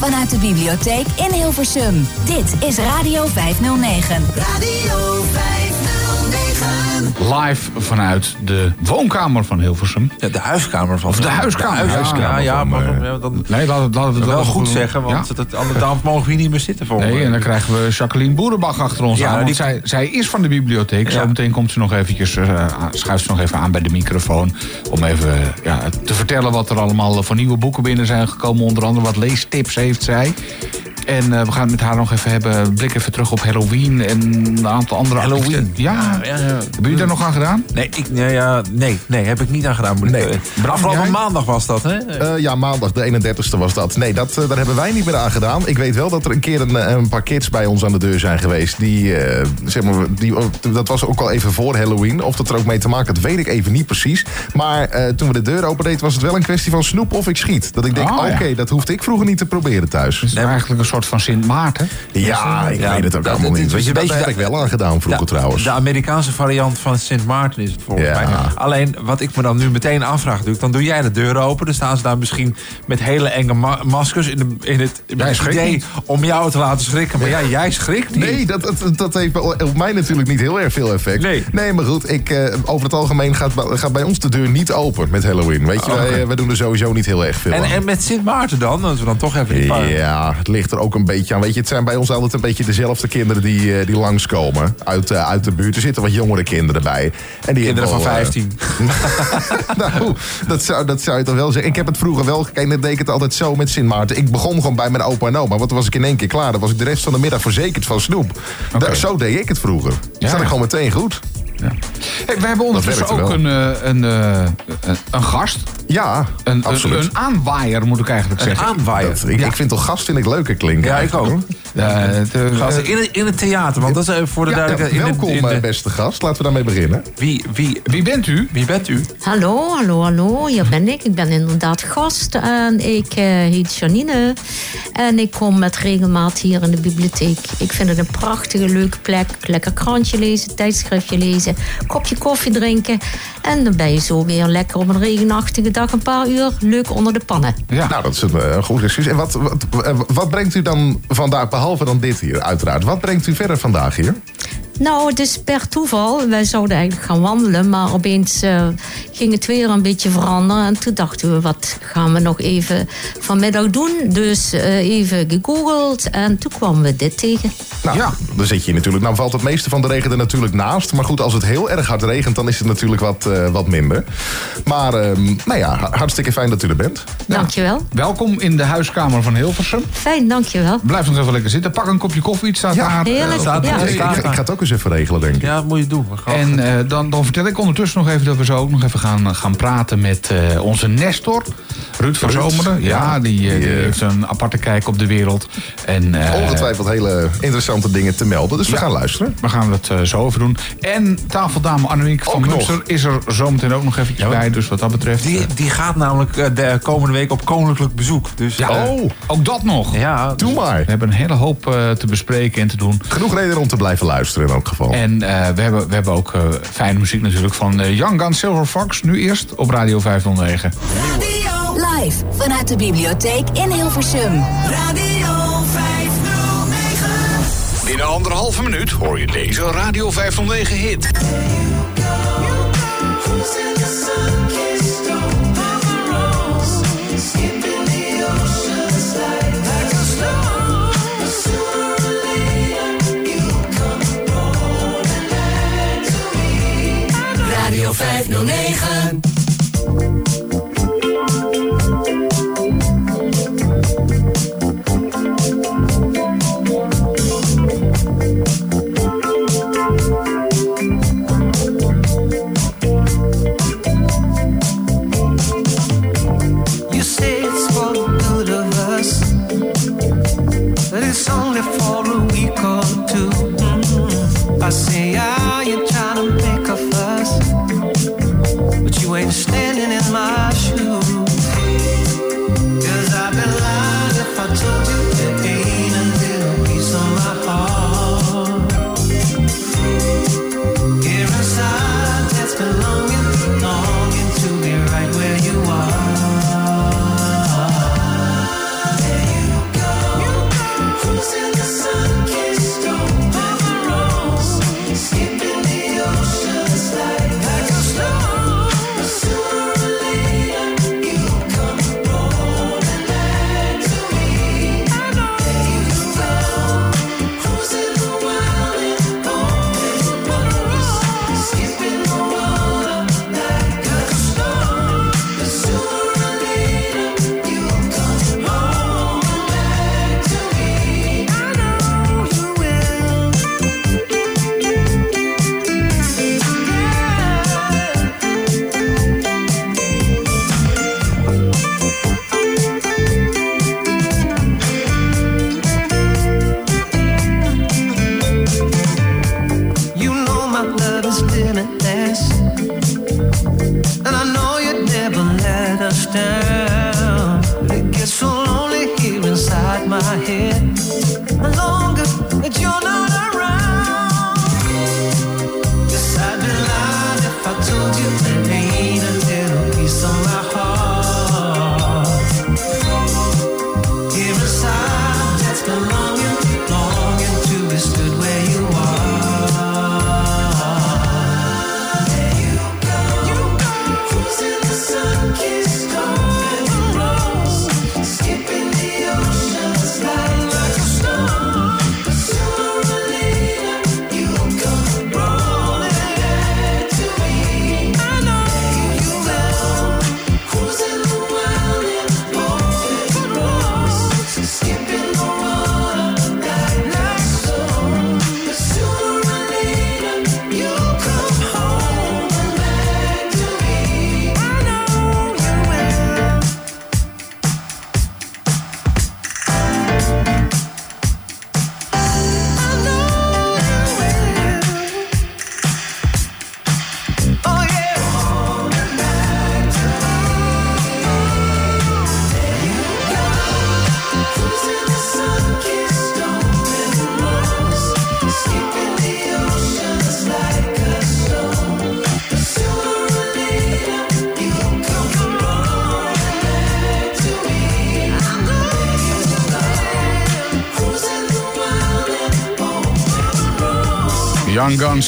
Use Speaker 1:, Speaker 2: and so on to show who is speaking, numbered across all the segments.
Speaker 1: vanuit de bibliotheek in Hilversum. Dit is Radio 509.
Speaker 2: Radio 509.
Speaker 3: Live vanuit de woonkamer van Hilversum.
Speaker 4: Ja, de huiskamer van...
Speaker 3: Of de huiskamer.
Speaker 4: De huiskamer, ja, ja,
Speaker 3: van,
Speaker 4: maar
Speaker 3: eh,
Speaker 4: ja, dan
Speaker 3: Nee, laten we het
Speaker 4: wel goed zeggen, want
Speaker 3: Ja.
Speaker 4: mogen we hier niet meer zitten volgens
Speaker 3: Nee, en dan krijgen we Jacqueline Boerenbach achter ons
Speaker 4: Ja,
Speaker 3: aan. Want
Speaker 4: die-
Speaker 3: zij, zij is van de bibliotheek.
Speaker 4: Ja.
Speaker 3: Zometeen komt ze nog eventjes, eh, schuift ze nog even aan bij de microfoon. Om even eh, ja, te vertellen wat er allemaal voor nieuwe boeken binnen zijn gekomen. Onder andere wat leestips heeft zij. En eh, we gaan het met haar nog even hebben. Blik even terug op Halloween en een aantal andere
Speaker 4: Halloween?
Speaker 3: Ja.
Speaker 4: Ja, ja,
Speaker 3: jullie daar nog aan gedaan?
Speaker 4: Nee, ik, nee, ja, nee, nee, heb ik niet aan gedaan.
Speaker 5: Nee.
Speaker 4: Nee. Afgelopen maandag was dat, hè?
Speaker 5: Eh, ja, maandag de 31ste was dat. Nee, dat, eh, daar hebben wij niet meer aan gedaan. Ik weet wel dat er een keer een, eh, een paar kids bij ons aan de deur zijn geweest. Die, eh, zeg maar, die, oh, dat was ook al even voor Halloween. Of dat er ook mee te maken had, weet ik even niet precies. Maar eh, toen we de deur opendeden, was het wel een kwestie van snoep of ik schiet. Dat ik denk,
Speaker 3: Oh,
Speaker 5: oké, dat hoefde ik vroeger niet te proberen thuis.
Speaker 3: Is eigenlijk een soort van Sint Maarten.
Speaker 5: Ja, ik
Speaker 4: Ja,
Speaker 5: weet het ook
Speaker 4: dat-
Speaker 5: allemaal niet. Weet je, dat heb ik wel aan gedaan vroeger trouwens.
Speaker 4: De Amerikaanse variant van Sint Maarten is het volgens
Speaker 5: Ja.
Speaker 4: mij. Alleen, wat ik me dan nu meteen afvraag, natuurlijk, dan doe jij de deur open. Dan staan ze daar misschien met hele enge ma- maskers in, de, in het, idee
Speaker 3: niet.
Speaker 4: om jou te laten schrikken. Maar ja, jij schrikt niet.
Speaker 5: Nee, dat, dat, dat heeft op mij natuurlijk niet heel erg veel effect.
Speaker 4: Nee.
Speaker 5: maar goed, ik, eh, over het algemeen gaat, gaat bij ons de deur niet open met Halloween. Weet je, wij, eh, wij doen er sowieso niet heel erg veel
Speaker 4: En,
Speaker 5: aan.
Speaker 4: en met Sint Maarten dan? Als we dan toch even.
Speaker 5: Ja, het ligt er ook een beetje aan. Weet je, het zijn bij ons altijd een beetje dezelfde kinderen die, eh, die langskomen uit, eh, uit de buurt. Er zitten wat jongere kinderen bij. En die
Speaker 4: Kinderen van
Speaker 5: hebben al, eh,
Speaker 4: 15.
Speaker 5: nou, dat zou, dat zou je toch wel zeggen. Ik heb het vroeger wel gekeken. Dan deed ik het altijd zo met Sint Maarten. Ik begon gewoon bij mijn opa en oma. Want dan was ik in één keer klaar. Dan was ik de rest van de middag verzekerd van snoep. Zo deed ik het vroeger.
Speaker 3: Ja.
Speaker 5: Zat ik gewoon meteen goed.
Speaker 3: Ja. Hey, we hebben ondertussen ook een, een, een, een gast.
Speaker 5: Ja,
Speaker 3: Een, een,
Speaker 5: absoluut.
Speaker 3: een aanwaaier, moet ik eigenlijk
Speaker 4: Een
Speaker 3: zeggen.
Speaker 4: aanwaaier.
Speaker 5: Dat- ik, ik vind toch gast vind ik leuker klinken.
Speaker 4: Ja, ik ook.
Speaker 3: Eh,
Speaker 4: Gasten, in, het, in het theater, want dat is voor de
Speaker 5: Ja,
Speaker 4: duidelijkheid. in de-
Speaker 5: welkom,
Speaker 4: in de-
Speaker 5: eh, beste gast. Laten we daarmee beginnen.
Speaker 4: wie, wie,
Speaker 3: wie bent u?
Speaker 4: wie bent u?
Speaker 6: Hallo, hallo, hallo. Hier ben ik. Ik ben inderdaad gast. En ik eh, heet Janine. En ik kom met regelmaat hier in de bibliotheek. Ik vind het een prachtige, leuke plek. Lekker krantje lezen, tijdschriftje lezen, kopje koffie drinken. En dan ben je zo weer lekker op een regenachtige dag een paar uur leuk onder de pannen.
Speaker 3: Ja.
Speaker 5: Nou, dat is een, eh, goed excuus. En wat, wat, eh, wat brengt u dan vandaag, behalve dan dit hier uiteraard... wat brengt u verder vandaag hier?
Speaker 6: Nou, het is per toeval. Wij zouden eigenlijk gaan wandelen, maar opeens eh, ging het weer een beetje veranderen. En toen dachten we, wat gaan we nog even vanmiddag doen? Dus eh, even gegoogeld en toen kwamen we dit tegen.
Speaker 5: Nou,
Speaker 3: Ja.
Speaker 5: dan zit je natuurlijk. Nou valt het meeste van de regen er natuurlijk naast. Maar goed, als het heel erg hard regent, dan is het natuurlijk wat, eh, wat minder. Maar ehm, nou ja, hartstikke fijn dat u er bent.
Speaker 6: Dankjewel.
Speaker 3: Welkom in de huiskamer van Hilversum.
Speaker 6: Fijn, dankjewel.
Speaker 3: Blijf nog even lekker zitten. Pak een kopje koffie. Het staat
Speaker 5: Ja,
Speaker 3: daar.
Speaker 6: Heerlijk.
Speaker 4: staat-
Speaker 6: Ja.
Speaker 5: Ik, ik, ik ga het ook eens even regelen, denk ik.
Speaker 4: Ja, dat moet je doen.
Speaker 3: En eh, dan, dan vertel ik ondertussen nog even dat we zo ook nog even gaan, gaan praten met eh, onze Nestor. Ruud van Zomeren. Ja,
Speaker 5: ja.
Speaker 3: die, eh, die
Speaker 5: Die,
Speaker 3: heeft een aparte kijk op de wereld. En, eh,
Speaker 5: Ongetwijfeld hele interessante dingen te melden. Dus we gaan luisteren.
Speaker 3: We gaan het zo over doen. En tafeldame Annemiek van. Munster is er zometeen ook nog eventjes bij. Dus wat dat betreft...
Speaker 4: Die, die gaat namelijk de komende week op koninklijk bezoek. Dus,
Speaker 3: ja,
Speaker 5: Oh,
Speaker 3: ook dat nog.
Speaker 4: ja,
Speaker 5: doe maar.
Speaker 3: We hebben een hele hoop te bespreken en te doen.
Speaker 5: Genoeg reden om te blijven luisteren in elk geval.
Speaker 3: En eh, we, hebben, we hebben ook eh, fijne muziek natuurlijk van eh, Young Gun Silver Fox. Nu eerst op Radio 509.
Speaker 2: Radio,
Speaker 1: Live vanuit de bibliotheek in Hilversum.
Speaker 2: Radio 509.
Speaker 3: Binnen anderhalve minuut hoor je deze Radio 509 hit.
Speaker 2: 509.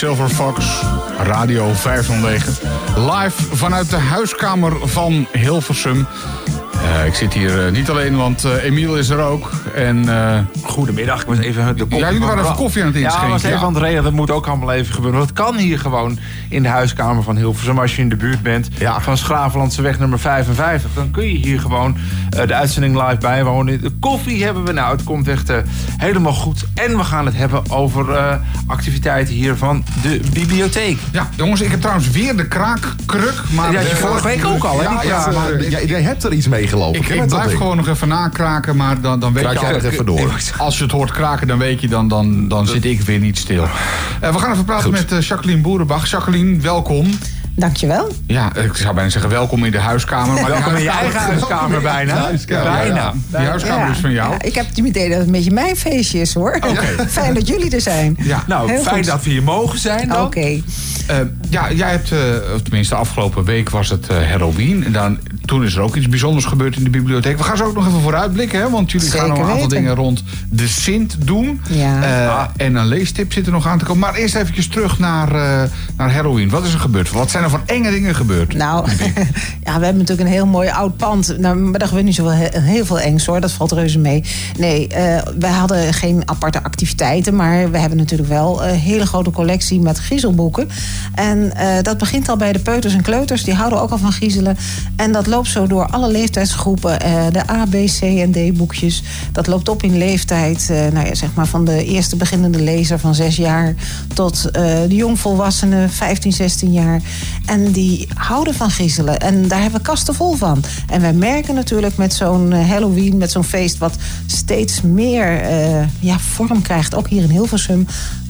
Speaker 3: Silver Fox, Radio 509. Live vanuit de huiskamer van Hilversum. Eh, ik zit hier eh, niet alleen, want eh, Emiel is er ook. En,
Speaker 4: Goedemiddag, ik was even de koffie.
Speaker 3: Ja, jullie waren even koffie aan het
Speaker 4: Ja,
Speaker 3: inschenken,
Speaker 4: was even
Speaker 3: ja.
Speaker 4: aan het reden. Dat moet ook allemaal even gebeuren. Dat kan hier gewoon in de huiskamer van Hilversum. Als je in de buurt bent
Speaker 5: Ja.
Speaker 4: van Schravenlandse weg nummer 55. Dan kun je hier gewoon de uitzending live bijwonen. De koffie hebben we. Nou, het komt echt eh, helemaal goed. En we gaan het hebben over eh, activiteiten hier van de bibliotheek.
Speaker 3: ja, jongens, ik heb trouwens weer de kraakkruk. Maar
Speaker 4: Die had je
Speaker 3: eh,
Speaker 4: vorige week ook al, hè,
Speaker 3: Ja, ja,
Speaker 4: kraak.
Speaker 3: maar
Speaker 5: Jij, jij hebt er iets mee geloof ik.
Speaker 3: blijf gewoon nog even nakraken, maar dan, dan weet
Speaker 5: Kraak
Speaker 3: je
Speaker 5: nog even door.
Speaker 3: Als je het hoort kraken, dan weet je, dan, dan, dan zit ik weer niet stil. Eh, we gaan even praten
Speaker 5: Goed.
Speaker 3: met eh, Jacqueline Boerenbach. Jacqueline, welkom.
Speaker 7: Dankjewel.
Speaker 3: Ja, ik zou bijna zeggen welkom in de huiskamer. Maar
Speaker 4: Welkom in je eigen huiskamer bijna.
Speaker 5: Huiskamer,
Speaker 4: Bijna.
Speaker 3: Ja, die huiskamer is van jou.
Speaker 7: Ja, ik heb het idee dat het een beetje mijn feestje is hoor. Fijn dat jullie er zijn.
Speaker 3: Ja.
Speaker 4: Nou,
Speaker 7: Heel
Speaker 4: fijn
Speaker 7: goed.
Speaker 4: dat we hier mogen zijn dan.
Speaker 7: Oké.
Speaker 3: Eh, ja, jij hebt, eh, tenminste afgelopen week was het eh, Halloween. En dan, toen is er ook iets bijzonders gebeurd in de bibliotheek. We gaan zo ook nog even vooruitblikken, hè? want jullie gaan nog een aantal
Speaker 7: weten.
Speaker 3: dingen rond de Sint doen.
Speaker 7: Ja.
Speaker 3: Eh, En een leestip zit er nog aan te komen. Maar eerst eventjes terug naar, eh, naar Halloween. Wat is er gebeurd? Wat zijn er van enge dingen gebeurd?
Speaker 7: Nou, ja, we hebben natuurlijk een heel mooi oud pand. Nou, maar daar gebeurt niet zo heel, heel veel engs hoor. Dat valt reuze mee. Nee, eh wij hadden geen aparte activiteiten. Maar we hebben natuurlijk wel een hele grote collectie met griezelboeken. En dat begint al bij de peuters en kleuters. Die houden ook al van griezelen. En dat loopt zo door alle leeftijdsgroepen. eh, de A, B, C en D boekjes. Dat loopt op in leeftijd. eh, nou ja, zeg maar van de eerste beginnende lezer van zes jaar... tot eh, de jongvolwassenen, 15, 16 jaar. En die houden van griezelen. En daar hebben we kasten vol van. En wij merken natuurlijk met zo'n Halloween, met zo'n feest... wat steeds meer ja, vorm krijgt, ook hier in Hilversum...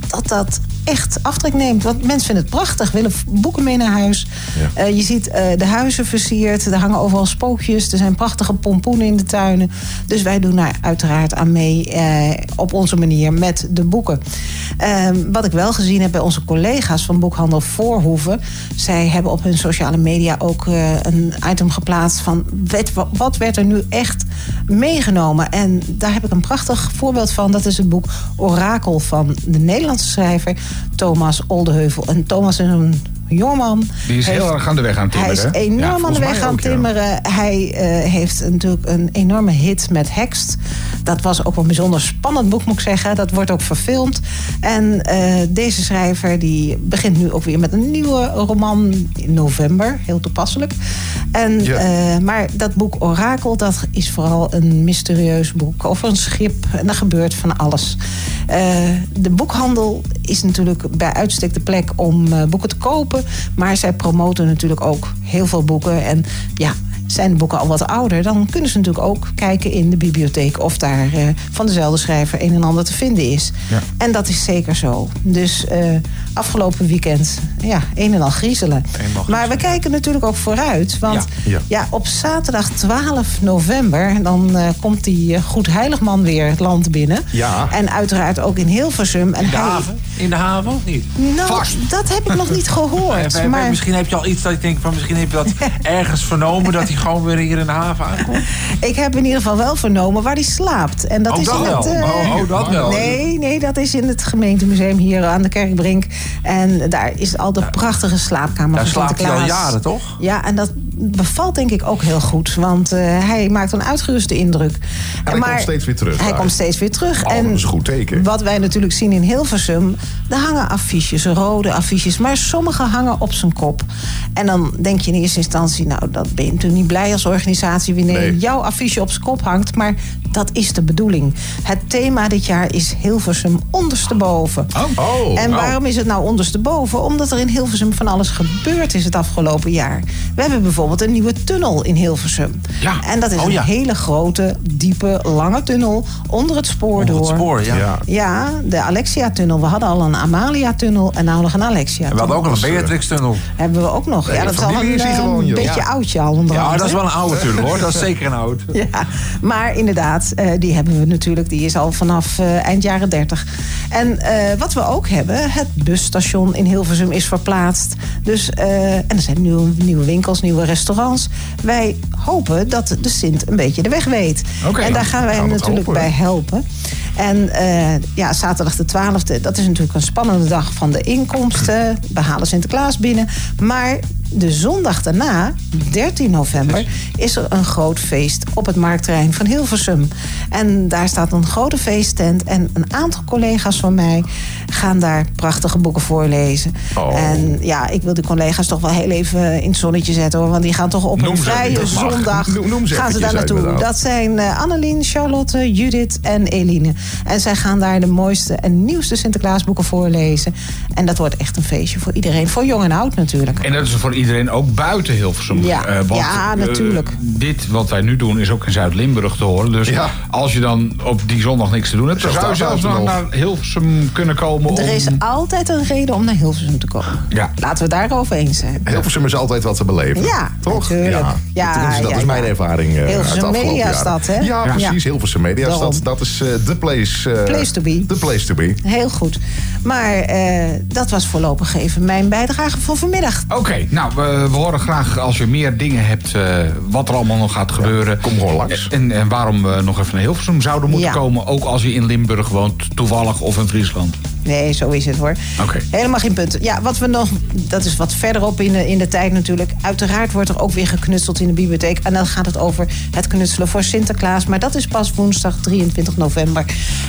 Speaker 7: dat dat echt aftrek neemt. Want mensen vinden het prachtig, willen boeken mee naar huis.
Speaker 5: Ja.
Speaker 7: Eh, je ziet eh, de huizen versierd, er hangen overal spookjes... er zijn prachtige pompoenen in de tuinen. Dus wij doen daar uiteraard aan mee eh, op onze manier met de boeken. Ehm, wat ik wel gezien heb bij onze collega's van boekhandel Voorhoeven... zij hebben op hun sociale media ook een item geplaatst van... Wat, wat werd er nu echt meegenomen? En daar heb ik een prachtig voorbeeld van. Dat is het boek Orakel van de Nederlandse schrijver Thomas Oldeheuvel. En Thomas is een jongeman.
Speaker 3: Die is heel erg aan de weg aan het
Speaker 7: hij
Speaker 3: timmeren.
Speaker 7: is enorm
Speaker 3: Ja,
Speaker 7: aan de weg aan
Speaker 3: ja.
Speaker 7: timmeren. Hij heeft natuurlijk een enorme hit met Hekst. Dat was ook een bijzonder spannend boek, moet ik zeggen. Dat wordt ook verfilmd. En eh, deze schrijver die begint nu ook weer met een nieuwe roman in november. Heel toepasselijk. En,
Speaker 5: Ja.
Speaker 7: eh, maar dat boek Orakel, dat is vooral een mysterieus boek over een schip. En er gebeurt van alles. Eh, de boekhandel is natuurlijk bij uitstek de plek om boeken te kopen. Maar zij promoten natuurlijk ook heel veel boeken. En ja, Zijn de boeken al wat ouder, dan kunnen ze natuurlijk ook kijken in de bibliotheek of daar eh, van dezelfde schrijver een en ander te vinden is.
Speaker 3: Ja.
Speaker 7: En dat is zeker zo. Dus eh, afgelopen weekend, ja, een en al griezelen. Maar we kijken natuurlijk ook vooruit. Want
Speaker 5: Ja.
Speaker 7: ja. op zaterdag 12 november, dan eh, komt die eh, Goed Heiligman weer het land binnen.
Speaker 5: Ja.
Speaker 7: En uiteraard ook in Hilversum. En
Speaker 4: In de
Speaker 7: hij,
Speaker 4: haven? In de haven of niet?
Speaker 7: Nou, dat heb ik nog niet gehoord.
Speaker 4: Eh,
Speaker 7: maar
Speaker 4: Misschien heb je al iets dat ik denk van misschien heb je dat ergens vernomen dat hij gewoon weer hier in de haven aankomt.
Speaker 7: ik heb in ieder geval wel vernomen waar hij slaapt. En dat
Speaker 4: Oh,
Speaker 7: is
Speaker 4: dat
Speaker 7: in
Speaker 4: wel.
Speaker 7: het,
Speaker 4: Oh, oh, dat wel.
Speaker 7: Nee, nee, dat is in het gemeentemuseum hier aan de Kerkbrink. En daar is al de prachtige slaapkamer
Speaker 4: Daar
Speaker 7: van
Speaker 4: slaapt hij al jaren, toch?
Speaker 7: Ja, en dat bevalt denk ik ook heel goed. Want eh, hij maakt een uitgeruste indruk.
Speaker 5: hij komt steeds weer terug
Speaker 7: Hij komt steeds weer terug.
Speaker 5: Oh,
Speaker 7: en
Speaker 5: dat is een goed teken.
Speaker 7: Wat wij natuurlijk zien in Hilversum... daar hangen affiches, rode affiches. Maar sommige hangen op zijn kop. En dan denk je in eerste instantie... nou, dat ben je natuurlijk niet blij als organisatie... wanneer
Speaker 5: Nee.
Speaker 7: jouw affiche op zijn kop hangt. Maar dat is de bedoeling. Het thema dit jaar is Hilversum ondersteboven.
Speaker 5: Oh,
Speaker 7: En
Speaker 5: oh.
Speaker 7: waarom is het nou ondersteboven? Omdat er in Hilversum van alles gebeurd is het afgelopen jaar. We hebben bijvoorbeeld een nieuwe tunnel in Hilversum.
Speaker 3: Ja.
Speaker 7: En dat is
Speaker 4: Oh,
Speaker 7: een
Speaker 4: ja.
Speaker 7: hele grote, diepe, lange tunnel onder het spoor
Speaker 4: Onder
Speaker 7: door.
Speaker 4: het spoor, ja.
Speaker 5: Ja.
Speaker 7: Ja, de Alexia-tunnel. We hadden al een Amalia-tunnel en nou nog een
Speaker 4: En we
Speaker 7: Alexia-tunnel.
Speaker 4: hadden ook nog een Beatrix-tunnel.
Speaker 7: Hebben we ook nog. Ja, dat is al een
Speaker 5: is
Speaker 7: eh,
Speaker 5: gewoon,
Speaker 7: beetje
Speaker 5: Ja.
Speaker 7: oudje al onder
Speaker 4: Ja, dat is wel een oude tunnel hoor. Dat is zeker een oud.
Speaker 7: Ja, maar inderdaad, eh, die hebben we natuurlijk. Die is al vanaf eh, eind jaren 30. En eh, wat we ook hebben, het busstation in Hilversum is verplaatst. Dus, eh, en er zijn nieuwe, nieuwe winkels, nieuwe restaurants. Wij hopen dat de Sint een beetje de weg weet. En daar gaan wij hem natuurlijk
Speaker 5: hopen.
Speaker 7: bij helpen. En eh, ja, zaterdag de 12e, dat is natuurlijk een spannende dag van de inkomsten. We halen Sinterklaas binnen. Maar de zondag daarna, 13 november, is er een groot feest op het marktterrein van Hilversum. En daar staat een grote feesttent. En een aantal collega's van mij gaan daar prachtige boeken voorlezen.
Speaker 5: Oh.
Speaker 7: En ja, ik wil die collega's toch wel heel even in het zonnetje zetten hoor. Want die gaan toch op
Speaker 5: Noem
Speaker 7: een vrije zondag.
Speaker 5: Noem- noem ze
Speaker 7: gaan ze daar naartoe. Dat zijn eh, Annelien, Charlotte, Judith en Eline. En zij gaan daar de mooiste en nieuwste Sinterklaasboeken voorlezen. En dat wordt echt een feestje voor iedereen. Voor jong en oud natuurlijk.
Speaker 3: En dat is voor iedereen ook buiten Hilversum.
Speaker 7: Ja.
Speaker 3: Eh, want,
Speaker 7: Ja,
Speaker 3: eh,
Speaker 7: natuurlijk.
Speaker 3: dit wat wij nu doen is ook in Zuid-Limburg te horen. Dus
Speaker 5: Ja.
Speaker 3: als je dan op die zondag niks te doen hebt... dan
Speaker 5: Zelfs
Speaker 3: zou je zelfs
Speaker 5: nog.
Speaker 3: naar Hilversum kunnen komen.
Speaker 7: Er is altijd een reden om naar Hilversum te komen.
Speaker 3: Ja.
Speaker 7: Laten we het daarover eens zijn.
Speaker 5: Hilversum is altijd wat te beleven.
Speaker 7: Ja,
Speaker 5: toch?
Speaker 7: natuurlijk.
Speaker 5: Ja,
Speaker 7: Ja,
Speaker 5: dat
Speaker 7: ja,
Speaker 5: is mijn
Speaker 7: ja.
Speaker 5: ervaring. eh,
Speaker 7: Hilversum
Speaker 5: uit de afgelopen
Speaker 7: Mediastad, hè?
Speaker 5: Ja,
Speaker 7: Ja.
Speaker 5: precies. Hilversum Mediastad. Dat is eh, de place, eh,
Speaker 7: Place to be.
Speaker 5: The place to be.
Speaker 7: Heel goed. Maar eh, dat was voorlopig even mijn bijdrage voor vanmiddag.
Speaker 3: Oké, nou, we, we horen graag als je meer dingen hebt... eh, wat er allemaal nog gaat gebeuren.
Speaker 5: kom gewoon langs.
Speaker 3: En, en waarom we nog even naar Hilversum zouden moeten
Speaker 7: Ja.
Speaker 3: komen. Ook als je in Limburg woont, toevallig, of in Friesland.
Speaker 7: Nee, zo is het hoor.
Speaker 3: Oké.
Speaker 7: Helemaal geen punt. Ja, wat we nog, dat is wat verderop in de, in de tijd natuurlijk. Uiteraard wordt er ook weer geknutseld in de bibliotheek. En dan gaat het over het knutselen voor Sinterklaas. Maar dat is pas woensdag 23 november.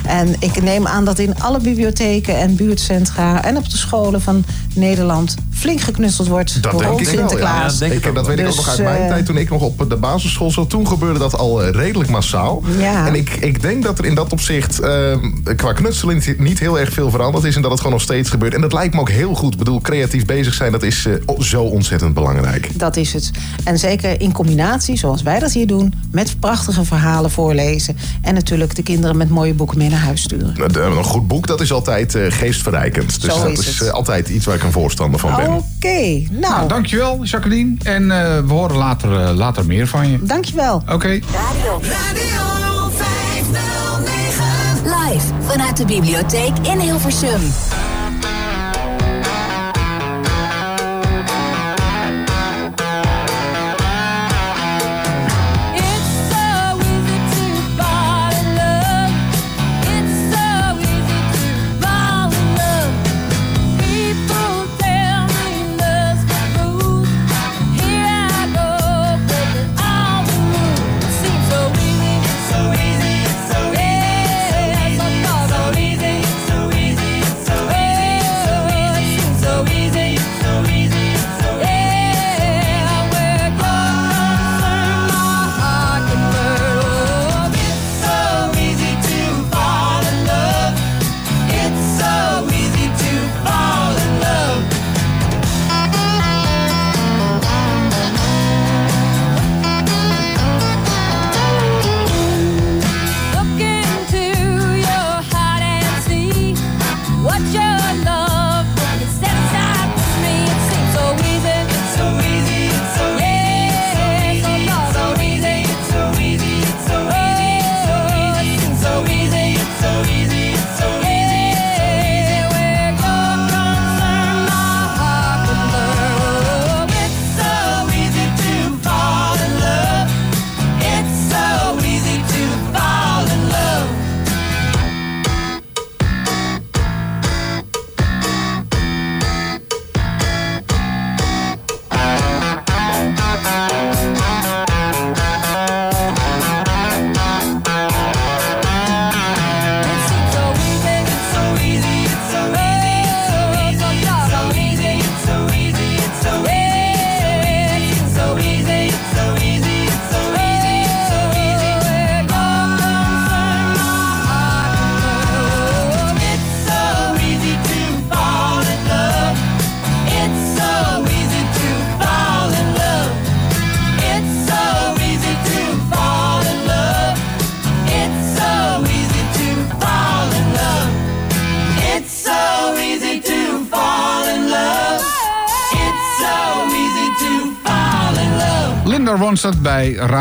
Speaker 7: En ik neem aan dat in alle bibliotheken en buurtcentra en op de scholen van Nederland flink geknutseld wordt
Speaker 5: Dat
Speaker 7: rond
Speaker 5: denk ik wel, ja.
Speaker 7: Sinterklaas.
Speaker 4: Ja, denk ik
Speaker 5: Ik,
Speaker 4: ook
Speaker 5: dat weet ik ook
Speaker 7: Dus,
Speaker 5: nog uit mijn
Speaker 7: eh,
Speaker 5: tijd toen ik nog op de basisschool zat. Toen gebeurde dat al eh, redelijk massaal.
Speaker 7: Ja.
Speaker 5: En ik, ik denk dat er in dat opzicht eh, qua knutselen niet, niet heel erg veel veranderd is. En dat het gewoon nog steeds gebeurt. En dat lijkt me ook heel goed. Ik bedoel, creatief bezig zijn, dat is eh, zo ontzettend belangrijk.
Speaker 7: Dat is het. En zeker in combinatie, zoals wij dat hier doen... met prachtige verhalen voorlezen. En natuurlijk de kinderen met mooie boeken mee naar huis sturen.
Speaker 5: Eh, Een goed boek, dat is altijd geestverrijkend. Dus
Speaker 7: Zo
Speaker 5: dat
Speaker 7: is
Speaker 5: is
Speaker 7: het.
Speaker 5: Altijd iets waar ik een voorstander van ben.
Speaker 7: Oké, nou,
Speaker 3: Nou, dankjewel, Jacqueline. En eh, we horen later, eh, later meer van je.
Speaker 7: dankjewel.
Speaker 3: Oké.
Speaker 2: Radio 509.
Speaker 1: Live vanuit de bibliotheek in Hilversum.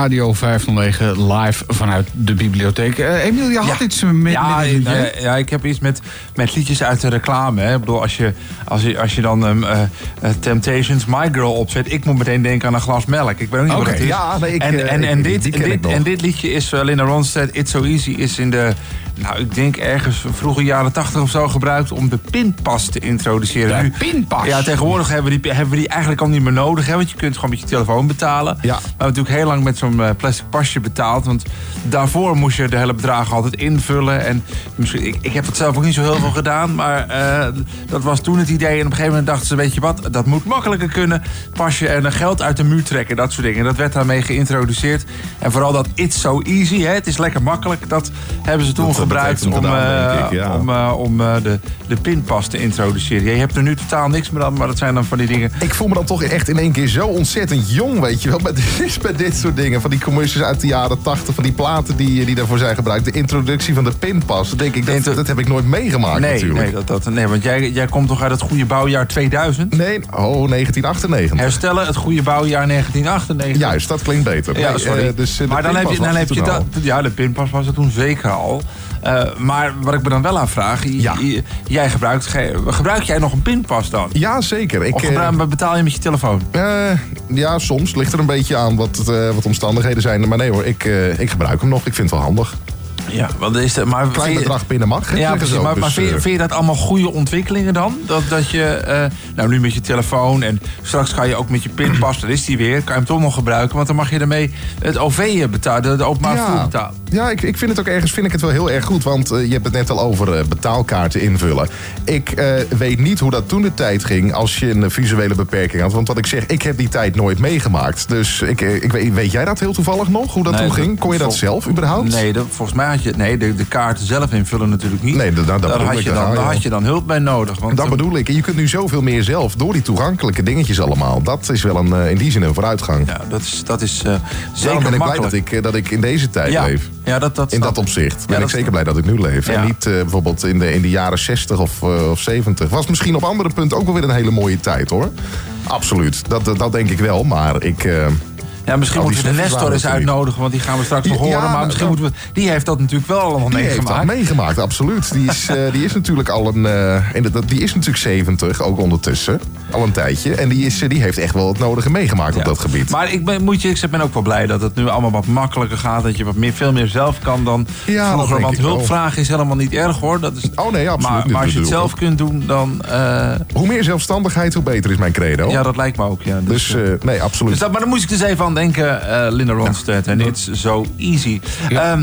Speaker 3: Radio 509 live vanuit de bibliotheek. Eh Emiel, je had iets met...
Speaker 4: Ja,
Speaker 3: met-
Speaker 4: ja, ja, ik heb iets met, met liedjes uit de reclame. Hè. Ik bedoel, als je, als je, als je dan ehm, eh, eh, Temptations My Girl opzet... ik moet meteen denken aan een glas melk. Ik weet ook niet
Speaker 3: Oké,
Speaker 4: wat het is.
Speaker 5: ja, nee, ik,
Speaker 4: en, en, en, dit, en, dit,
Speaker 5: nog.
Speaker 4: en dit liedje is uh, Linda Ronstadt, It's So Easy... is in de, nou, ik denk ergens vroege jaren tachtig of zo gebruikt... om de pinpas te introduceren.
Speaker 3: De
Speaker 4: Nu-
Speaker 3: pinpas?
Speaker 4: Ja, tegenwoordig hebben we, die, hebben we die eigenlijk al niet meer nodig. Hè, want je kunt gewoon met je telefoon betalen.
Speaker 5: Ja.
Speaker 4: Maar we hebben natuurlijk heel lang met zo'n eh, plastic pasje betaald. Want daarvoor moest je de hele bedragen altijd invullen. En misschien, ik, ik heb het zelf ook niet zo heel veel gedaan. Maar eh, dat was toen het idee. En op een gegeven moment dachten ze, weet je wat, dat moet makkelijker kunnen. Pasje en dan geld uit de muur trekken, dat soort dingen. En dat werd daarmee geïntroduceerd. En vooral dat it's so easy, hè, het is lekker makkelijk. Dat hebben ze toen
Speaker 5: dat
Speaker 4: gebruikt om,
Speaker 5: gedaan,
Speaker 4: eh,
Speaker 5: denk ik, ja.
Speaker 4: om, eh, om eh, de, de pinpas te introduceren. Je hebt er nu totaal niks meer aan, maar dat zijn dan van die dingen...
Speaker 5: Ik voel me dan toch echt in één keer zo ontzettend jong, weet je wel. Bij dit, bij dit soort dingen. Van die commercials uit de jaren 80. Van die platen die, die daarvoor zijn gebruikt. De introductie van de pinpas. Dat denk ik, dat, dat heb ik nooit meegemaakt
Speaker 4: Nee,
Speaker 5: natuurlijk.
Speaker 4: nee, dat, dat, nee, want jij, jij komt toch uit het goede bouwjaar 2000?
Speaker 5: Nee, oh, 1998.
Speaker 4: Herstellen, het goede bouwjaar 1998.
Speaker 5: Juist, dat klinkt beter.
Speaker 4: Ja, sorry.
Speaker 5: dus,
Speaker 4: maar dan heb je, dan heb je dat. Ja, de pinpas was er toen zeker al. Eh, maar wat ik me dan wel
Speaker 5: Ja.
Speaker 4: j- jij gebruikt, ge- gebruik jij nog een pinpas dan?
Speaker 5: Ja, zeker. Ik,
Speaker 4: Of
Speaker 5: eh,
Speaker 4: gebruik- betaal je met je telefoon?
Speaker 5: eh, ja, soms ligt er een beetje aan wat, wat omstandigheden zijn. Maar nee hoor, ik, ik gebruik hem nog. Ik vind het wel handig.
Speaker 4: Ja, want is de, maar
Speaker 5: klein bedrag binnen mag.
Speaker 4: Ja, precies. Maar, maar
Speaker 5: Dus,
Speaker 4: vind, je, vind je dat allemaal goede ontwikkelingen dan? Dat, dat je, nou nu met je telefoon en straks ga je ook met je pinpas, daar is die weer, kan je hem toch nog gebruiken, want dan mag je ermee het OV betalen, de openbaar vervoer betalen.
Speaker 5: Ja, ik, ik vind het ook ergens vind ik het wel heel erg goed. Want eh, je hebt het net al over eh, betaalkaarten invullen. Ik eh, weet niet hoe dat toen de tijd ging als je een visuele beperking had. Want wat ik zeg, ik heb die tijd nooit meegemaakt. Dus ik, ik weet, weet jij dat heel toevallig nog? Hoe dat
Speaker 4: Nee,
Speaker 5: toen ging? Kon je dat zelf überhaupt?
Speaker 4: Nee, dat, volgens mij had je. Nee, de, de kaarten zelf invullen natuurlijk niet.
Speaker 5: Nee, dat- dat
Speaker 4: daar, had je dan,
Speaker 5: je
Speaker 4: daar
Speaker 5: al.
Speaker 4: had je dan hulp bij nodig. Want,
Speaker 5: Dat bedoel ik. En je kunt nu zoveel meer zelf door die toegankelijke dingetjes allemaal. Dat is wel een, in die zin een vooruitgang.
Speaker 4: Ja, dat is, dat is zeker
Speaker 5: Daarom ben ik blij dat ik, dat ik in deze tijd
Speaker 4: ja,
Speaker 5: leef.
Speaker 4: Ja, dat, dat
Speaker 5: In dat opzicht ben
Speaker 4: Ja,
Speaker 5: ik zeker blij dat ik nu leef.
Speaker 4: Ja.
Speaker 5: En niet eh, bijvoorbeeld in de, in de jaren 60 of, eh, of 70. Was misschien op andere punten ook wel weer een hele mooie tijd hoor. Absoluut, dat, dat, dat denk ik wel. Maar ik. eh,
Speaker 4: Ja, misschien moeten we de Nestor eens uitnodigen, want die gaan we straks nog
Speaker 5: Ja,
Speaker 4: horen. Maar
Speaker 5: nou,
Speaker 4: misschien moeten we. Die heeft dat natuurlijk wel allemaal
Speaker 5: die heeft dat
Speaker 4: meegemaakt.
Speaker 5: meegemaakt, absoluut. Die is, eh, die is natuurlijk al een. eh, in de- die is natuurlijk 70, ook ondertussen. Al een tijdje. En die, is, eh, die heeft echt wel het nodige meegemaakt op dat gebied.
Speaker 4: Maar ik ben, moet je, ik ben ook wel blij dat het nu allemaal wat makkelijker gaat. Dat je wat meer, veel meer zelf kan dan
Speaker 5: Ja,
Speaker 4: vroeger. Want
Speaker 5: ik wel.
Speaker 4: hulp vragen is helemaal niet erg hoor. Dat is,
Speaker 5: Oh nee, absoluut
Speaker 4: maar,
Speaker 5: niet.
Speaker 4: maar als je het zelf kunt doen, dan. eh,
Speaker 5: Hoe meer zelfstandigheid, hoe beter is mijn credo.
Speaker 4: ja, dat lijkt me ook. Ja. Dus,
Speaker 5: dus
Speaker 4: eh,
Speaker 5: eh, nee, absoluut.
Speaker 4: Dus dat, maar daar moest ik dus even aan denken, eh, Linda Ronstadt. En it's so easy. Ja,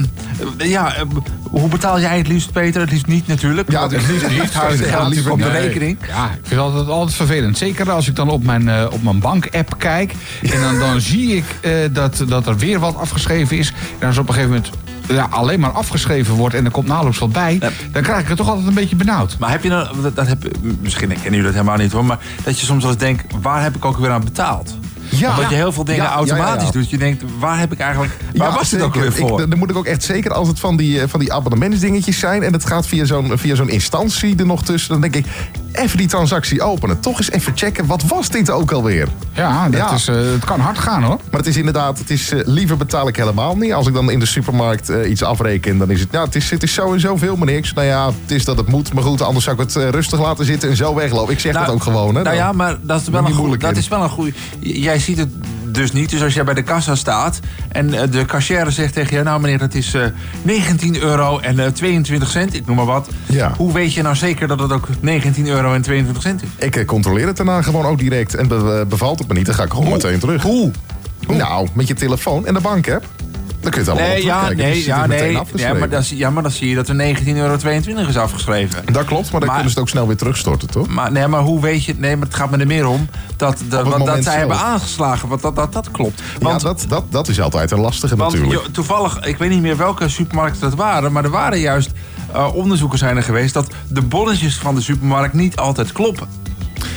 Speaker 4: ja eh, hoe betaal jij het liefst, Peter? Het liefst niet natuurlijk.
Speaker 5: Ja, het liefst
Speaker 4: het
Speaker 5: Ja,
Speaker 4: geld
Speaker 5: liever
Speaker 4: op de rekening.
Speaker 3: Ja, ik vind het altijd, altijd vervelend. Zeker als ik dan op mijn, eh, op mijn bank-app kijk. En dan, dan zie ik dat, dat er weer wat afgeschreven is. En als op een gegeven moment ja, alleen maar afgeschreven wordt en er komt nauwelijks wat bij.
Speaker 4: Ja.
Speaker 3: Dan krijg ik het toch altijd een beetje benauwd.
Speaker 4: Maar heb je dan, dat, dat heb, misschien kennen jullie dat helemaal niet hoor, maar dat je soms wel eens denkt, waar heb ik ook weer aan betaald?
Speaker 5: Ja.
Speaker 4: Omdat je heel veel dingen
Speaker 5: Ja,
Speaker 4: automatisch
Speaker 5: ja, ja.
Speaker 4: doet. Je denkt, waar heb ik eigenlijk, waar
Speaker 5: Ja,
Speaker 4: was het ook weer voor?
Speaker 5: Ik, dan moet ik ook echt zeker als het van die, eh, van die abonnementsdingetjes zijn... en het gaat via zo'n via zo'n instantie er nog tussen... dan denk ik, even die transactie openen. Toch eens even checken, wat was dit ook alweer?
Speaker 3: Ja, dat
Speaker 5: Ja.
Speaker 3: Is, eh, het kan hard gaan hoor.
Speaker 5: Maar het is inderdaad, het is, eh, liever betaal ik helemaal niet. Als ik dan in de supermarkt iets afreken, dan is het... Ja, het is, het is zo en zoveel, meneer. Ik zeg, nou ja, het is dat het moet. Maar goed, anders zou ik het rustig laten zitten en zo weglopen. Ik zeg dat ook gewoon, hè.
Speaker 4: Nou ja, maar dat is wel een, goed,
Speaker 5: moeilijk
Speaker 4: dat
Speaker 5: in.
Speaker 4: is wel een goede. Jij ziet het dus niet. Dus als jij bij de kassa staat en eh, de cashier zegt tegen je... nou meneer, dat is eh 19 euro en eh, 22 cent, ik noem maar wat.
Speaker 5: Ja.
Speaker 4: Hoe weet je nou zeker dat het ook 19 euro en 22 cent is?
Speaker 5: Ik eh, controleer het daarna gewoon ook direct. En be- bevalt het me niet, dan ga ik gewoon meteen terug.
Speaker 4: Hoe?
Speaker 5: Nou, met je telefoon en de bank-app. Dan kun je het allemaal
Speaker 4: Nee, ja, nee,
Speaker 5: Dus
Speaker 4: ja, nee. Ja
Speaker 5: afgeschreven.
Speaker 4: maar, dan, zie- ja, maar dan zie je dat er 19,22 euro is afgeschreven.
Speaker 5: Dat klopt, maar dan
Speaker 4: Maar-
Speaker 5: kunnen ze het ook snel weer terugstorten, toch?
Speaker 4: Maar, nee, maar hoe weet je... Nee, maar het gaat me er meer om dat, dat, wat, zij
Speaker 5: zelf.
Speaker 4: hebben aangeslagen. Want dat, dat, dat klopt. Want,
Speaker 5: ja, dat, dat, dat is altijd een lastige
Speaker 4: want
Speaker 5: natuurlijk.
Speaker 4: jo- toevallig, ik weet niet meer welke supermarkten dat waren... maar er waren juist eh, onderzoeken zijn er geweest... dat de bonnetjes van de supermarkt niet altijd kloppen.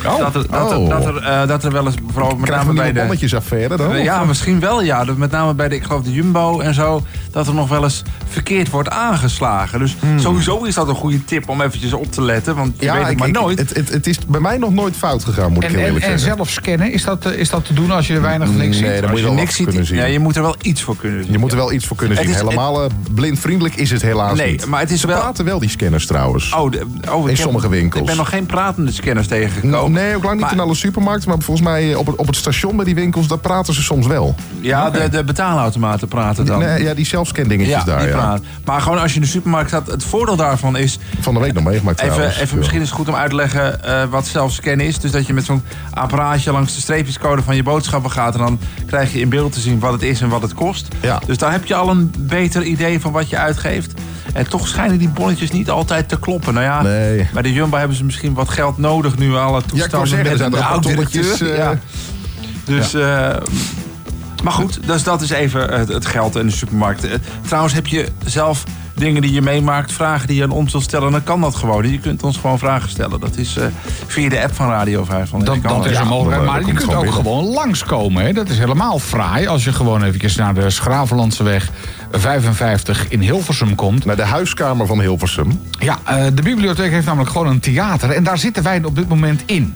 Speaker 3: Oh.
Speaker 4: Dat er, dat, er,
Speaker 5: Oh.
Speaker 4: dat, er, eh, dat er wel eens, vooral met name bij de...
Speaker 5: bonnetjesaffaire dan?
Speaker 4: Ja, misschien wel, ja. Dat Met name bij de, ik geloof de Jumbo en zo, dat er nog wel eens verkeerd wordt aangeslagen. Dus sowieso is dat een goede tip om eventjes op te letten, want je weet het
Speaker 5: Hmm. ik-
Speaker 4: maar
Speaker 5: ik-
Speaker 4: nooit.
Speaker 5: Het, het, het is bij mij nog nooit fout gegaan, moet ik
Speaker 3: En,
Speaker 5: heel
Speaker 3: en,
Speaker 5: eerlijk
Speaker 3: en
Speaker 5: zeggen.
Speaker 3: zelf scannen, is dat, eh, is dat te doen als je weinig links ziet?
Speaker 5: Nee, dan
Speaker 4: Als
Speaker 5: moet je
Speaker 4: niks ziet,
Speaker 5: kunnen zien.
Speaker 4: ja, je moet er wel iets voor kunnen zien.
Speaker 5: Je moet er wel iets voor kunnen zien.
Speaker 4: is-
Speaker 5: Helemaal eh, blindvriendelijk is het helaas
Speaker 4: Nee,
Speaker 5: niet.
Speaker 4: maar het is
Speaker 5: Ze
Speaker 4: wel-
Speaker 5: praten wel, die scanners trouwens.
Speaker 4: Oh, de, oh, ik
Speaker 5: In
Speaker 4: heb-
Speaker 5: sommige winkels.
Speaker 4: Ik ben nog geen pratende scanners tegengekomen.
Speaker 5: Nee, ook lang niet
Speaker 4: Maar-
Speaker 5: in alle supermarkten. Maar volgens mij eh, op het, op het station bij die winkels, daar praten ze soms wel.
Speaker 4: Ja, de, de betaalautomaten praten dan.
Speaker 5: Nee, ja, die zelfscan dingetjes
Speaker 4: ja,
Speaker 5: daar.
Speaker 4: die
Speaker 5: Ja.
Speaker 4: Maar gewoon als je in de supermarkt staat, het voordeel daarvan is...
Speaker 5: Van de week nog meegemaakt
Speaker 4: Even,
Speaker 5: trouwens.
Speaker 4: even misschien is het goed om uit te leggen eh, wat zelfscannen is. Dus dat je met zo'n apparaatje langs de streepjescode van je boodschappen gaat... en dan krijg je in beeld te zien wat het is en wat het kost.
Speaker 5: Ja.
Speaker 4: Dus daar heb je al een beter idee van wat je uitgeeft. En toch schijnen die bonnetjes niet altijd te kloppen. Nou ja,
Speaker 5: Nee.
Speaker 4: bij de Jumbo hebben ze misschien wat geld nodig nu. Alle toestanden
Speaker 5: er
Speaker 4: met een oud-directeur.
Speaker 5: eh,
Speaker 4: Ja. Dus, eh, maar goed, dus dat is even het, het geld in de supermarkt. Eh, Trouwens, heb je zelf dingen die je meemaakt, vragen die je aan ons wilt stellen, dan kan dat gewoon. Je kunt ons gewoon vragen stellen. Dat is eh, via de app van Radio 5.
Speaker 3: Dat, dat is een mogelijkheid. Maar je kunt ook gewoon langskomen. Hè? Dat is helemaal fraai. Als je gewoon eventjes naar de Schravenlandseweg 55 in Hilversum komt.
Speaker 5: Naar de huiskamer van Hilversum.
Speaker 3: Ja, eh, de bibliotheek heeft namelijk gewoon een theater. En daar zitten wij op dit moment in.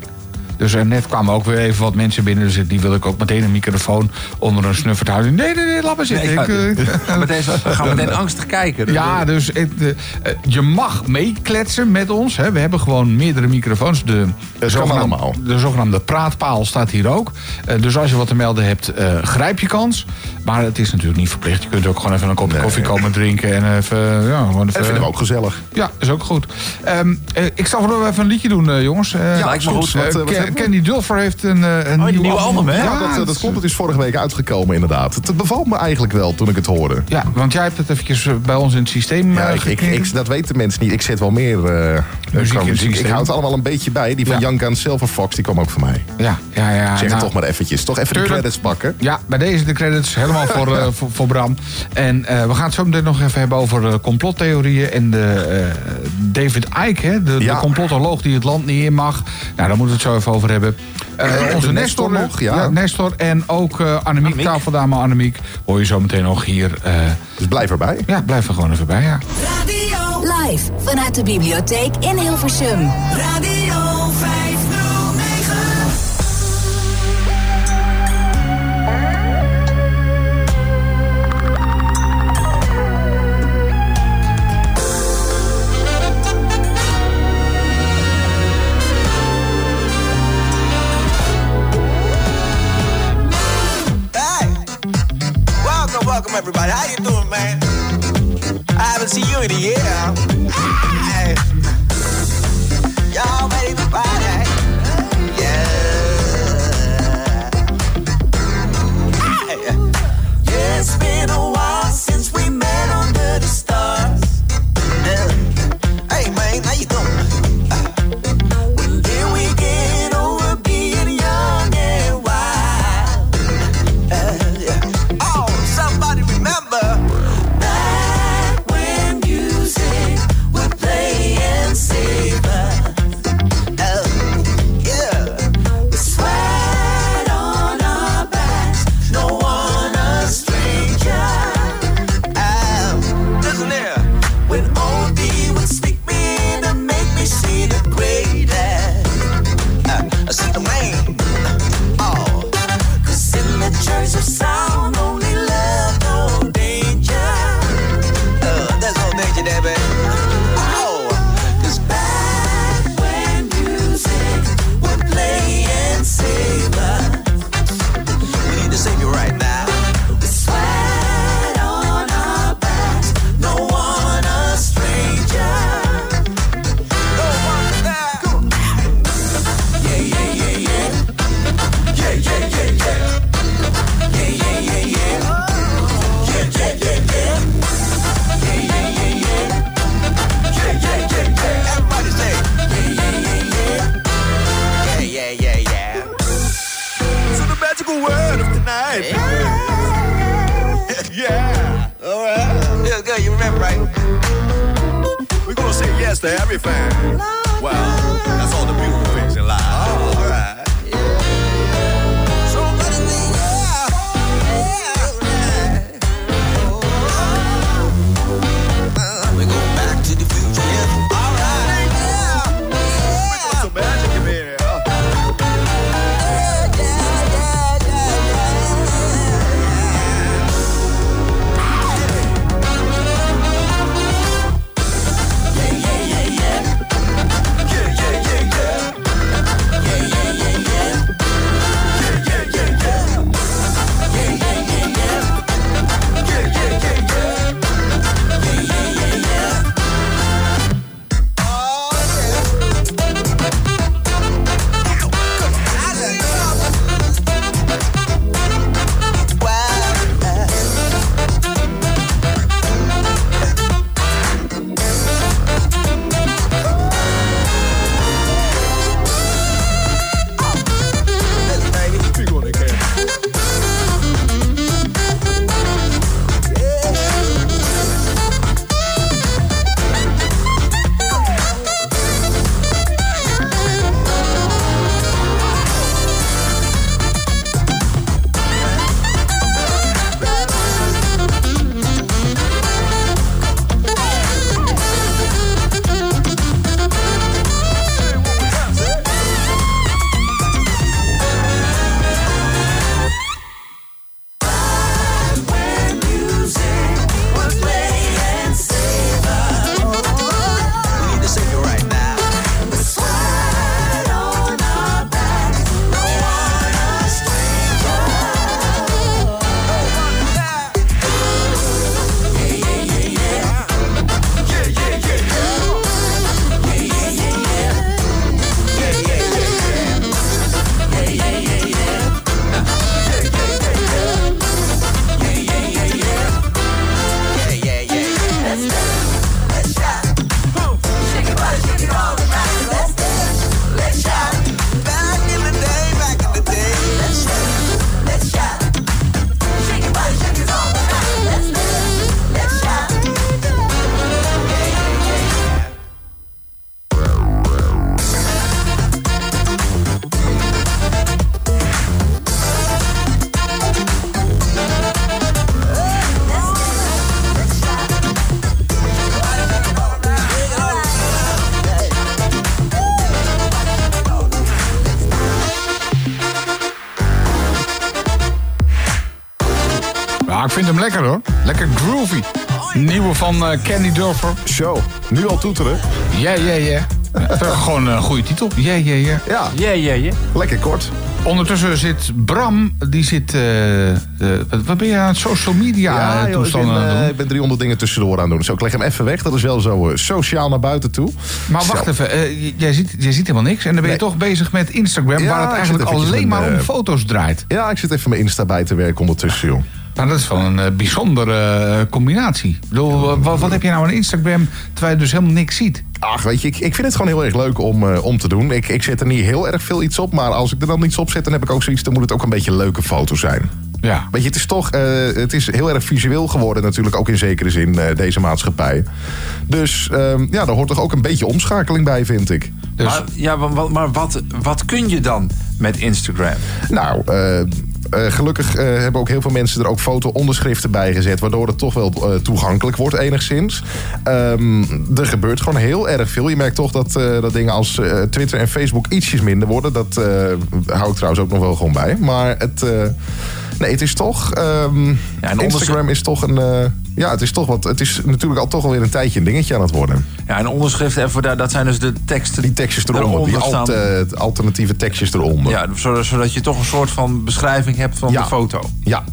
Speaker 3: Dus eh, net kwamen ook weer even wat mensen binnen. Dus die wil ik ook meteen een microfoon onder een snuffert houden. Nee, nee, nee, laat maar zitten.
Speaker 4: Nee,
Speaker 3: Ik, eh,
Speaker 4: we gaan meteen, we angstig kijken.
Speaker 3: Ja, dus het, eh, je mag meekletsen met ons. Hè. We hebben gewoon meerdere microfoons. De, zogenaamde-. De zogenaamde praatpaal staat hier ook. Dus als je wat te melden hebt, grijp je kans. Maar het is natuurlijk niet verplicht. Je kunt ook gewoon even een kopje
Speaker 5: Nee.
Speaker 3: koffie komen drinken. En even, ja, gewoon even,
Speaker 5: Dat vind ik ook gezellig.
Speaker 3: Ja, is ook goed. Eh, ik zal voor even een liedje doen, jongens.
Speaker 5: Lijkt me goed. Wat, wat
Speaker 3: Ken-
Speaker 5: hebben we?
Speaker 3: Candy Dulfer heeft een, eh, een
Speaker 4: een
Speaker 3: nieuw,
Speaker 4: nieuw album, hè?
Speaker 5: Ja, dat, eh, dat
Speaker 3: het-
Speaker 5: klopt. Het is vorige week uitgekomen inderdaad. Het bevalt me eigenlijk wel toen ik het hoorde.
Speaker 3: Ja, want jij hebt het eventjes eh, bij ons in het systeem
Speaker 5: Ja, ik, ik, dat weten mensen niet. Ik zet wel meer eh,
Speaker 3: Muziek in
Speaker 5: muziek. Ik houd het allemaal een beetje bij. Die van
Speaker 3: Ja.
Speaker 5: Young Gun Silver Fox, die kwam ook van mij.
Speaker 3: Ja, ja, ja.
Speaker 5: zeg het
Speaker 3: nou,
Speaker 5: toch maar eventjes. Toch even
Speaker 3: Tuurlijk.
Speaker 5: de credits pakken.
Speaker 3: Ja, bij deze de credits helemaal voor, eh, voor, voor Bram. En eh, we gaan het zo meteen nog even hebben over complottheorieën en de eh, David Icke, hè, de,
Speaker 5: Ja.
Speaker 3: de complotoloog die het land niet in mag. Nou, daar moeten we het zo even over hebben. Eh, onze Nestor,
Speaker 5: Nestor nog, ja.
Speaker 3: Nestor en ook eh Annemiek,
Speaker 4: Annemiek.
Speaker 3: tafeldame Annemiek, hoor je zo meteen nog hier. eh,
Speaker 5: Dus blijf erbij.
Speaker 3: ja, blijf er gewoon even bij, ja.
Speaker 8: Radio,
Speaker 1: Live vanuit de bibliotheek in Hilversum.
Speaker 8: Radio
Speaker 2: everybody. How you doing, man? I haven't seen you in a year.
Speaker 3: Vind hem lekker hoor. Lekker groovy. Nieuwe van eh, Kenny Dulfer.
Speaker 5: Show. Nu al toeteren.
Speaker 3: Ja, ja, ja. Gewoon een goede titel. Ja, ja, ja.
Speaker 5: Ja,
Speaker 4: Ja, ja, ja.
Speaker 5: lekker kort.
Speaker 3: Ondertussen zit Bram, die zit... eh, eh, wat, ben je aan social media
Speaker 5: Ja,
Speaker 3: ja,
Speaker 5: joh, ik, ben,
Speaker 3: toestanden aan het doen?
Speaker 5: ik ben 300 dingen tussendoor aan het doen. Dus ik leg hem even weg. Dat is wel zo eh, sociaal naar buiten toe.
Speaker 3: Maar wacht
Speaker 5: Zo.
Speaker 3: even, eh, jij, ziet, jij ziet helemaal niks. En dan ben je
Speaker 5: Nee.
Speaker 3: toch bezig met Instagram...
Speaker 5: Ja,
Speaker 3: waar het eigenlijk alleen maar om foto's draait.
Speaker 5: Ja, ik zit even mijn Insta bij te werken ondertussen, joh.
Speaker 3: Nou, dat is wel een eh, bijzondere eh, combinatie. Ik bedoel, wat, wat heb je nou aan Instagram... terwijl je dus helemaal niks ziet?
Speaker 5: Ach, weet je, ik, ik vind het gewoon heel erg leuk om, eh, om te doen. Ik, ik zet er niet heel erg veel iets op. Maar als ik er dan iets op zet, dan heb ik ook zoiets... dan moet het ook een beetje een leuke foto zijn.
Speaker 3: Ja.
Speaker 5: Weet je, het is toch eh, het is heel erg visueel geworden natuurlijk. Ook in zekere zin, eh, deze maatschappij. Dus ehm, ja, daar hoort toch ook een beetje omschakeling bij, vind ik.
Speaker 3: Dus,
Speaker 4: Maar, ja, maar, wat- maar wat, wat kun je dan met Instagram?
Speaker 5: Nou, eh, gelukkig eh, hebben ook heel veel mensen er ook foto-onderschriften bij gezet. Waardoor het toch wel eh, toegankelijk wordt enigszins. Ehm, er gebeurt gewoon heel erg veel. Je merkt toch dat, dat dingen als Twitter en Facebook ietsjes minder worden. Dat hou ik trouwens ook nog wel gewoon bij. Maar het, nee, het is toch... ehm,
Speaker 4: en
Speaker 5: Instagram is toch een... ja, het is toch wat... Het is natuurlijk al toch alweer een tijdje een dingetje aan het worden.
Speaker 4: Ja, en onderschriften, even daar, dat zijn dus de teksten
Speaker 5: Die tekstjes eronder. Die alt, eh, alternatieve tekstjes eronder.
Speaker 4: Ja, zodat, zodat je toch een soort van beschrijving hebt van
Speaker 5: Ja.
Speaker 4: de foto.
Speaker 5: ja,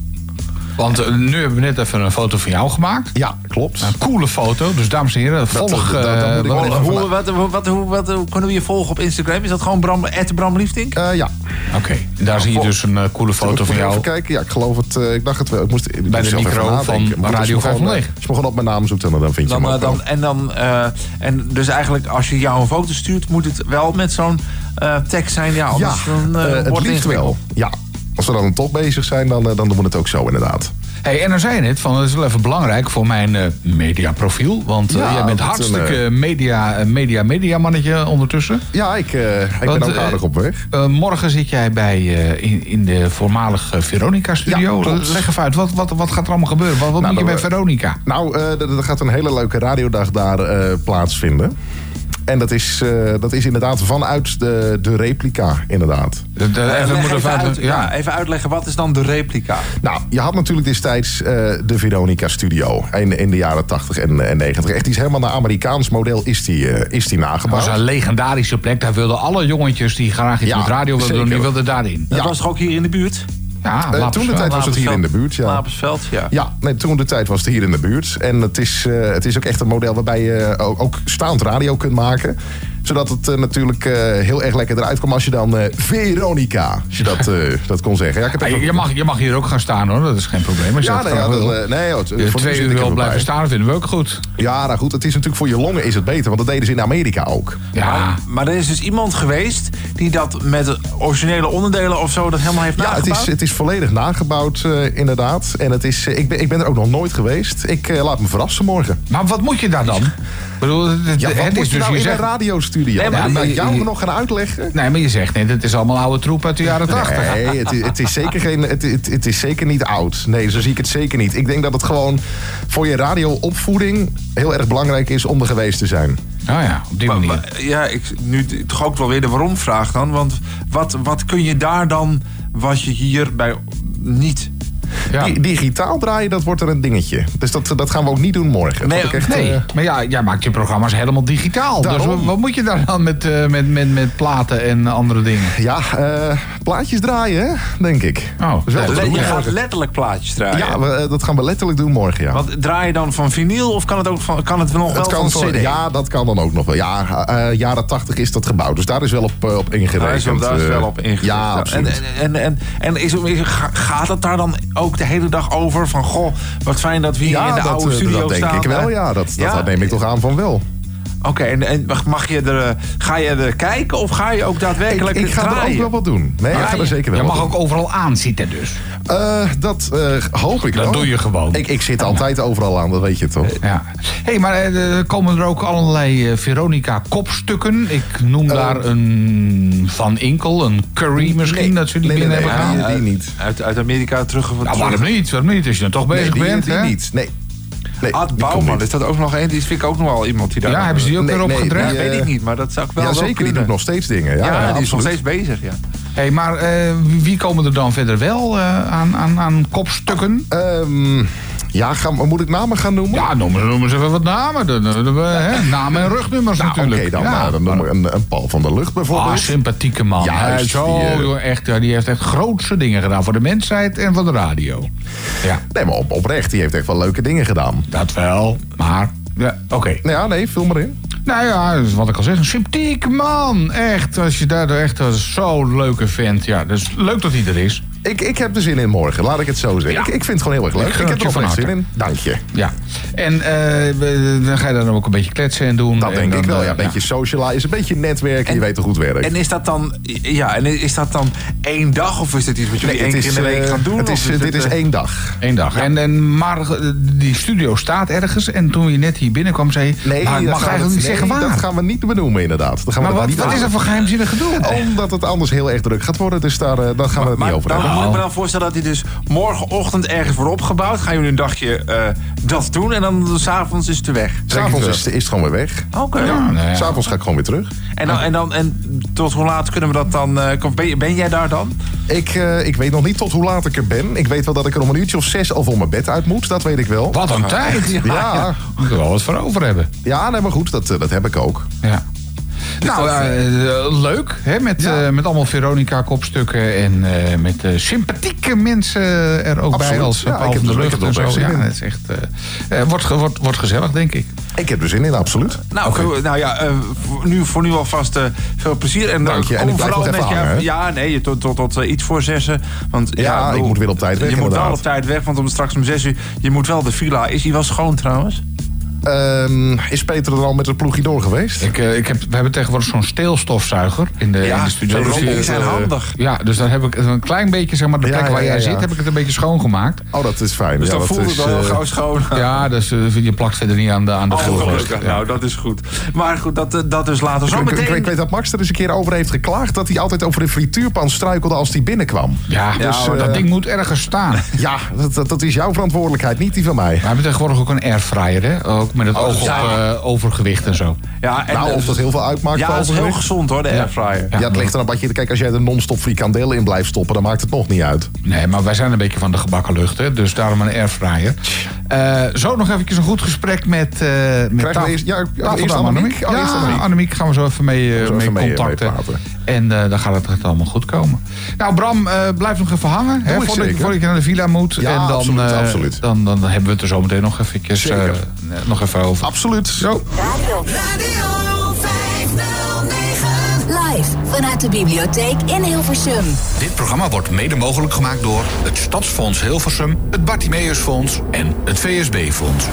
Speaker 3: want eh, nu hebben we net even een foto van jou gemaakt.
Speaker 5: ja, klopt.
Speaker 3: Een coole foto. Dus dames en heren, volg...
Speaker 5: dat- dat
Speaker 3: eh,
Speaker 4: Hoe, wat, hoe, wat, hoe, wat, hoe kunnen we je volgen op Instagram? Is dat gewoon Bram, Bram Liefdink?
Speaker 5: Eh, ja.
Speaker 3: Oké, daar zie je dus een eh, coole foto van
Speaker 5: ik
Speaker 3: jou.
Speaker 5: Even kijken. Ja, ik geloof het. eh, ik dacht het wel. Ik moest, ik
Speaker 3: Bij de micro van Radio
Speaker 5: als je gewoon,
Speaker 3: 509.
Speaker 5: eh, Als je me gewoon op mijn naam zoekt, dan, dan vind je
Speaker 4: Dan,
Speaker 5: hem
Speaker 4: dan,
Speaker 5: wel.
Speaker 4: en, dan, eh, en dus eigenlijk als je jou een foto stuurt, moet het wel met zo'n eh, tekst zijn. Ja,
Speaker 5: Ja,
Speaker 4: anders dan, eh,
Speaker 5: eh, het
Speaker 4: wordt
Speaker 5: liefst wel. Ja. Als we dan toch bezig zijn, dan, eh, dan doen we het ook zo inderdaad.
Speaker 3: Hey, en dan zei je net, van, het is wel even belangrijk voor mijn eh, mediaprofiel. Want eh,
Speaker 5: Ja,
Speaker 3: jij bent hartstikke media, media, media mannetje ondertussen.
Speaker 5: Ja, ik, ik
Speaker 3: Want,
Speaker 5: ben ook aardig op weg.
Speaker 3: Morgen zit jij bij, in, in de voormalige Veronica-studio.
Speaker 5: Ja.
Speaker 3: Leg even uit, wat, wat, wat gaat er allemaal gebeuren? Wat, wat
Speaker 5: Nou,
Speaker 3: moet je bij Veronica?
Speaker 5: Nou, er gaat een hele leuke radiodag daar plaatsvinden. En dat is, eh, dat is inderdaad vanuit de, de replica, inderdaad.
Speaker 3: De- de-
Speaker 4: Eh,
Speaker 3: even
Speaker 4: uit, ja.
Speaker 3: ja.
Speaker 4: even uitleggen, wat is dan de replica?
Speaker 5: Nou, je had natuurlijk destijds eh, de Veronica Studio in, in de jaren 80 en, en 90. Echt iets helemaal naar Amerikaans model is die, eh, is die
Speaker 3: Dat
Speaker 5: nagebouwd.
Speaker 3: was een legendarische plek. Daar wilden alle jongetjes die graag iets
Speaker 5: Ja,
Speaker 3: met radio wilden doen, die wilden daarin.
Speaker 4: Dat
Speaker 5: Ja.
Speaker 4: was toch ook hier in de buurt?
Speaker 3: Ja,
Speaker 5: Eh, toen de tijd was het hier in de buurt, ja.
Speaker 4: Lapersveld, ja.
Speaker 5: Ja, nee, toen de tijd was het hier in de buurt. En het is, eh, het is ook echt een model waarbij je ook, ook staand radio kunt maken. Zodat het eh, natuurlijk eh, heel erg lekker eruit komt als je dan eh, Veronica, als je dat, eh, dat kon zeggen. Ja, ik heb
Speaker 3: Ja,
Speaker 5: even-
Speaker 3: je, mag, je mag hier ook gaan staan hoor, dat is geen probleem. Als je
Speaker 5: Ja,
Speaker 3: dat
Speaker 5: nee, ja, dat, eh, nee, joh, het-
Speaker 3: Je
Speaker 5: voor
Speaker 3: twee uur
Speaker 5: ik
Speaker 3: wil blijven
Speaker 5: bij.
Speaker 3: staan, dat vinden we ook goed.
Speaker 5: Ja, nou goed, het is natuurlijk voor je longen is het beter. Want dat deden ze in Amerika ook.
Speaker 3: Ja,
Speaker 4: Maar er is dus iemand geweest die dat met originele onderdelen of zo dat helemaal heeft
Speaker 5: Ja, het
Speaker 4: nagebouwd?
Speaker 5: is, het is volledig nagebouwd, eh, inderdaad. En het is, ik, ben, ik ben er ook nog nooit geweest. Ik eh, laat me verrassen morgen.
Speaker 3: maar wat moet je daar dan? Ik bedoel, het,
Speaker 5: Ja, wat
Speaker 3: het
Speaker 5: moet
Speaker 3: is
Speaker 5: je
Speaker 3: dus,
Speaker 5: nou
Speaker 3: je
Speaker 5: in
Speaker 3: zegt,
Speaker 5: een radiostudio?
Speaker 3: Nee, maar-
Speaker 5: Ja, maar
Speaker 3: je-
Speaker 5: jou
Speaker 3: je-
Speaker 5: nog gaan uitleggen?
Speaker 3: Nee, maar je zegt net, het is allemaal oude troep uit de jaren 80.
Speaker 5: Nee, het is, het is zeker geen, het, het, het is zeker niet oud. Nee, zo zie ik het zeker niet. Ik denk dat het gewoon voor je radioopvoeding heel erg belangrijk is om er geweest te zijn.
Speaker 3: Oh ja, op die
Speaker 4: Maar-
Speaker 3: manier.
Speaker 4: maar, ja, ik, nu toch ook wel weer de waarom-vraag dan. Want wat, wat kun je daar dan wat je hier bij niet...
Speaker 3: Ja.
Speaker 5: Digitaal draaien, dat wordt er een dingetje. Dus dat, dat gaan we ook niet doen morgen.
Speaker 4: Nee,
Speaker 5: echt,
Speaker 3: Nee,
Speaker 5: eh,
Speaker 3: maar ja, jij maakt je programma's helemaal digitaal. Dus
Speaker 5: Daarom.
Speaker 3: wat, wat moet je daar dan met, eh, met, met, met platen en andere dingen?
Speaker 5: ja, eh, plaatjes draaien, hè, denk ik.
Speaker 3: Oh,
Speaker 5: wel
Speaker 3: ja,
Speaker 5: we
Speaker 4: Je gaat letterlijk plaatjes draaien.
Speaker 5: Ja, we, dat gaan we letterlijk doen morgen, ja.
Speaker 4: Want draai je dan van vinyl of kan het ook van, kan het nog wel
Speaker 5: Het kan
Speaker 4: van CD?
Speaker 5: ja, dat kan dan ook nog wel. Ja, eh, jaren 80 is dat gebouwd. Dus daar is wel op, op ingerekend.
Speaker 4: Daar is, wel, daar is wel op ingezet.
Speaker 5: Ja,
Speaker 4: En,
Speaker 5: absoluut.
Speaker 4: en, en, en, en is, is- ga- gaat het daar dan ook de hele dag over? Van goh, wat fijn dat we hier in de
Speaker 5: dat,
Speaker 4: oude
Speaker 5: eh,
Speaker 4: studio
Speaker 5: dat denk
Speaker 4: staan.
Speaker 5: ik wel, ja. Dat,
Speaker 4: ja?
Speaker 5: dat neem ik toch aan van wel.
Speaker 4: Oké, en, en mag je er, eh, ga je er kijken of ga je ook
Speaker 5: Ik,
Speaker 4: daadwerkelijk
Speaker 5: ik ga er ook wel wat doen. Nee, ik ga er zeker wel
Speaker 3: Je mag
Speaker 5: doen.
Speaker 3: ook overal aan zitten dus.
Speaker 5: Eh, dat eh, hoop ik
Speaker 3: Dat
Speaker 5: wel.
Speaker 3: doe je gewoon.
Speaker 5: Ik, ik zit altijd overal aan, dat weet je toch?
Speaker 3: Ja. hey, maar er komen er ook allerlei Veronica-kopstukken. Ik noem daar een Van Inkel, een Curry misschien,
Speaker 5: nee.
Speaker 3: dat ze die
Speaker 5: Nee, nee,
Speaker 3: binnen
Speaker 5: nee,
Speaker 3: hebben
Speaker 5: die-
Speaker 3: gehaald.
Speaker 5: die niet.
Speaker 4: Uit, uit Amerika terug.
Speaker 3: Nou, waarom niet? Waarom niet? Als je dan toch bezig
Speaker 5: nee, die,
Speaker 3: bent.
Speaker 5: die
Speaker 3: hè?
Speaker 5: niet. Nee. Nee,
Speaker 4: Ad Bouwman, is dat ook nog een? Die vind ik ook nog wel iemand die daar...
Speaker 3: Ja, hebben ze die ook
Speaker 5: Nee,
Speaker 3: weer
Speaker 5: nee,
Speaker 3: opgedreven?
Speaker 5: die,
Speaker 4: Ja,
Speaker 5: eh,
Speaker 4: weet ik niet, maar dat zou ik wel
Speaker 5: Ja,
Speaker 4: wel
Speaker 5: zeker. Die doet nog steeds dingen. Ja,
Speaker 4: Ja,
Speaker 5: ja,
Speaker 4: die is nog steeds bezig, ja.
Speaker 3: Hey, maar eh, wie komen er dan verder wel eh, aan, aan, aan kopstukken?
Speaker 5: Ehm, ja, gaan, moet ik namen gaan noemen?
Speaker 3: Ja, noem eens, noem eens even wat namen. De, de- de- hè, namen en rugnummers
Speaker 5: Nou,
Speaker 3: natuurlijk.
Speaker 5: Oké, dan,
Speaker 3: ja.
Speaker 5: eh, dan noem ik een, een Paul van der Lucht bijvoorbeeld.
Speaker 3: Ah, sympathieke man.
Speaker 5: Juist,
Speaker 3: Zo,
Speaker 5: die, eh,
Speaker 3: joh, echt, ja, die heeft echt grootse dingen gedaan voor de mensheid en voor de radio. Ja,
Speaker 5: Nee, maar op, oprecht, die heeft echt wel leuke dingen gedaan.
Speaker 3: dat wel. Maar, ja, oké.
Speaker 5: Nou ja, nee, vul maar in.
Speaker 3: Nou ja, dat is wat ik al zeg, een sympathieke man. Echt, als je daar echt zo'n leuke vent. Ja, dus leuk dat hij er is.
Speaker 5: Ik, ik heb er zin in morgen, laat ik het zo zeggen.
Speaker 3: Ja.
Speaker 5: Ik, ik vind het gewoon heel erg leuk.
Speaker 3: Ik
Speaker 5: heb er
Speaker 3: van
Speaker 5: zin in. Dank je.
Speaker 3: Ja. En eh, dan ga je dan ook een beetje kletsen en doen.
Speaker 5: Dat
Speaker 3: En
Speaker 5: denk
Speaker 3: dan,
Speaker 5: ik wel.
Speaker 3: eh,
Speaker 5: Ja, een beetje socializen, een beetje netwerken. je weet hoe goed werkt.
Speaker 4: En is dat dan, ja, en is dat dan één dag of is dit iets wat jullie
Speaker 5: Nee,
Speaker 4: één keer in de week
Speaker 5: eh,
Speaker 4: gaan doen?
Speaker 5: Het is, dit
Speaker 4: het,
Speaker 5: is één dag.
Speaker 3: Eén dag. En, en, maar die studio staat ergens. En toen je net hier binnenkwam, zei je...
Speaker 5: Nee,
Speaker 3: ik
Speaker 5: dat
Speaker 3: mag
Speaker 5: gaan we-
Speaker 3: eigenlijk niet
Speaker 5: nee,
Speaker 3: zeggen waar.
Speaker 5: Dat gaan we niet benoemen, inderdaad. Dat gaan we
Speaker 3: maar wat,
Speaker 5: niet
Speaker 3: wat is er voor geheimzinnig gedoe?
Speaker 5: Omdat het anders heel erg druk gaat worden. Dus daar, daar gaan we het niet over
Speaker 4: dan
Speaker 5: hebben.
Speaker 4: moet ik me dan voorstellen dat hij dus morgenochtend ergens wordt opgebouwd. Gaan jullie een dagje eh, dat doen en dan s'avonds is het er weg.
Speaker 5: S'avonds is, is het gewoon weer weg.
Speaker 4: Oké.
Speaker 3: Ja, nou ja.
Speaker 5: S'avonds ga ik gewoon weer terug.
Speaker 4: En, dan, en, dan, en tot hoe laat kunnen we dat dan... eh, ben, jij daar dan?
Speaker 5: Ik, eh, ik weet nog niet tot hoe laat ik er ben. Ik weet wel dat ik er om een uurtje of zes al voor mijn bed uit moet. Dat weet ik wel.
Speaker 3: Wat een tijd.
Speaker 5: Ja, ja.
Speaker 3: Moet er wel wat voor over hebben.
Speaker 5: nee, maar goed, dat, dat heb ik ook.
Speaker 3: Ja. Nou,
Speaker 4: dat,
Speaker 3: eh, leuk. Hè? Met,
Speaker 5: Ja.
Speaker 3: eh, met allemaal Veronica-kopstukken. En eh, met eh, sympathieke mensen er ook bij.
Speaker 5: Absoluut.
Speaker 3: Als eh,
Speaker 5: Ja,
Speaker 3: Paul
Speaker 5: ik
Speaker 3: van
Speaker 5: heb
Speaker 3: der
Speaker 5: er- ik
Speaker 3: Lucht en zo. Ja,
Speaker 5: zin in.
Speaker 3: het is echt, wordt, wordt, wordt gezellig, denk ik.
Speaker 5: Ik heb er zin in, absoluut.
Speaker 4: Nou, voor- nou ja, eh, voor, nu, voor nu alvast eh, veel plezier. En,
Speaker 5: Dank je. En ik
Speaker 4: vooral
Speaker 5: nog even
Speaker 4: met je-
Speaker 5: hangen?
Speaker 4: Ja, nee, tot, tot, tot eh, iets voor zessen. Want,
Speaker 5: Ja, ik
Speaker 4: bedoel,
Speaker 5: moet weer op tijd weg,
Speaker 4: Je moet wel
Speaker 5: inderdaad.
Speaker 4: op tijd weg, want om straks om zes uur... Je moet wel de villa... Is die wel schoon trouwens?
Speaker 5: Ehm, is Peter er al met het ploegje door geweest?
Speaker 3: Ik, eh, ik heb, we hebben tegenwoordig zo'n steelstofzuiger in de,
Speaker 4: Ja,
Speaker 3: in de studio. Dus die,
Speaker 4: die zijn
Speaker 3: eh,
Speaker 4: handig.
Speaker 3: Ja, dus daar heb ik een klein beetje, zeg maar, de plek
Speaker 5: ja,
Speaker 3: waar
Speaker 5: ja,
Speaker 3: jij
Speaker 5: ja.
Speaker 3: zit, heb ik het een beetje schoongemaakt.
Speaker 5: Oh, dat is fijn.
Speaker 4: Dus
Speaker 5: ja,
Speaker 4: dan
Speaker 5: is,
Speaker 4: het wel heel
Speaker 5: eh,
Speaker 4: gauw schoon.
Speaker 3: Ja, dus eh, je plakt verder niet aan de, aan de
Speaker 4: Oh,
Speaker 3: vloer vast.
Speaker 4: gelukkig.
Speaker 3: Ja.
Speaker 4: Nou, dat is goed. Maar goed, dat, eh, dat dus later. Zo
Speaker 5: Ik, ik-
Speaker 4: meteen...
Speaker 5: ik weet dat Max er eens een keer over heeft geklaagd... dat hij altijd over de frituurpan struikelde als hij binnenkwam.
Speaker 3: Ja,
Speaker 4: Ja,
Speaker 3: dus, dat
Speaker 5: eh,
Speaker 3: ding moet ergens staan.
Speaker 5: Ja, dat, dat, dat is jouw verantwoordelijkheid, niet die van mij.
Speaker 3: We hebben tegenwoordig ook een airfryer, hè? Ook met het oog op eh, overgewicht en zo.
Speaker 4: Ja, en,
Speaker 5: nou, of dat heel veel uitmaakt.
Speaker 4: ja, dat is heel gezond hoor, de airfryer.
Speaker 5: Ja, het ligt er een badje. Kijk, als jij er non-stop frikandellen in blijft stoppen, dan maakt het nog niet uit.
Speaker 3: Nee, maar wij zijn een beetje van de gebakken lucht, hè? Dus daarom een airfryer. Eh zo nog eventjes een goed gesprek met... eh met taf-
Speaker 5: eerst- ja, eerst Annemiek? Oh,
Speaker 3: ja,
Speaker 5: eerst Annemiek.
Speaker 3: Annemiek gaan we zo even mee, eh,
Speaker 5: Zo
Speaker 3: mee
Speaker 5: even
Speaker 3: contacten.
Speaker 5: mee
Speaker 3: en eh, dan gaat het echt allemaal goed komen. Nou, Bram, eh, blijf nog even hangen. Hè,
Speaker 5: ik
Speaker 3: voordat, voordat je naar de villa moet.
Speaker 5: Ja,
Speaker 3: en dan,
Speaker 5: absoluut,
Speaker 3: eh,
Speaker 5: absoluut.
Speaker 3: Dan, dan hebben we het er zo meteen nog eh, nog even over.
Speaker 5: Absoluut.
Speaker 3: Zo.
Speaker 2: Radio 509.
Speaker 1: Live vanuit de bibliotheek in Hilversum.
Speaker 3: Dit programma wordt mede mogelijk gemaakt door het Stadsfonds Hilversum, het Bartimeusfonds en het VSB-fonds.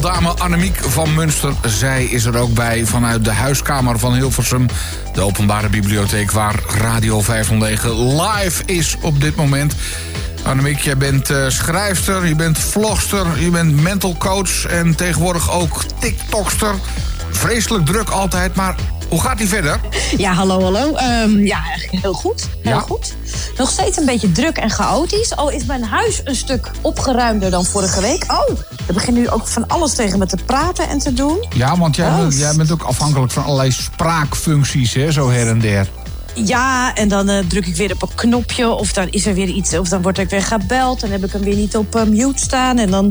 Speaker 3: Tafeldame Annemiek van Munster. Zij is er ook bij vanuit de huiskamer van Hilversum. De openbare bibliotheek waar Radio 509 live is op dit moment. Annemiek, jij bent eh, schrijfster, je bent vlogster, je bent mental coach... en tegenwoordig ook tiktokster. Vreselijk druk altijd, maar hoe gaat die verder?
Speaker 9: Ja, hallo, hallo. Ehm, ja, eigenlijk heel goed. Heel
Speaker 3: Ja?
Speaker 9: goed. Nog steeds een beetje druk en chaotisch. Al is mijn huis een stuk opgeruimder dan vorige week. Oh, we beginnen nu ook van alles tegen me te praten en te doen.
Speaker 3: Ja, want jij,
Speaker 9: Oh.
Speaker 3: bent- jij bent ook afhankelijk van allerlei spraakfuncties, hè, zo her en der.
Speaker 9: Ja, en dan eh, druk ik weer op een knopje. Of dan is er weer iets. Of dan word ik weer gebeld. Dan heb ik hem weer niet op eh, mute staan. En dan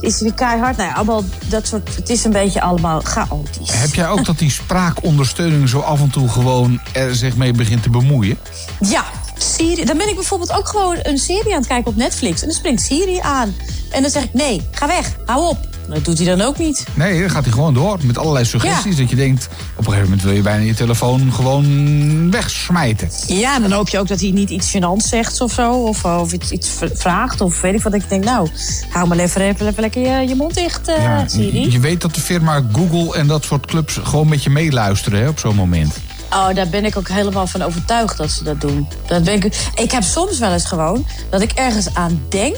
Speaker 9: is hij weer keihard. Nou ja, allemaal dat soort. Het is een beetje allemaal chaotisch.
Speaker 3: Heb jij ook dat die spraakondersteuning zo af en toe gewoon er zich mee begint te bemoeien?
Speaker 9: Ja, Siri. Dan ben ik bijvoorbeeld ook gewoon een serie aan het kijken op Netflix. En dan springt Siri aan. En dan zeg ik: nee, ga weg, hou op. Dat doet hij dan ook niet.
Speaker 3: Nee, dan gaat hij gewoon door met allerlei suggesties.
Speaker 9: Ja.
Speaker 3: Dat je denkt, op een gegeven moment wil je bijna je telefoon gewoon wegsmijten.
Speaker 9: Ja, en dan hoop je ook dat hij niet iets gênants zegt of zo. Of, of iets, iets vraagt. Of weet ik wat. Dat ik denk, nou, hou maar even, even, even lekker je, je mond dicht, eh
Speaker 3: Ja,
Speaker 9: Siri.
Speaker 3: je, je weet dat de firma Google en dat soort clubs gewoon met je meeluisteren hè, op zo'n moment.
Speaker 9: Oh, daar ben ik ook helemaal van overtuigd dat ze dat doen. Dat ben ik, ik heb soms wel eens gewoon dat ik ergens aan denk.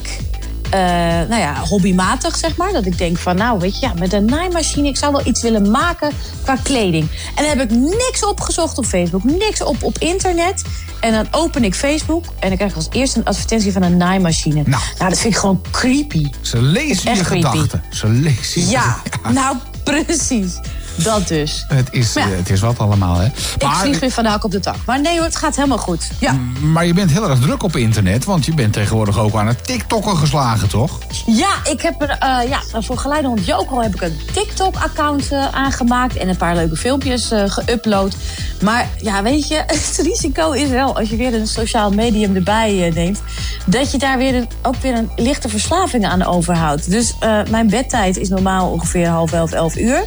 Speaker 9: Eh, nou ja, hobbymatig zeg maar. Dat ik denk van, nou weet je, ja, met een naaimachine... ik zou wel iets willen maken qua kleding. En dan heb ik niks opgezocht op Facebook. Niks op, op internet. En dan open ik Facebook en dan krijg ik als eerste een advertentie van een naaimachine.
Speaker 3: Nou.
Speaker 9: dat vind ik gewoon creepy.
Speaker 3: Ze lezen je
Speaker 9: creepy.
Speaker 3: gedachten. Ze lezen je
Speaker 9: Ja, nou precies. Dat dus.
Speaker 3: Het is,
Speaker 9: ja.
Speaker 3: eh, het is wat allemaal, hè?
Speaker 9: Ik vlieg weer van de hak op de tak. Maar nee hoor, het gaat helemaal goed. Ja.
Speaker 3: maar je bent heel erg druk op internet, want je bent tegenwoordig ook aan het TikTokken geslagen, toch?
Speaker 9: Ja, ik heb er, eh, ja, voor Geleidehond Joko heb ik een TikTok-account eh, aangemaakt en een paar leuke filmpjes geüpload. Maar ja, weet je, het risico is wel, als je weer een sociaal medium erbij neemt, dat je daar weer een, ook weer een lichte verslaving aan overhoudt. Dus mijn bedtijd is normaal ongeveer half elf, elf uur.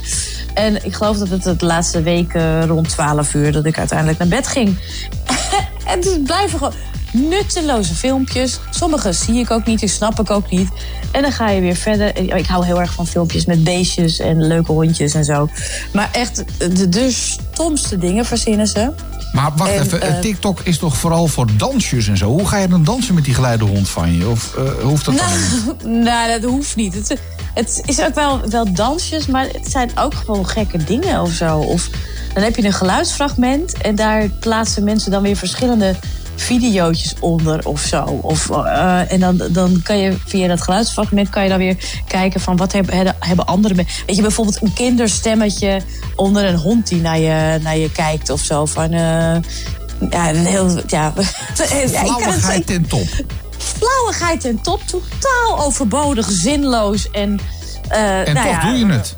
Speaker 9: En ik geloof dat het de laatste week eh, rond 12 uur dat ik uiteindelijk naar bed ging. en het blijven gewoon nutteloze filmpjes. Sommige zie ik ook niet, die snap ik ook niet. En dan ga je weer verder. Ik hou heel erg van filmpjes met beestjes en leuke hondjes en zo. Maar echt, de, de stomste dingen verzinnen ze.
Speaker 3: Maar wacht
Speaker 9: En,
Speaker 3: even,
Speaker 9: eh,
Speaker 3: TikTok is toch vooral voor dansjes en zo? Hoe ga je dan dansen met die geleidehond van je? Of eh, hoeft dat dan niet?
Speaker 9: Nou, nou, dat hoeft niet. Het, het is ook wel, wel dansjes, maar het zijn ook gewoon gekke dingen of zo. Of dan heb je een geluidsfragment en daar plaatsen mensen dan weer verschillende videootjes onder of zo. Of, eh, en dan, dan kan je via dat geluidsfragment kan je dan weer kijken van wat hebben, hebben- andere mensen. Weet je, bijvoorbeeld een kinderstemmetje onder een hond die naar je, naar je kijkt of zo. Van, eh, ja, een heel. Ja,
Speaker 3: Flauwigheid ten top.
Speaker 9: flauwigheid ten top. Totaal overbodig, zinloos. En, eh,
Speaker 3: En
Speaker 9: nou
Speaker 3: toch
Speaker 9: ja,
Speaker 3: doe je het.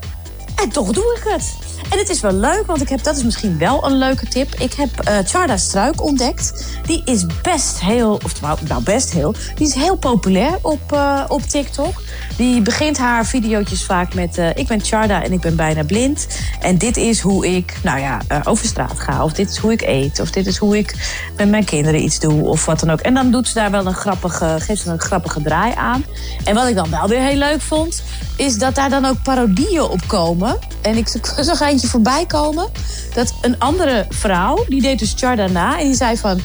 Speaker 9: En toch doe ik het. En het is wel leuk, want ik heb, dat is misschien wel een leuke tip. Ik heb eh Charda Struik ontdekt. Die is best heel, of nou, nou best heel, die is heel populair op, eh, op TikTok. Die begint haar videootjes vaak met... eh, ik ben Charda en ik ben bijna blind. En dit is hoe ik nou ja, over straat ga. Of dit is hoe ik eet. Of dit is hoe ik met mijn kinderen iets doe. Of wat dan ook. En dan doet ze daar wel een grappige, geeft ze een grappige draai aan. En wat ik dan wel weer heel leuk vond... is dat daar dan ook parodieën op komen. En ik zag eentje voorbij komen. Dat een andere vrouw, die deed dus Charda na. En die zei van...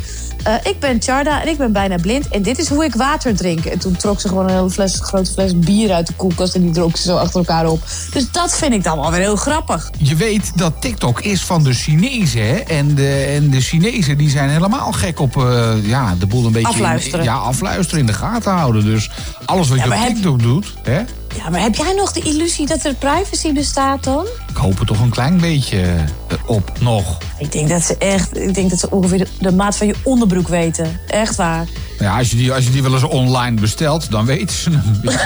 Speaker 9: eh, ik ben Charda en ik ben bijna blind. En dit is hoe ik water drink. En toen trok ze gewoon een hele fles, grote fles bier uit de koelkast. En die dronk ze zo achter elkaar op. Dus dat vind ik dan wel weer heel grappig.
Speaker 3: Je weet dat TikTok is van de Chinezen, hè? En de, en de Chinezen die zijn helemaal gek op eh, ja, de boel een beetje... in-
Speaker 9: Afluisteren.
Speaker 3: ja, afluisteren in de gaten houden. Dus alles wat
Speaker 9: Ja,
Speaker 3: je op
Speaker 9: heb-
Speaker 3: TikTok doet, hè?
Speaker 9: Ja, maar heb jij nog de illusie dat er privacy bestaat dan?
Speaker 3: Ik hoop er toch een klein beetje eh, op nog.
Speaker 9: Ik denk dat ze echt, ik denk dat ze ongeveer de, de maat van je onderbroek weten. Echt waar.
Speaker 3: Ja, als je die, als je die wel eens online bestelt, dan weten ze hem.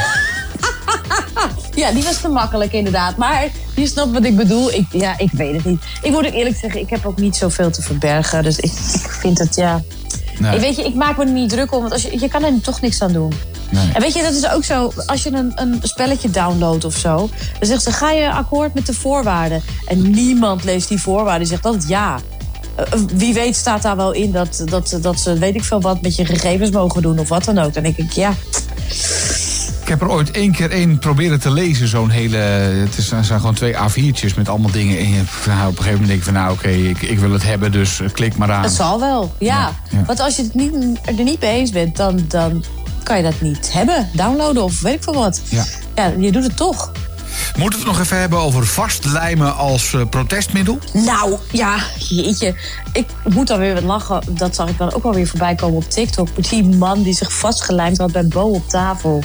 Speaker 3: Ja.
Speaker 9: Die was te makkelijk inderdaad. Maar je snapt wat ik bedoel. Ik, ja, ik weet het niet. Ik moet ook eerlijk zeggen, ik heb ook niet zoveel te verbergen. Dus ik, ik vind het, ja...
Speaker 3: Nee.
Speaker 9: Ik weet je, ik maak me er niet druk om. Want als je, je kan er toch niks aan doen.
Speaker 3: Nee.
Speaker 9: En weet je, dat is ook zo. Als je een, een spelletje downloadt of zo. Dan zegt ze, ga je akkoord met de voorwaarden? En niemand leest die voorwaarden. Die zegt altijd ja. Eh, wie weet staat daar wel in dat, dat, dat ze weet ik veel wat met je gegevens mogen doen of wat dan ook. Dan denk ik, ja.
Speaker 3: Ik heb er ooit één keer één proberen te lezen, zo'n hele... Het is, zijn gewoon twee A4'tjes met allemaal dingen. En je, nou, op een gegeven moment denk ik van, nou oké, ik, ik wil het hebben, dus eh, klik maar aan.
Speaker 9: Het zal wel, ja.
Speaker 3: ja.
Speaker 9: Want als je het niet, er niet mee eens bent, dan, dan kan je dat niet hebben. Downloaden of weet ik veel wat.
Speaker 3: Ja.
Speaker 9: Ja, je doet het toch.
Speaker 3: Moeten we het nog even hebben over vastlijmen als eh, protestmiddel?
Speaker 9: Nou, ja, jeetje. Ik moet dan weer wat lachen. Dat zag ik dan ook wel weer voorbij komen op TikTok. Die man die zich vastgelijmd had bij Bo op tafel.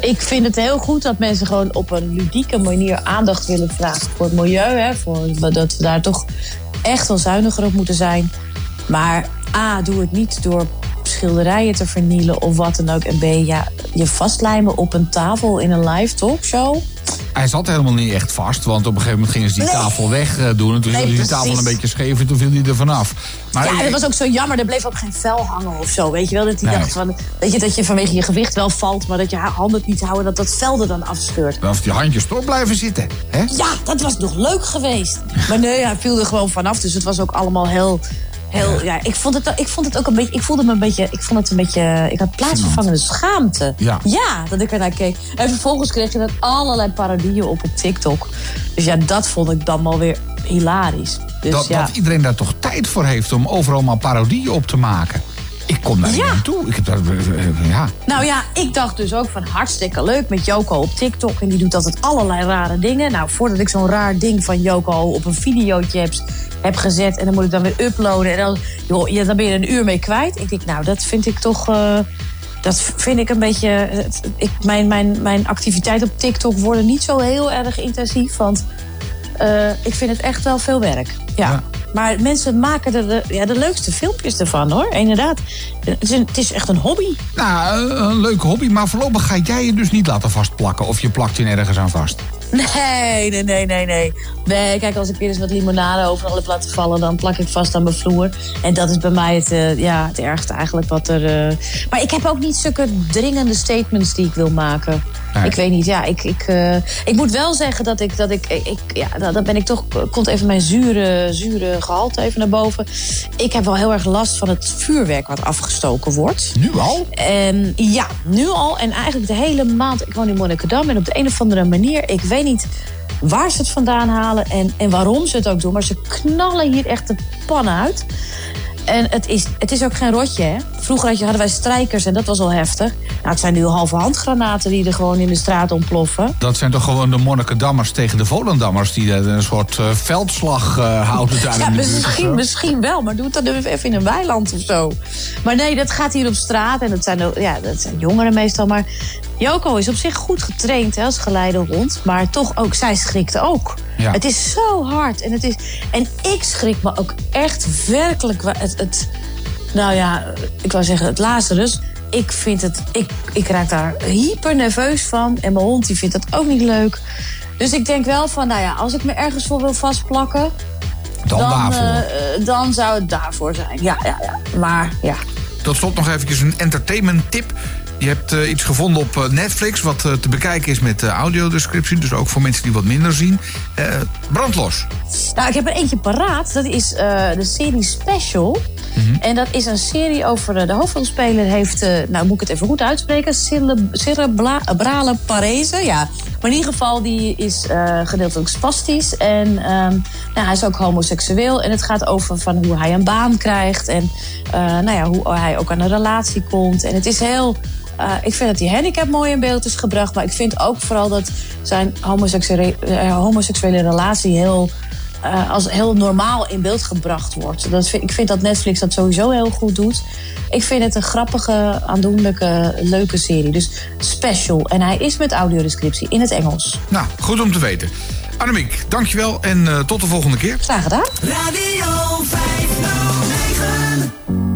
Speaker 9: Ik vind het heel goed dat mensen gewoon op een ludieke manier aandacht willen vragen voor het milieu. Hè, voor, dat we daar toch echt wel zuiniger op moeten zijn. Maar A, doe het niet door schilderijen te vernielen of wat dan ook. En B, ja, je vastlijmen op een tafel in een live talkshow.
Speaker 3: Hij zat helemaal niet echt vast, want op een gegeven moment gingen ze die
Speaker 9: Nee.
Speaker 3: tafel weg eh, doen. En toen
Speaker 9: Nee,
Speaker 3: viel die tafel een beetje scheef en toen viel hij er vanaf. Maar
Speaker 9: ja, dat was ook zo jammer. Er bleef ook geen vel hangen of zo. Weet je wel? Dat hij
Speaker 3: Nee.
Speaker 9: dacht van, weet je, dat je vanwege je gewicht wel valt, maar dat je handen niet houden, dat dat vel er dan afscheurt.
Speaker 3: Of die handjes erop blijven zitten. Hè?
Speaker 9: Ja, dat was nog leuk geweest. Maar nee, hij viel er gewoon vanaf. Dus het was ook allemaal heel. Heel, ja, ik vond, het, ik vond het ook een beetje. Ik voelde me een beetje. Ik vond het een beetje. Ik had plaatsvervangende schaamte.
Speaker 3: Ja.
Speaker 9: ja, dat ik ernaar keek. En vervolgens kreeg je dan allerlei parodieën op op TikTok. Dus ja, dat vond ik dan wel weer hilarisch. Dus
Speaker 3: dat,
Speaker 9: ja.
Speaker 3: dat iedereen daar toch tijd voor heeft om overal maar parodieën op te maken. Ik kom daar niet
Speaker 9: Ja.
Speaker 3: toe. Ik heb daar, eh, eh, ja.
Speaker 9: Nou ja, ik dacht dus ook van hartstikke leuk met Joko op TikTok. En die doet altijd allerlei rare dingen. Nou, voordat ik zo'n raar ding van Joko op een videootje heb, heb gezet... en dan moet ik dan weer uploaden. En dan, joh, ja, dan ben je een uur mee kwijt. Ik denk, nou, dat vind ik toch... eh, dat vind ik een beetje... Ik, mijn, mijn, mijn activiteiten op TikTok worden niet zo heel erg intensief. Want eh, ik vind het echt wel veel werk. Ja.
Speaker 3: Ja.
Speaker 9: Maar mensen maken er de, ja, de leukste filmpjes ervan, hoor. Inderdaad. Het is, een, het is echt een hobby.
Speaker 3: Nou, eh, een leuke hobby, maar voorlopig ga jij je dus niet laten vastplakken. Of je plakt je nergens aan vast.
Speaker 9: Nee, nee, nee, nee, nee. Nee, kijk, als ik weer eens wat limonade overal heb laten vallen... dan plak ik vast aan mijn vloer. En dat is bij mij het, eh, ja, het ergste eigenlijk wat er... Maar ik heb ook niet zulke dringende statements die ik wil maken.
Speaker 3: Nee.
Speaker 9: Ik weet niet, ja, ik, ik, eh, ik moet wel zeggen dat ik... Dat ik, ik ja, dan dan ben ik toch... Komt even mijn zure, zure gehalte even naar boven. Ik heb wel heel erg last van het vuurwerk wat afgestoken wordt.
Speaker 3: Nu al?
Speaker 9: En ja, nu al. En eigenlijk de hele maand. Ik woon in Monnikendam. En op de een of andere manier, ik weet niet waar ze het vandaan halen en, en waarom ze het ook doen. Maar ze knallen hier echt de pan uit. En het is, het is ook geen rotje, hè. Vroeger had je, hadden wij strijkers en dat was al heftig. Nou, het zijn nu halve handgranaten die er gewoon in de straat ontploffen.
Speaker 3: Dat zijn toch gewoon de Monnikendammers tegen de Volendammers... die er een soort eh, veldslag eh, houden daar
Speaker 9: Ja,
Speaker 3: in de
Speaker 9: misschien, misschien wel, maar doe het dan even in een weiland of zo. Maar nee, dat gaat hier op straat en dat zijn, ja, dat zijn jongeren meestal. Maar Joko is op zich goed getraind hè, als geleidehond. Maar toch ook, zij schrikte ook.
Speaker 3: Ja.
Speaker 9: Het is zo hard. En, het is, en ik schrik me ook echt werkelijk... Het, het, nou ja, ik wou zeggen het Lazarus. Ik vind het... Ik, ik raak daar hyper nerveus van. En mijn hond die vindt dat ook niet leuk. Dus ik denk wel van, nou ja, als ik me ergens voor wil vastplakken...
Speaker 3: Dan, daarvoor.
Speaker 9: eh, eh, dan zou het daarvoor zijn. Ja, ja, ja. Maar ja.
Speaker 3: Tot slot nog eventjes een entertainment tip. Je hebt eh, iets gevonden op eh, Netflix wat eh, te bekijken is met eh, audiodescriptie. Dus ook voor mensen die wat minder zien. Brandlos.
Speaker 9: Nou, ik heb er eentje paraat. Dat is de serie Special. En dat is een serie over... de hoofdrolspeler heeft... nou, moet ik het even goed uitspreken? cere- Cerebrale parese. Ja. Maar in ieder geval, die is gedeeltelijk spastisch. En ehm, nou, hij is ook homoseksueel. En het gaat over van hoe hij een baan krijgt. En nou ja, hoe hij ook aan een relatie komt. En het is heel... eh, ik vind dat die handicap mooi in beeld is gebracht. Maar ik vind ook vooral dat zijn homoseksuele, eh, homoseksuele relatie heel, eh, als heel normaal in beeld gebracht wordt. Dat vind, ik vind dat Netflix dat sowieso heel goed doet. Ik vind het een grappige, aandoenlijke, leuke serie. Dus special. En hij is met audiodescriptie in het Engels.
Speaker 3: Nou, goed om te weten. Annemiek, dankjewel en eh, tot de volgende keer.
Speaker 9: Graag gedaan.
Speaker 2: Radio 509.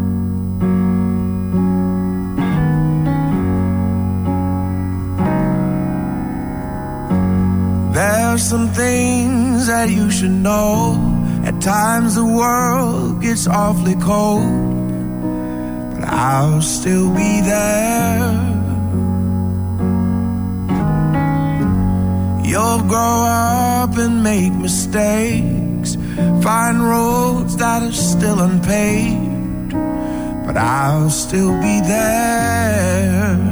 Speaker 8: There's some things that you should know. At times the world gets awfully cold, but I'll still be there. You'll grow up and make mistakes, find roads that are still unpaved, but I'll still be there.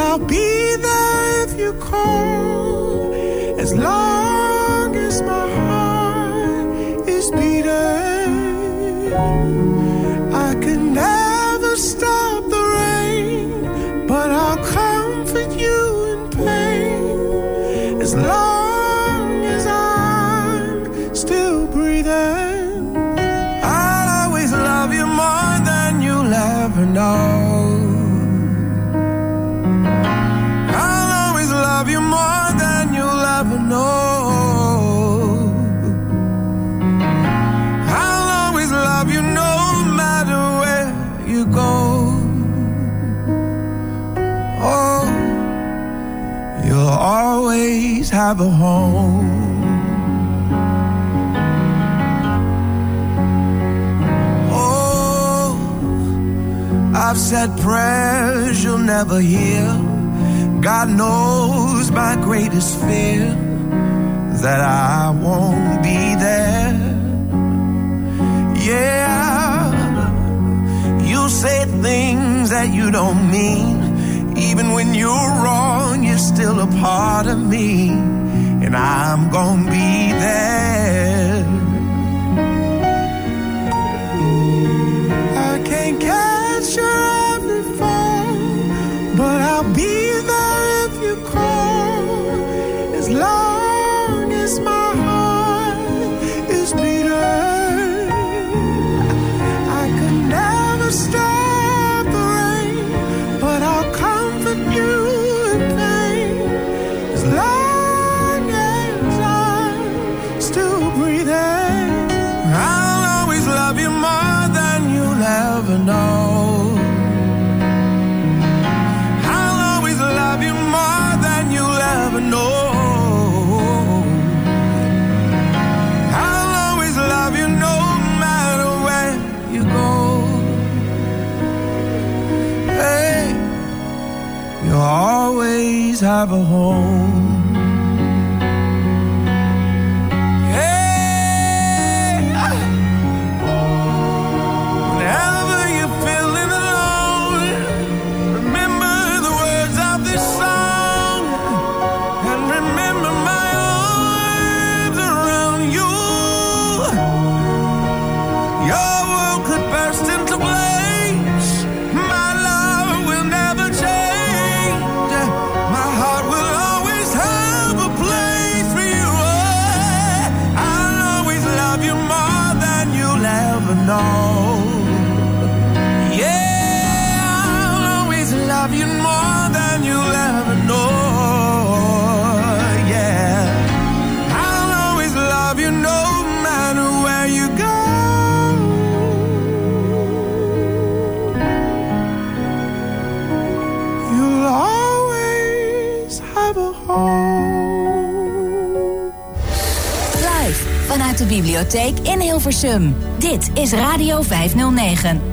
Speaker 8: I'll be there if you call. As long as my heart is beating, I can never stop the rain, but I'll comfort you in pain. As long have a home. Oh, I've said prayers you'll never hear. God knows my greatest fear that I won't be there. Yeah, you say things that you don't mean. Even when you're wrong, you're still a part of me, and I'm gonna be there. I can't catch your every fall, but I'll be have a home.
Speaker 1: Bibliotheek in Hilversum. Dit is Radio 509.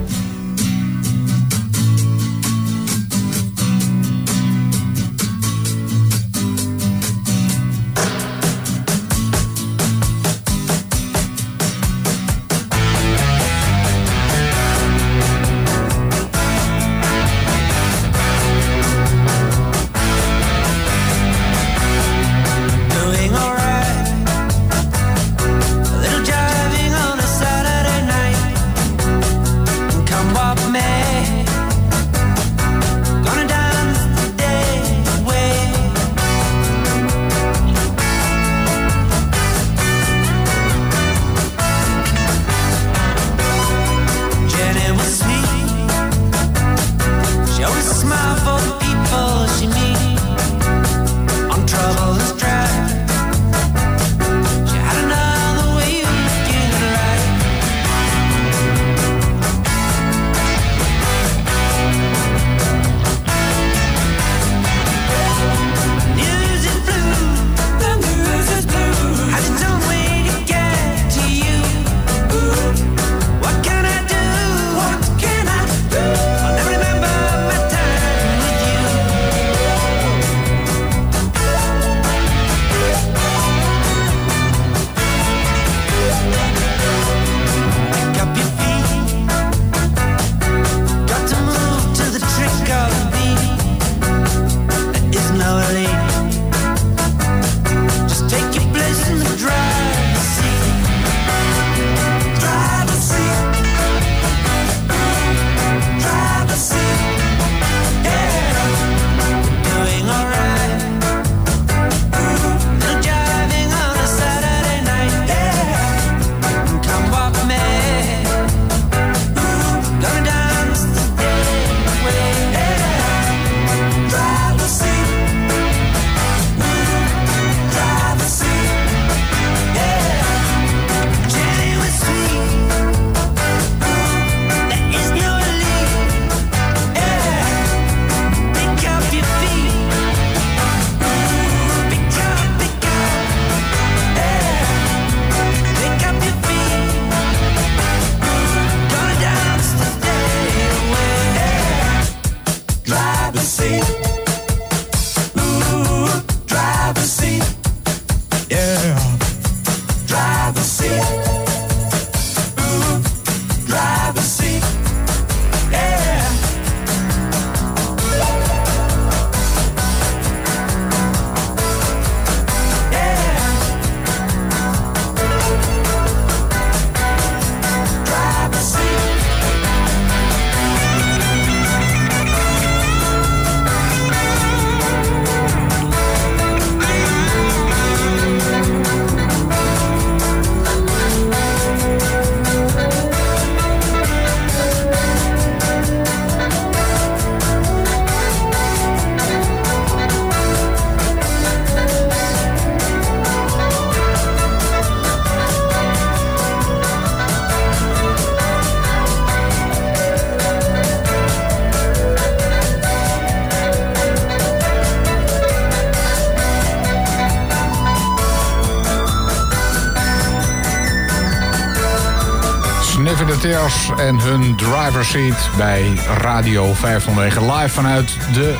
Speaker 3: En hun driver seat bij Radio 509. Live vanuit de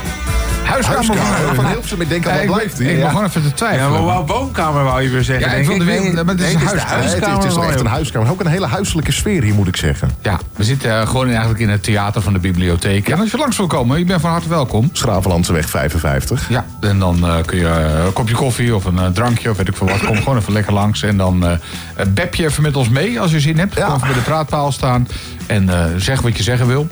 Speaker 3: huiskamer
Speaker 5: Huiskamer van Hilversum. Ik denk al,
Speaker 3: Ja, ik,
Speaker 5: blijft
Speaker 3: ik
Speaker 5: hij? Ja.
Speaker 3: gewoon even te
Speaker 4: Ja,
Speaker 3: twijfelen.
Speaker 4: maar wou woonkamer wou je weer zeggen.
Speaker 3: Ja, ik
Speaker 4: denk
Speaker 3: wilde weer-
Speaker 4: Nee,
Speaker 3: maar het is
Speaker 4: nee,
Speaker 3: een
Speaker 4: het is
Speaker 3: huiskamer.
Speaker 5: Ja, het, het is wel
Speaker 4: van
Speaker 5: echt een huiskamer. Ook een hele huiselijke sfeer hier, moet ik zeggen.
Speaker 3: Ja, we zitten eh, gewoon eigenlijk in het theater van de bibliotheek. En als je langs wil komen, je bent van harte welkom.
Speaker 5: Schravenlandseweg 55.
Speaker 3: Ja, en dan eh, kun je een kopje koffie of een eh, drankje of weet ik veel wat. Kom gewoon even lekker langs. En dan bep je even met ons mee als je zin hebt.
Speaker 5: Ja.
Speaker 3: Kom even bij de praatpaal staan en eh, zeg wat je zeggen wil.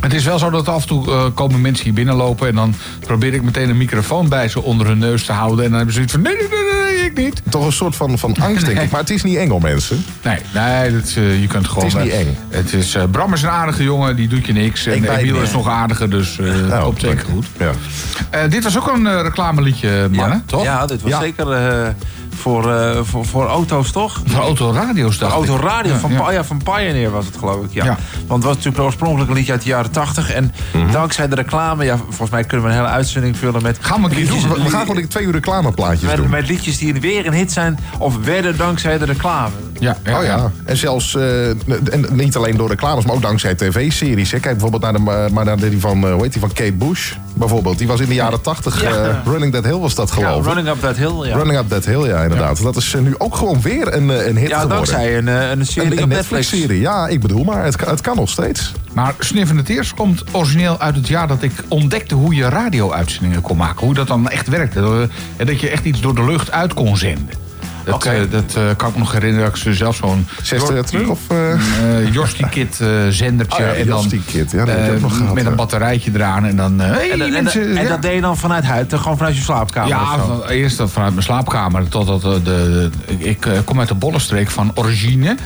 Speaker 3: Het is wel zo dat af en toe eh, komen mensen hier binnenlopen... en dan probeer ik meteen een microfoon bij ze onder hun neus te houden. En dan hebben ze zoiets van, nee, nee, nee, nee, ik niet.
Speaker 5: Toch een soort van, van angst, denk ik. Maar het is niet eng om mensen.
Speaker 3: Nee, nee dat, is, eh, je kunt gewoon...
Speaker 5: Het is niet
Speaker 3: eh,
Speaker 5: eng.
Speaker 3: Het is, eh, Bram is een aardige jongen, die doet je niks.
Speaker 5: Ik
Speaker 3: En Emiel is nog aardiger, dus eh
Speaker 5: Nou,
Speaker 3: komt zeker goed.
Speaker 5: Ja.
Speaker 3: Eh, dit was ook een eh, reclameliedje, mannen,
Speaker 4: Ja,
Speaker 3: toch?
Speaker 4: Ja, dit was
Speaker 5: Ja.
Speaker 4: zeker eh, voor, eh, voor, voor auto's, toch?
Speaker 3: Voor autoradio's dacht ik.
Speaker 4: Autoradio
Speaker 3: Ja,
Speaker 4: van,
Speaker 3: ja.
Speaker 4: Pa- ja, van Pioneer was het, geloof ik. Ja.
Speaker 3: Ja.
Speaker 4: Want het was natuurlijk oorspronkelijk een liedje uit de jaren 80. En
Speaker 3: Mhm.
Speaker 4: dankzij de reclame, ja, volgens mij kunnen we een hele uitzending vullen met.
Speaker 3: Gaan we een keer
Speaker 4: liedjes-
Speaker 3: doen.
Speaker 5: We we gaan gewoon twee uur reclameplaatjes
Speaker 4: met,
Speaker 5: doen.
Speaker 4: met liedjes die weer een hit zijn of werden dankzij de reclame.
Speaker 3: Ja, ja,
Speaker 5: Oh ja, en zelfs eh, en niet alleen door reclames, maar ook dankzij tv-series. hè. Kijk bijvoorbeeld naar, de, maar naar die van, eh, hoe heet die van Kate Bush bijvoorbeeld. Die was in de jaren 80,
Speaker 4: Ja.
Speaker 5: eh, Running That Hill was dat
Speaker 4: Ja,
Speaker 5: geloof ik.
Speaker 4: Running Up That Hill. Ja,
Speaker 5: Running Up That Hill, ja inderdaad. Dat is eh, nu ook gewoon weer een, eh, een hit
Speaker 4: ja
Speaker 5: geworden.
Speaker 4: dankzij een, een serie
Speaker 5: een, een
Speaker 4: op Netflix.
Speaker 5: Netflix-serie, ja, ik bedoel maar, het, kan- het kan nog steeds.
Speaker 3: Maar Sniff in het Teers komt origineel uit het jaar dat ik ontdekte hoe je radio-uitzendingen kon maken. Hoe dat dan echt werkte. En dat je echt iets door de lucht uit kon zenden. Dat,
Speaker 4: Oké.
Speaker 3: eh, dat eh, kan ik me nog herinneren. Dat ik ze zelf zo'n...
Speaker 5: Zes jaar terug of...
Speaker 3: Jostie Kit eh, zendertje.
Speaker 5: Oh ja,
Speaker 3: en dan,
Speaker 5: Kit, ja, dat heb ik ook nog gehad,
Speaker 3: Met een batterijtje eraan. En dan... hey,
Speaker 4: En, dat- en,
Speaker 3: mensen,
Speaker 4: en
Speaker 3: ja.
Speaker 4: dat deed je dan vanuit huis, gewoon vanuit je slaapkamer.
Speaker 3: Ja, van- eerst dan vanuit mijn slaapkamer. Totdat de, de, ik kom uit de bollenstreek van Origine.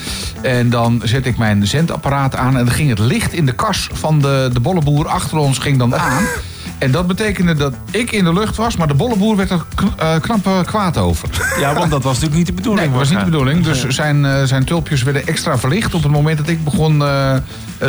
Speaker 3: En dan zet ik mijn zendapparaat aan. En dan ging het licht in de kas van de, de bolleboer achter ons ging dan aan. En dat betekende dat ik in de lucht was. Maar de bolleboer werd er kn- eh, knap eh, kwaad over.
Speaker 4: Ja, want dat was natuurlijk niet de bedoeling.
Speaker 3: Nee, dat was niet de bedoeling. Dus zijn, eh, zijn tulpjes werden extra verlicht op het moment dat ik begon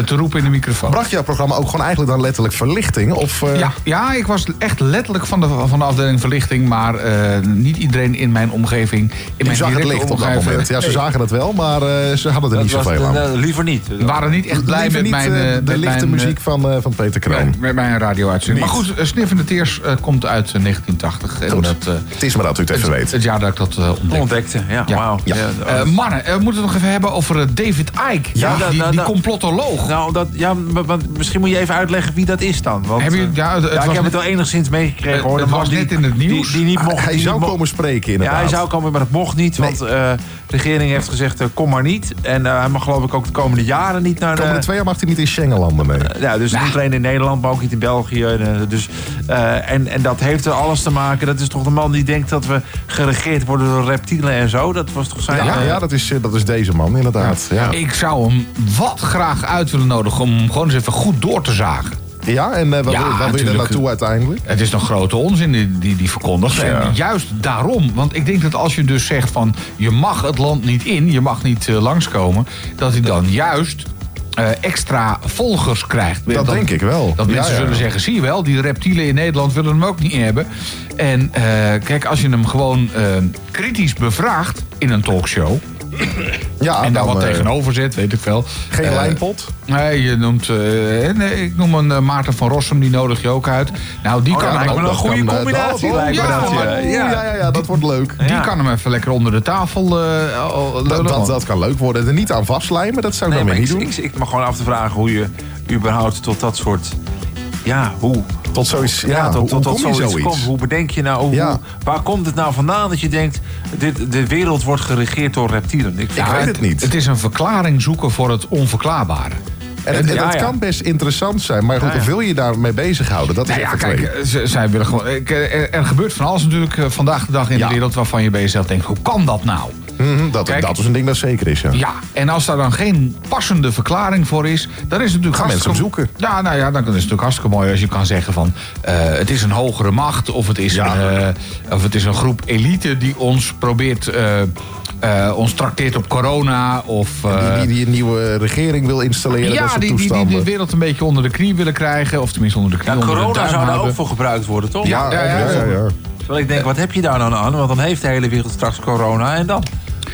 Speaker 3: te roepen in de microfoon.
Speaker 5: Bracht jouw programma ook gewoon eigenlijk dan letterlijk verlichting? Of, eh,
Speaker 3: Ja, ja, ik was echt letterlijk van de, van de afdeling verlichting. Maar eh, niet iedereen in mijn omgeving. In
Speaker 5: Die
Speaker 3: mijn
Speaker 5: zag het licht op dat
Speaker 3: omgeving-
Speaker 5: moment. Ja, ze zagen het wel, maar eh, ze hadden er niet
Speaker 4: Dat
Speaker 5: zoveel aan.
Speaker 4: de- liever niet.
Speaker 3: waren niet echt blij
Speaker 5: Liever
Speaker 3: met
Speaker 5: niet,
Speaker 3: mijn...
Speaker 5: eh,
Speaker 3: eh,
Speaker 5: de
Speaker 3: met
Speaker 5: lichte
Speaker 3: mijn,
Speaker 5: muziek
Speaker 3: eh,
Speaker 5: van, eh, van Peter Kroon.
Speaker 3: met, met mijn radio-uitzending. Maar goed, uh, Sniff in de Teers eh, komt uit eh, 1980. En
Speaker 5: Goed.
Speaker 3: dat, eh,
Speaker 5: Het is maar dat u het even
Speaker 3: het,
Speaker 5: weet.
Speaker 3: het jaar dat ik dat eh, ontdekte.
Speaker 4: Ontdekte, ja,
Speaker 3: Ja.
Speaker 4: wauw.
Speaker 5: Ja.
Speaker 3: Eh, mannen, eh, we moeten het nog even hebben over eh, David Icke.
Speaker 4: Ja,
Speaker 3: die, die, die
Speaker 4: da- Nou, dat, ja, maar- maar misschien moet je even uitleggen wie dat is dan. Want,
Speaker 3: Heb je-
Speaker 4: eh,
Speaker 3: ja, het- het
Speaker 4: ik
Speaker 3: was
Speaker 4: heb
Speaker 3: net-
Speaker 4: het wel enigszins meegekregen.
Speaker 3: Het-
Speaker 4: hoor.
Speaker 3: Het was
Speaker 4: die-
Speaker 3: net in het nieuws.
Speaker 4: Die, niet mocht,
Speaker 5: hij
Speaker 4: die
Speaker 5: zou
Speaker 4: niet
Speaker 5: komen spreken
Speaker 4: Ja,
Speaker 5: inderdaad.
Speaker 4: hij zou komen, maar dat mocht niet.
Speaker 5: Nee.
Speaker 4: Want eh, de regering heeft gezegd, eh, kom maar niet. En eh, hij mag geloof ik ook de komende jaren niet naar
Speaker 5: De
Speaker 4: de...
Speaker 5: komende twee jaar mag hij niet in Schengenlanden mee.
Speaker 4: Ja, dus niet alleen in Nederland, maar ook niet in België. En, dus, eh, en, en dat heeft er alles te maken. Dat is toch de man die denkt dat we geregeerd worden door reptielen en zo. Dat was toch zijn...
Speaker 5: Ja, ja dat, is, dat is deze man inderdaad. Ja,
Speaker 3: Ik zou hem wat graag uit willen nodigen om gewoon eens even goed door te zagen.
Speaker 5: ja en eh, waar,
Speaker 3: Ja,
Speaker 5: wil, waar wil je er naartoe uiteindelijk?
Speaker 3: Het is nog grote onzin die, die, die verkondigt.
Speaker 5: Ja.
Speaker 3: En juist daarom. Want ik denk dat als je dus zegt van... je mag het land niet in, je mag niet eh, langskomen... dat hij dan juist eh, extra volgers krijgt.
Speaker 5: Dat denk ik wel.
Speaker 3: Dat mensen
Speaker 5: ja.
Speaker 3: zullen zeggen, zie je wel... die reptielen in Nederland willen hem ook niet hebben. En kijk, als je hem gewoon kritisch bevraagt in een talkshow...
Speaker 5: Ja,
Speaker 3: en daar
Speaker 5: dan,
Speaker 3: wat
Speaker 5: eh,
Speaker 3: tegenover zet, weet ik veel.
Speaker 5: Geen
Speaker 3: Eh,
Speaker 5: lijnpot?
Speaker 3: Nee, je noemt, eh, nee, ik noem een Maarten van Rossum, die nodig je ook uit. Nou, die
Speaker 4: Oh,
Speaker 3: kan hem
Speaker 4: lijkt me
Speaker 3: ook-
Speaker 4: een goede
Speaker 5: kan,
Speaker 4: combinatie.
Speaker 5: dat-
Speaker 4: lijkt me
Speaker 3: ja,
Speaker 4: dat, ja.
Speaker 5: Ja, ja, ja, dat wordt leuk.
Speaker 3: Die kan hem even lekker onder de tafel eh,
Speaker 5: Dat, dat, dat kan leuk worden. Er niet aan vastlijmen, dat zou ik
Speaker 4: Nee,
Speaker 5: dan
Speaker 4: maar
Speaker 5: weer
Speaker 4: ik,
Speaker 5: niet doen.
Speaker 4: ik, ik mag gewoon af te vragen hoe je überhaupt tot dat soort... Ja, hoe?
Speaker 5: Tot zoiets, ja,
Speaker 4: Ja, tot,
Speaker 5: hoe,
Speaker 4: tot, zoiets
Speaker 5: zoiets?
Speaker 4: komt. Hoe bedenk je nou? Hoe,
Speaker 5: Ja.
Speaker 4: waar komt het nou vandaan dat je denkt... Dit, de wereld wordt geregeerd door reptielen? Ik,
Speaker 5: Ik weet het niet.
Speaker 3: Het is een verklaring zoeken voor het onverklaarbare.
Speaker 5: En
Speaker 4: Ja,
Speaker 5: dat
Speaker 4: ja.
Speaker 5: kan best interessant zijn. Maar goed,
Speaker 4: Ja, ja.
Speaker 5: wil je daarmee bezighouden? Dat is
Speaker 3: Nou ja, kijk, zij willen gewoon. Er, er gebeurt van alles natuurlijk eh, vandaag de dag in
Speaker 5: Ja.
Speaker 3: de wereld waarvan je bij jezelf denkt: hoe kan dat nou?
Speaker 5: Mhm, dat,
Speaker 3: kijk-
Speaker 5: dat is een ding dat zeker is, ja.
Speaker 3: Ja, en als daar dan geen passende verklaring voor is, dan is het natuurlijk
Speaker 5: Gaan mensen
Speaker 3: hartstikke-
Speaker 5: zoeken.
Speaker 3: Ja, nou ja, dan is het natuurlijk hartstikke mooi als je kan zeggen van eh, het is een hogere macht of het is,
Speaker 5: Ja.
Speaker 3: eh, of het is een groep elite die ons probeert, eh, eh, ons trakteert op corona of. eh,
Speaker 5: Die, die, die een nieuwe regering wil installeren, dat
Speaker 3: ja,
Speaker 5: soort
Speaker 3: die, die, die de wereld een beetje onder de knie willen krijgen. Of tenminste onder de knie.
Speaker 4: Ja,
Speaker 3: onder
Speaker 4: corona zou daar ook voor gebruikt worden, toch?
Speaker 5: ja, ja, ja, ja, ja.
Speaker 4: Terwijl ik denk, wat heb je daar dan aan? Want dan heeft de hele wereld straks corona en dan?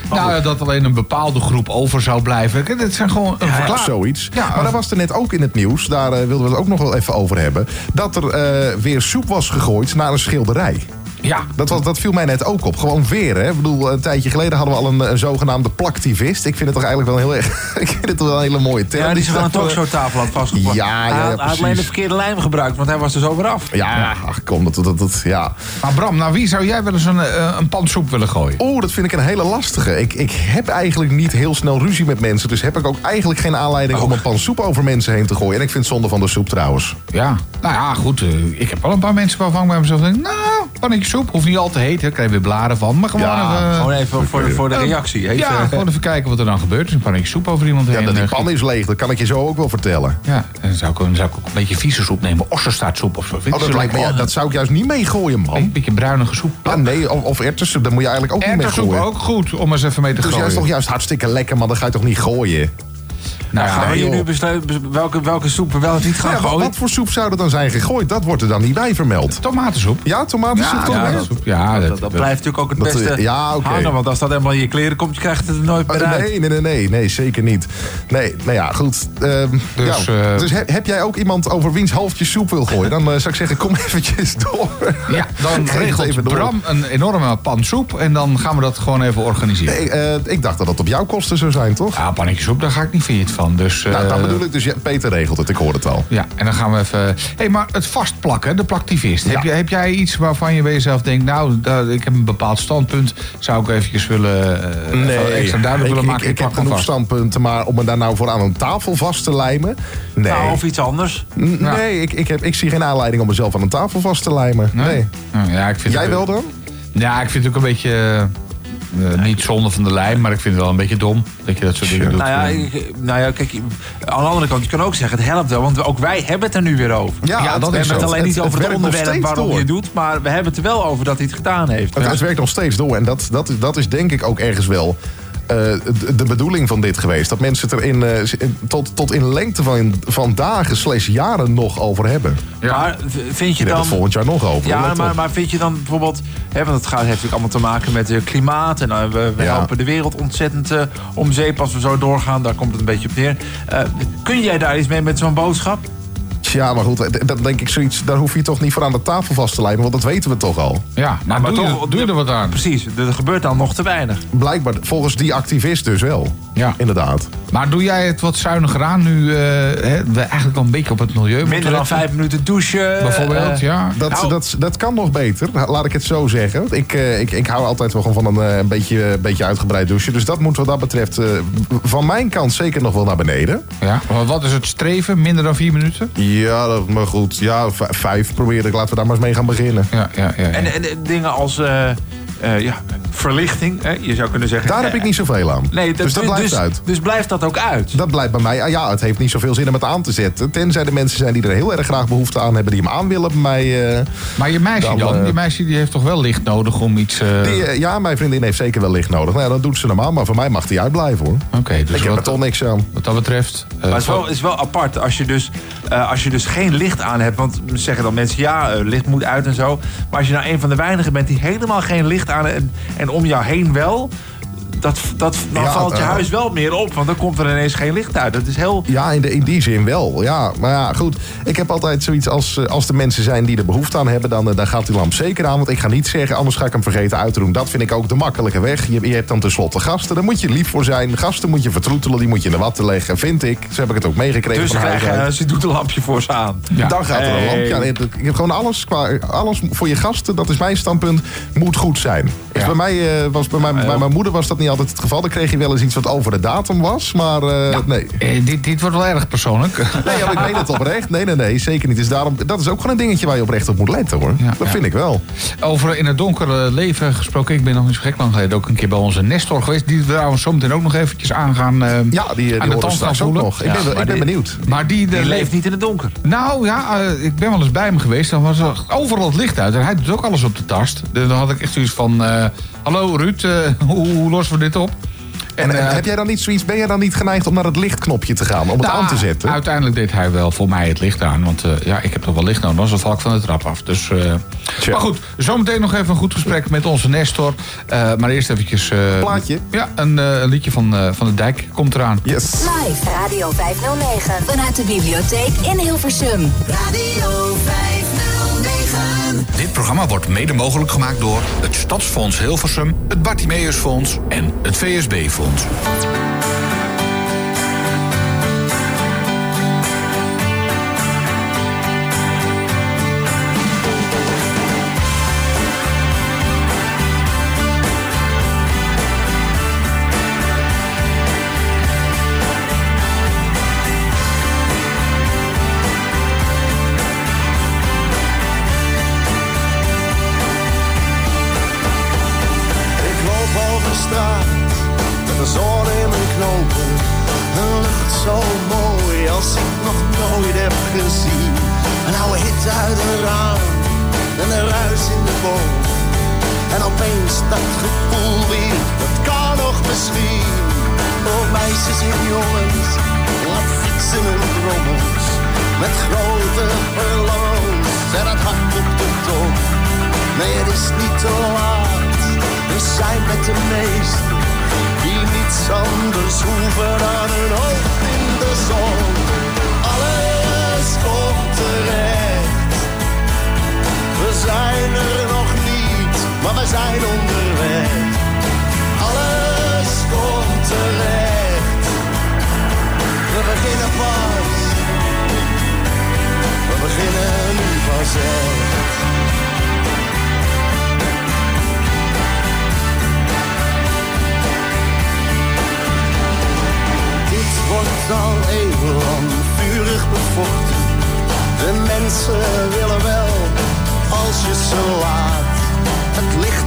Speaker 3: Nou, ja, dat alleen een bepaalde groep over zou blijven. Kijk, Dit zijn gewoon een
Speaker 5: Ja,
Speaker 3: verklaring.
Speaker 5: zoiets.
Speaker 3: Ja,
Speaker 5: maar daar was er net ook in het nieuws, daar eh, wilden we het ook nog wel even over hebben... dat er eh, weer soep was gegooid naar een schilderij.
Speaker 3: Ja.
Speaker 5: Dat, was, dat viel mij net ook op. Gewoon weer, hè. Ik bedoel, een tijdje geleden hadden we al een, een zogenaamde plaktivist. Ik vind het toch eigenlijk wel heel erg... ik vind het wel een hele mooie term.
Speaker 4: Ja, die ze van een talkshowtafel had vastgepakt.
Speaker 5: Ja, ja, ja,
Speaker 4: hij, had- hij had alleen de verkeerde lijm gebruikt, want hij was er zo weer af.
Speaker 5: Ja, ach kom, dat, dat, dat, ja.
Speaker 3: Maar Bram, nou wie zou jij wel eens een, eh, een pan soep willen gooien?
Speaker 5: Oeh, dat vind ik een hele lastige. Ik, ik heb eigenlijk niet heel snel ruzie met mensen. Dus heb ik ook eigenlijk geen aanleiding om een pan soep over mensen heen te gooien. En ik vind het zonde van de soep trouwens.
Speaker 3: Ja, nou ja, goed. eh, ik heb wel een paar mensen waarvan ik bij mezelf denk... Nou, pannetje soep, hoeft niet al te heet. Daar krijg je weer blaren van. Maar gewoon
Speaker 5: Ja,
Speaker 3: even...
Speaker 4: Gewoon even voor de, voor de reactie. Even,
Speaker 3: ja, gewoon even kijken wat er dan gebeurt. Dus een pannetje soep over iemand
Speaker 5: Ja,
Speaker 3: heen.
Speaker 5: dat die
Speaker 3: eh,
Speaker 5: pan is leeg, dat kan ik je zo ook wel vertellen.
Speaker 3: Ja, en dan zou ik, dan zou ik ook een beetje vieze soep nemen. Ossenstaartsoep of zo. Vind
Speaker 5: Oh,
Speaker 3: je
Speaker 5: dat,
Speaker 3: zo
Speaker 5: lijkt me, ja, dat zou ik juist niet meegooien,
Speaker 3: Een
Speaker 5: man.
Speaker 3: beetje bruinige soep.
Speaker 5: Ja, nee, of, of erwtensoep, daar moet je eigenlijk ook niet mee gooien.
Speaker 3: ook goed, om eens even mee te
Speaker 5: Dus
Speaker 3: gooien.
Speaker 5: juist toch juist hartstikke lekker, man. Dat ga je toch niet gooien?
Speaker 3: Nou, ja,
Speaker 4: gaan we nu besluiten welke, welke soep we wel of niet gaan
Speaker 5: Ja,
Speaker 4: gooien?
Speaker 5: wat voor soep zou er dan zijn gegooid? Dat wordt er dan niet bij vermeld.
Speaker 3: tomatensoep.
Speaker 5: Ja, tomatensoep
Speaker 3: Ja, dat, ja,
Speaker 4: dat, dat blijft natuurlijk ook het
Speaker 5: dat-
Speaker 4: beste
Speaker 5: ja, oké.
Speaker 4: hangen. Want als dat helemaal in je kleren komt, je krijgt het er nooit meer
Speaker 5: Oh,
Speaker 4: uit.
Speaker 5: Nee, nee, nee, nee, nee, zeker niet. Nee, nou ja, goed. Ehm,
Speaker 3: Dus,
Speaker 5: ja.
Speaker 3: eh,
Speaker 5: dus heb, heb jij ook iemand over wiens hoofdje soep wil gooien? Dan eh, zou ik zeggen, kom eventjes door.
Speaker 3: Ja, dan regelt
Speaker 5: even door.
Speaker 3: Bram een enorme pan soep. En dan gaan we dat gewoon even organiseren.
Speaker 5: Nee, eh, ik dacht dat dat op jouw kosten zou zijn, toch?
Speaker 3: Ja, pannetje soep, daar ga ik niet failliet van. Dus,
Speaker 5: nou,
Speaker 3: eh,
Speaker 5: dat bedoel ik dus. Ja, Peter regelt het, ik hoor het al.
Speaker 3: Ja, en dan gaan we even... Hé, hey, maar het vastplakken, de plaktivist. Heb, jij, heb jij iets waarvan je bij jezelf denkt... nou, ik heb een bepaald standpunt. Zou ik eventjes willen... eh, even extra duidelijk
Speaker 5: ik,
Speaker 3: willen maken.
Speaker 5: ik, heb genoeg
Speaker 3: vast.
Speaker 5: standpunten, maar om me daar nou voor aan een tafel vast te lijmen... Nee,
Speaker 4: Nou, of iets anders.
Speaker 5: N- nee ik, ik, heb, ik zie geen aanleiding om mezelf aan een tafel vast te lijmen. Nee.
Speaker 3: Nou, ja, ik vind
Speaker 5: Jij
Speaker 3: het,
Speaker 5: wel dan?
Speaker 3: Ja, ik vind het ook een beetje... eh, niet zonde van de lijm, maar ik vind het wel een beetje dom dat je dat soort dingen doet.
Speaker 4: Nou ja, nou ja, kijk, aan de andere kant, je kan ook zeggen, het helpt wel. Want ook wij hebben het er nu weer over.
Speaker 5: Ja,
Speaker 3: Ja, dat
Speaker 4: we
Speaker 3: is
Speaker 4: hebben het alleen niet
Speaker 5: Het-
Speaker 4: over
Speaker 5: het
Speaker 4: onderwerp waarom
Speaker 5: door.
Speaker 4: je het doet. Maar we hebben het er wel over dat hij het gedaan heeft.
Speaker 5: Het, het werkt nog steeds door. En dat, dat, dat is denk ik ook ergens wel de, de bedoeling van dit geweest. Dat mensen het er in, eh, tot, tot in lengte van, van dagen slash jaren nog over hebben.
Speaker 4: Maar v- vind je dan...
Speaker 5: het volgend jaar nog over.
Speaker 4: Ja, maar,
Speaker 5: op.
Speaker 4: maar vind je dan bijvoorbeeld... Hè, want het gaat, heeft natuurlijk allemaal te maken met het klimaat. En eh, we, we
Speaker 5: Ja.
Speaker 4: helpen de wereld ontzettend eh, om zeep als we zo doorgaan. Daar komt het een beetje op neer. Eh, kun jij daar iets mee met zo'n boodschap?
Speaker 5: Tja, maar goed, d- dan denk ik zoiets, daar hoef je toch niet voor aan de tafel vast te lijmen, want dat weten we toch al.
Speaker 3: Ja, maar,
Speaker 4: maar
Speaker 3: doe,
Speaker 4: toch-
Speaker 3: je, doe je er wat aan?
Speaker 4: Precies, er gebeurt dan nog te weinig.
Speaker 5: Blijkbaar, volgens die activist dus wel.
Speaker 3: Ja.
Speaker 5: Inderdaad.
Speaker 3: Maar doe jij het wat zuiniger aan nu eh, hè, we eigenlijk wel een beetje op het milieu moeten
Speaker 4: Minder dan
Speaker 3: letten?
Speaker 4: vijf minuten douchen.
Speaker 3: Bijvoorbeeld,
Speaker 4: eh,
Speaker 3: ja.
Speaker 5: Dat,
Speaker 4: Nou.
Speaker 5: dat, dat kan nog beter, laat ik het zo zeggen. Ik, eh, ik, ik hou altijd wel gewoon van een, een beetje, een beetje uitgebreid douchen. Dus dat moet wat dat betreft eh, van mijn kant zeker nog wel naar beneden.
Speaker 3: Ja, maar wat is het streven? Minder dan vier minuten?
Speaker 5: Ja, dat, maar goed. Ja, vijf probeer ik. Laten we daar maar eens mee gaan beginnen.
Speaker 3: Ja, ja, ja. ja.
Speaker 4: En, en, en dingen als eh, eh, ja, verlichting, hè? je zou kunnen zeggen...
Speaker 5: Daar heb ik niet zoveel aan.
Speaker 4: Nee,
Speaker 5: dus dat blijft
Speaker 4: dus,
Speaker 5: uit.
Speaker 4: Dus blijft dat ook uit?
Speaker 5: Dat blijft bij mij. Ah ja, het heeft niet zoveel zin om het aan te zetten. Tenzij de mensen zijn die er heel erg graag behoefte aan hebben, die hem aan willen bij mij. eh,
Speaker 3: maar je meisje
Speaker 5: Dan,
Speaker 3: dan, die meisje die heeft toch wel licht nodig om iets...
Speaker 5: die, ja, mijn vriendin heeft zeker wel licht nodig. Nou ja, dan doet ze normaal, maar voor mij mag die uitblijven hoor.
Speaker 3: Oké, dus
Speaker 5: ik heb er
Speaker 3: wat,
Speaker 5: toch niks aan.
Speaker 3: wat dat betreft...
Speaker 4: Maar het is wel, het is wel apart als je, dus, eh, als je dus geen licht aan hebt. Want zeggen dan mensen, ja, eh, licht moet uit en zo. Maar als je nou een van de weinigen bent die helemaal geen licht aan en, en om jou heen wel... Dat, dat, dan
Speaker 5: Ja,
Speaker 4: valt je
Speaker 5: eh,
Speaker 4: huis wel meer op, want dan komt er ineens geen licht uit. Dat is heel...
Speaker 5: Ja, in, de, in die zin wel. Ja, maar ja, goed. Ik heb altijd zoiets als, eh, als de mensen zijn die er behoefte aan hebben, dan, eh, dan gaat die lamp zeker aan. Want ik ga niet zeggen, anders ga ik hem vergeten uit te doen. Dat vind ik ook de makkelijke weg. Je, je hebt dan tenslotte gasten. Daar moet je lief voor zijn. Gasten moet je vertroetelen, die moet je in de watten leggen, vind ik. Zo heb ik het ook meegekregen
Speaker 4: Dus
Speaker 5: van
Speaker 4: ze doet een lampje voor ze aan.
Speaker 3: Ja.
Speaker 5: Dan gaat er een lampje aan. Ik heb gewoon alles, qua, alles voor je gasten, dat is mijn standpunt, moet goed zijn.
Speaker 3: Ja.
Speaker 5: bij mij, was bij, mijn, bij mijn moeder was dat niet altijd het geval. Dan kreeg je wel eens iets wat over de datum was. Maar eh, nee.
Speaker 3: eh, dit, dit wordt wel erg persoonlijk.
Speaker 5: Nee, ja, ik meen het oprecht. Nee, nee, nee, zeker niet. Dus daarom, dat is ook gewoon een dingetje waar je oprecht op moet letten, hoor.
Speaker 3: Ja,
Speaker 5: dat
Speaker 3: ja.
Speaker 5: vind ik wel.
Speaker 3: Over in het donkere leven gesproken. Ik ben nog niet zo gek lang geleden ook een keer bij onze Nestor geweest. Die we trouwens zometeen ook nog eventjes aangaan. eh,
Speaker 5: Ja, die,
Speaker 3: aan
Speaker 5: die
Speaker 3: de
Speaker 5: horen
Speaker 3: tand gaan
Speaker 5: straks ook
Speaker 3: voelen.
Speaker 5: nog. Ik
Speaker 3: Ja,
Speaker 5: ben, ik ben
Speaker 3: die-
Speaker 5: benieuwd.
Speaker 3: Maar die,
Speaker 4: Die leeft niet in het donker.
Speaker 3: Nou ja, eh, ik ben wel eens bij hem geweest. Dan was er overal het licht uit. En hij doet ook alles op de tast. Dus Dan had ik echt zoiets van... eh, Hallo Ruud, eh, hoe, hoe lossen we dit op?
Speaker 5: En,
Speaker 3: eh,
Speaker 5: heb jij dan niet zoiets, ben jij dan niet geneigd om naar het lichtknopje te gaan? Om het
Speaker 3: Nou,
Speaker 5: aan te zetten?
Speaker 3: Uiteindelijk deed hij wel voor mij het licht aan. Want eh, ja, ik heb toch wel licht nodig, anders val ik van de trap af. Dus, eh, maar goed, zometeen nog even een goed gesprek met onze Nestor. Eh, maar eerst eventjes... eh,
Speaker 5: Plaatje.
Speaker 3: Ja, een eh, liedje van, eh, van de Dijk komt eraan.
Speaker 5: Yes.
Speaker 1: Live Radio 509 vanuit de bibliotheek in Hilversum.
Speaker 2: Radio 509.
Speaker 3: Dit programma wordt mede mogelijk gemaakt door het Stadsfonds Hilversum, het Bartimeusfonds en het VSB-fonds.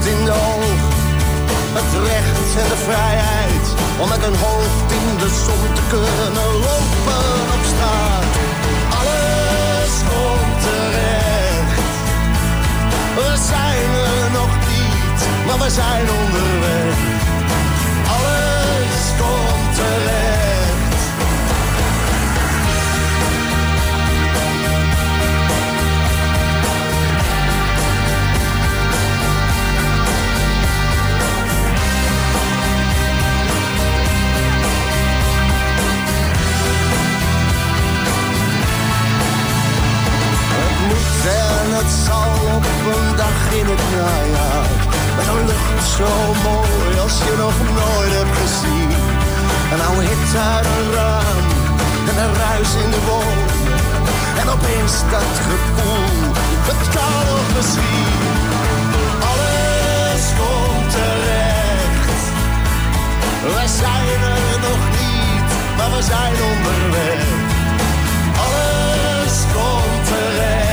Speaker 10: In de ogen, het recht en de vrijheid. Om met een hoofd in de zon te kunnen lopen op straat. Alles komt terecht. We zijn er nog niet, maar we zijn onderweg. Het zal op een dag in het najaar. Met een lucht zo mooi als je nog nooit hebt gezien. Een oude hit uit een raam en een ruis in de boom. En opeens dat gevoel, het kan nog. Alles komt terecht. We zijn er nog niet, maar we zijn onderweg. Alles komt terecht.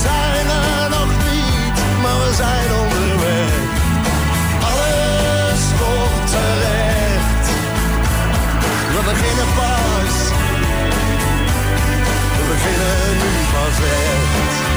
Speaker 10: Zijn er nog niet, maar we zijn onderweg. Alles komt terecht. We beginnen pas. We beginnen nu pas echt.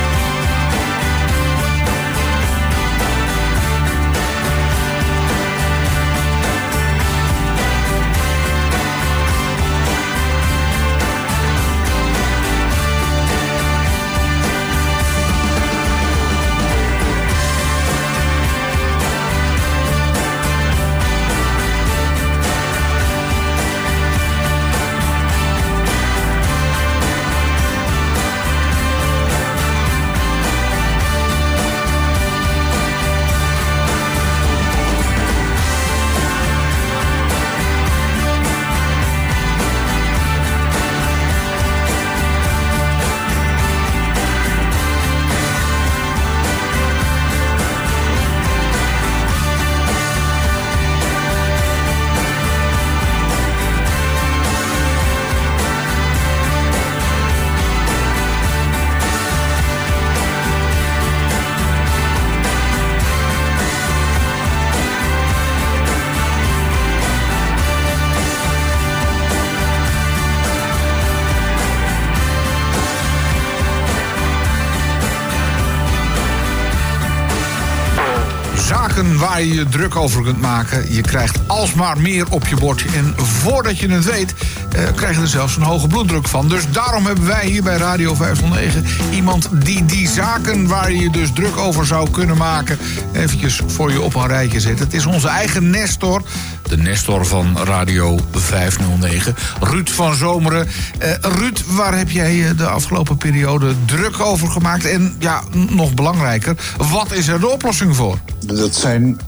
Speaker 3: Waar je je druk over kunt maken. Je krijgt alsmaar meer op je bordje. En voordat je het weet, eh, krijg je er zelfs een hoge bloeddruk van. Dus daarom hebben wij hier bij Radio 509 iemand die die zaken waar je je dus druk over zou kunnen maken... eventjes voor je op een rijtje zet. Het is onze eigen Nestor, de Nestor van Radio 509, Ruud van Zomeren. Eh, Ruud, waar heb jij de afgelopen periode druk over gemaakt? En ja, nog belangrijker, wat is er de oplossing voor?
Speaker 11: Dat zijn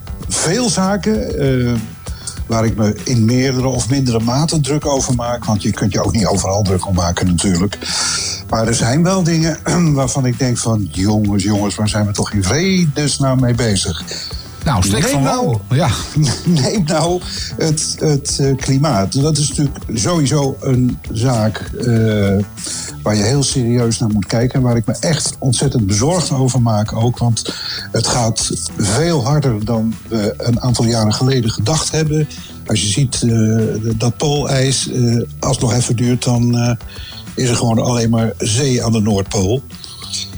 Speaker 11: veel zaken eh, waar ik me in meerdere of mindere mate druk over maak. Want je kunt je ook niet overal druk om maken natuurlijk. Maar er zijn wel dingen waarvan ik denk van... jongens, jongens, waar zijn we toch in vredesnaam mee bezig?
Speaker 3: Nou,
Speaker 11: Neem
Speaker 3: van
Speaker 11: nou.
Speaker 3: Ja.
Speaker 11: Neem nou het, het eh, klimaat. Dat is natuurlijk sowieso een zaak eh, waar je heel serieus naar moet kijken. En waar ik me echt ontzettend bezorgd over maak ook. Want het gaat veel harder dan we een aantal jaren geleden gedacht hebben. Als je ziet eh, dat poolijs, als het nog even duurt, dan is er gewoon alleen maar zee aan de Noordpool.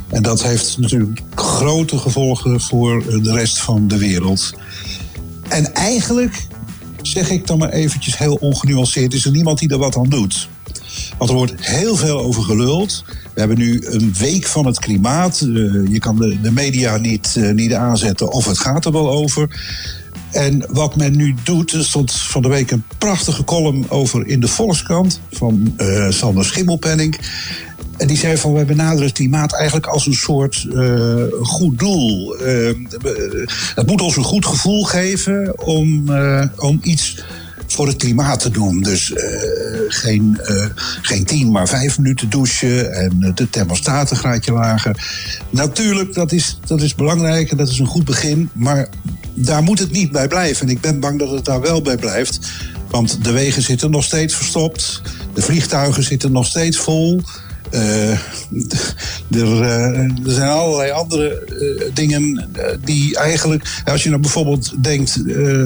Speaker 11: En dat heeft natuurlijk grote gevolgen voor de rest van de wereld. En eigenlijk, zeg ik dan maar eventjes heel ongenuanceerd, is er niemand die er wat aan doet. Want er wordt heel veel over geluld. We hebben nu een week van het klimaat. Eh, je kan de, de media niet, eh, niet aanzetten of het gaat er wel over. En wat men nu doet, er stond van de week een prachtige column over in de Volkskrant van eh, Sander Schimmelpenning. En die zei van, wij benaderen klimaat eigenlijk als een soort eh, goed doel. Eh, het moet ons een goed gevoel geven om, eh, om iets voor het klimaat te doen. Dus geen, geen tien, maar vijf minuten douchen en de thermostaat een graadje lager. Natuurlijk, dat is, dat is belangrijk en dat is een goed begin. Maar daar moet het niet bij blijven. En ik ben bang dat het daar wel bij blijft. Want de wegen zitten nog steeds verstopt. De vliegtuigen zitten nog steeds vol. Eh, er, eh, er zijn allerlei andere eh, dingen die eigenlijk... Als je nou bijvoorbeeld denkt,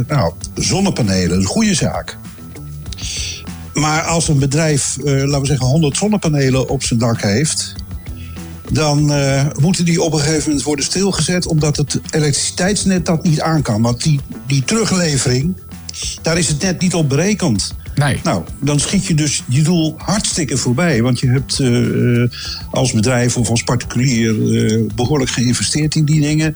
Speaker 11: nou, zonnepanelen, een goede zaak. Maar als een bedrijf, laten we zeggen, 100 zonnepanelen op zijn dak heeft... dan moeten die op een gegeven moment worden stilgezet... omdat het elektriciteitsnet dat niet aan kan. Want die, die teruglevering, daar is het net niet op berekend.
Speaker 3: Nee.
Speaker 11: Nou, dan schiet je dus je doel hartstikke voorbij. Want je hebt eh, eh, als bedrijf of als particulier eh, behoorlijk geïnvesteerd in die dingen.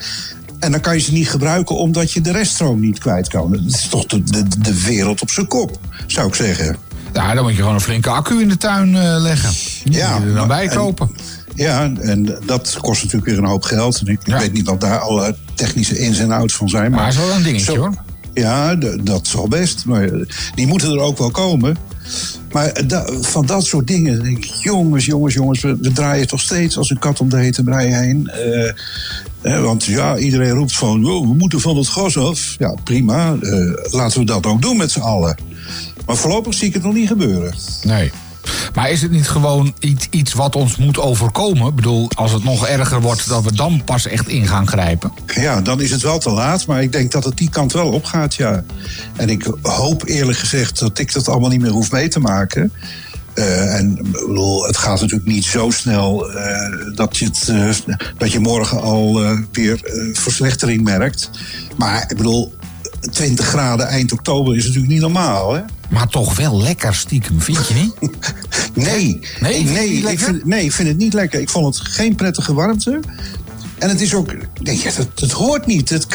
Speaker 11: En dan kan je ze niet gebruiken omdat je de reststroom niet kwijt kan. Dat is toch de, de, de wereld op zijn kop, zou ik zeggen.
Speaker 3: Ja, dan moet je gewoon een flinke accu in de tuin leggen. Die
Speaker 11: Ja,
Speaker 3: je er dan
Speaker 11: maar-
Speaker 3: bij
Speaker 11: en-
Speaker 3: kopen.
Speaker 11: Ja, en dat kost natuurlijk weer een hoop geld. En ik weet niet of daar alle technische ins en outs van zijn.
Speaker 3: Maar het is wel een dingetje, hoor.
Speaker 11: Ja, dat zal best. Maar eh, die moeten er ook wel komen. Maar eh, van dat soort dingen denk ik, jongens, jongens, jongens, we, draaien toch steeds als een kat om de hete brei heen. Eh, want ja, iedereen roept van, "Wow, we moeten van het gas af. Ja, prima, laten we dat ook doen met z'n allen. Maar voorlopig zie ik het nog niet gebeuren.
Speaker 3: Nee. Maar is het niet gewoon iets, iets wat ons moet overkomen? Ik bedoel, als het nog erger wordt, dat we dan pas echt in gaan grijpen?
Speaker 11: Ja, dan is het wel te laat, maar ik denk dat het die kant wel opgaat, ja. En ik hoop eerlijk gezegd dat ik dat allemaal niet meer hoef mee te maken. Eh, en bedoel, het gaat natuurlijk niet zo snel eh, dat, je het, eh, dat je morgen al weer verslechtering merkt. Maar ik bedoel, 20 graden eind oktober is natuurlijk niet normaal, hè?
Speaker 3: Maar toch wel lekker stiekem, vind je niet?
Speaker 11: Nee,
Speaker 3: Nee,
Speaker 11: nee, ik
Speaker 3: lekker?
Speaker 11: vind, nee, ik vind het niet lekker. Ik vond het geen prettige warmte. En het is ook, nee, dat, dat hoort niet. Het,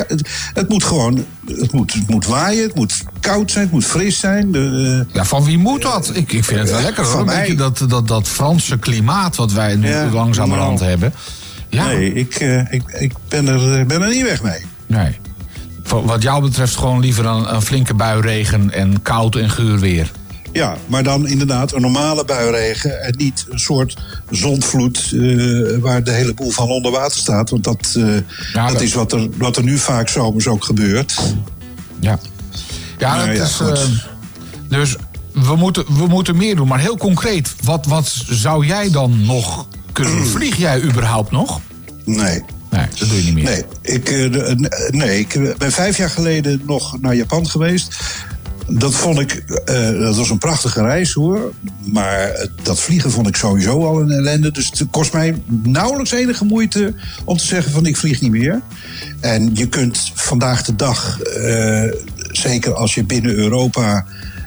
Speaker 11: het, moet gewoon, het moet, het moet waaien, het moet koud zijn, het moet fris zijn. De,
Speaker 3: Ja, van wie moet dat? Ik, ik vind het wel lekker hoor.
Speaker 11: Van
Speaker 3: Een
Speaker 11: mij.
Speaker 3: beetje dat, dat, dat Franse klimaat wat wij nu
Speaker 11: Ja,
Speaker 3: langzamerhand
Speaker 11: nou.
Speaker 3: hebben. Ja,
Speaker 11: Nee, ik, eh, ik, ik ben, er, eh, ben er niet weg mee.
Speaker 3: nee. Wat jou betreft gewoon liever een, een flinke bui regen en koud en guur weer.
Speaker 11: Ja, maar dan inderdaad een normale buiregen en niet een soort zondvloed eh, waar de hele boel van onder water staat. Want dat, eh,
Speaker 3: Ja,
Speaker 11: dat
Speaker 3: dat-
Speaker 11: is wat er, wat er nu vaak zomers ook gebeurt.
Speaker 3: Ja, ja,
Speaker 11: Nou
Speaker 3: dat
Speaker 11: ja,
Speaker 3: is.
Speaker 11: goed.
Speaker 3: eh, dus we moeten, we moeten meer doen. Maar heel concreet, wat, wat zou jij dan nog kunnen? Vlieg jij überhaupt nog?
Speaker 11: Nee.
Speaker 3: Nee, dat doe je niet meer.
Speaker 11: Nee, ik, eh, eh, nee, ik eh, ben vijf jaar geleden nog naar Japan geweest. Dat vond ik, dat was een prachtige reis hoor. Maar dat vliegen vond ik sowieso al een ellende. Dus het kost mij nauwelijks enige moeite om te zeggen van ik vlieg niet meer. En je kunt vandaag de dag, zeker als je binnen Europa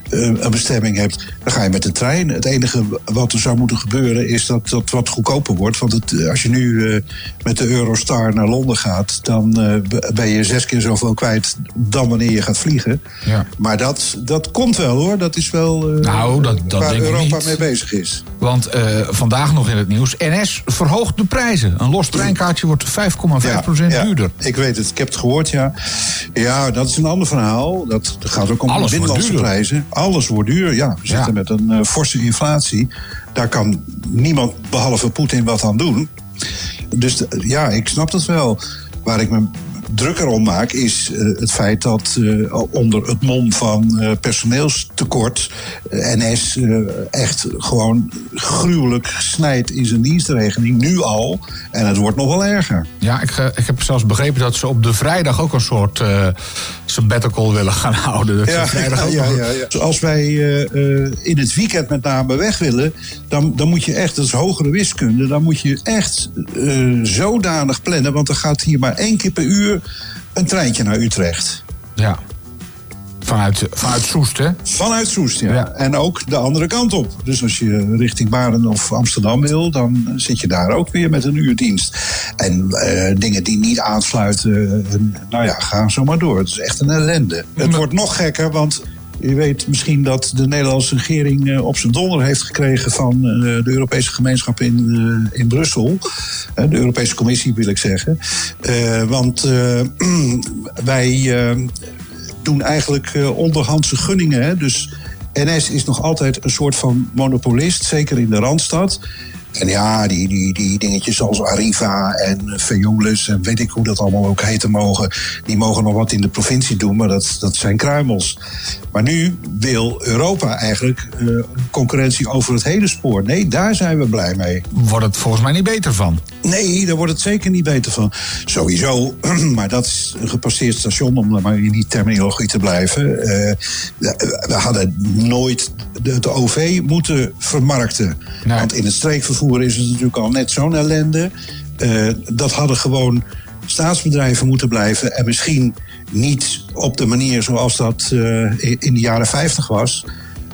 Speaker 11: een bestemming hebt, dan ga je met de trein. Het enige wat er zou moeten gebeuren is dat dat wat goedkoper wordt. Want het, eh, als je nu eh, met de Eurostar naar Londen gaat, dan eh, ben je zes keer zoveel kwijt dan wanneer je gaat vliegen.
Speaker 3: Ja.
Speaker 11: Maar dat, dat komt wel hoor. Dat is wel eh,
Speaker 3: Nou, dat- dat
Speaker 11: waar
Speaker 3: denk ik
Speaker 11: Europa mee bezig is.
Speaker 3: Want eh, vandaag nog in het nieuws. NS verhoogt de prijzen. Een los treinkaartje wordt 5,5%
Speaker 11: Ja,
Speaker 3: duurder.
Speaker 11: Ik weet het, ik heb het gehoord, ja. Ja, dat is een ander verhaal. Dat gaat ook om
Speaker 3: Alles
Speaker 11: binnenlandse prijzen. Alles wordt duur, ja. We zitten met een eh, forse inflatie. Daar kan niemand behalve Poetin wat aan doen. Dus de- ja, ik snap dat wel. Waar ik me drukker om maak is eh, het feit dat eh, onder het mom van eh, personeelstekort NS echt gewoon gruwelijk snijdt in zijn dienstregeling. Nu al. En het wordt nog wel erger.
Speaker 3: Ja, ik, ik heb zelfs begrepen dat ze op de vrijdag ook een soort eh sabbatical willen gaan houden. Dat ze
Speaker 11: Ja,
Speaker 3: vrijdag
Speaker 11: ja,
Speaker 3: ook
Speaker 11: ja, ja, ja. Als wij in het weekend met name weg willen, dan, dan moet je echt, dat is hogere wiskunde, dan moet je echt zodanig plannen, want er gaat hier maar één keer per uur een treintje naar Utrecht.
Speaker 3: Ja. Vanuit, vanuit Soest, hè?
Speaker 11: Vanuit Soest, ja. En ook de andere kant op. Dus als je richting Baren of Amsterdam wil, dan zit je daar ook weer met een uurdienst. En eh, dingen die niet aansluiten, eh, nou ja, ga zo maar door. Het is echt een ellende. Het wordt nog gekker, want je weet misschien dat de Nederlandse regering eh, op zijn donder heeft gekregen van eh, de Europese gemeenschap in, eh, in Brussel. De Europese Commissie wil ik zeggen. Want wij doen eigenlijk onderhandse gunningen. Dus NS is nog altijd een soort van monopolist, zeker in de Randstad. En ja, die, die, die dingetjes als Arriva en Veolis en weet ik hoe dat allemaal ook heten mogen... die mogen nog wat in de provincie doen, maar dat, dat zijn kruimels. Maar nu wil Europa eigenlijk eh, concurrentie over het hele spoor. Nee, daar zijn we blij mee.
Speaker 3: Wordt het volgens mij niet beter van.
Speaker 11: Nee, daar wordt het zeker niet beter van. Sowieso, maar dat is een gepasseerd station om maar in die terminologie te blijven. Eh, we hadden nooit de, het OV moeten vermarkten. Want in het streekvervoer is het natuurlijk al net zo'n ellende. Eh, dat hadden gewoon staatsbedrijven moeten blijven. En misschien niet op de manier zoals dat eh, in de jaren 50 was.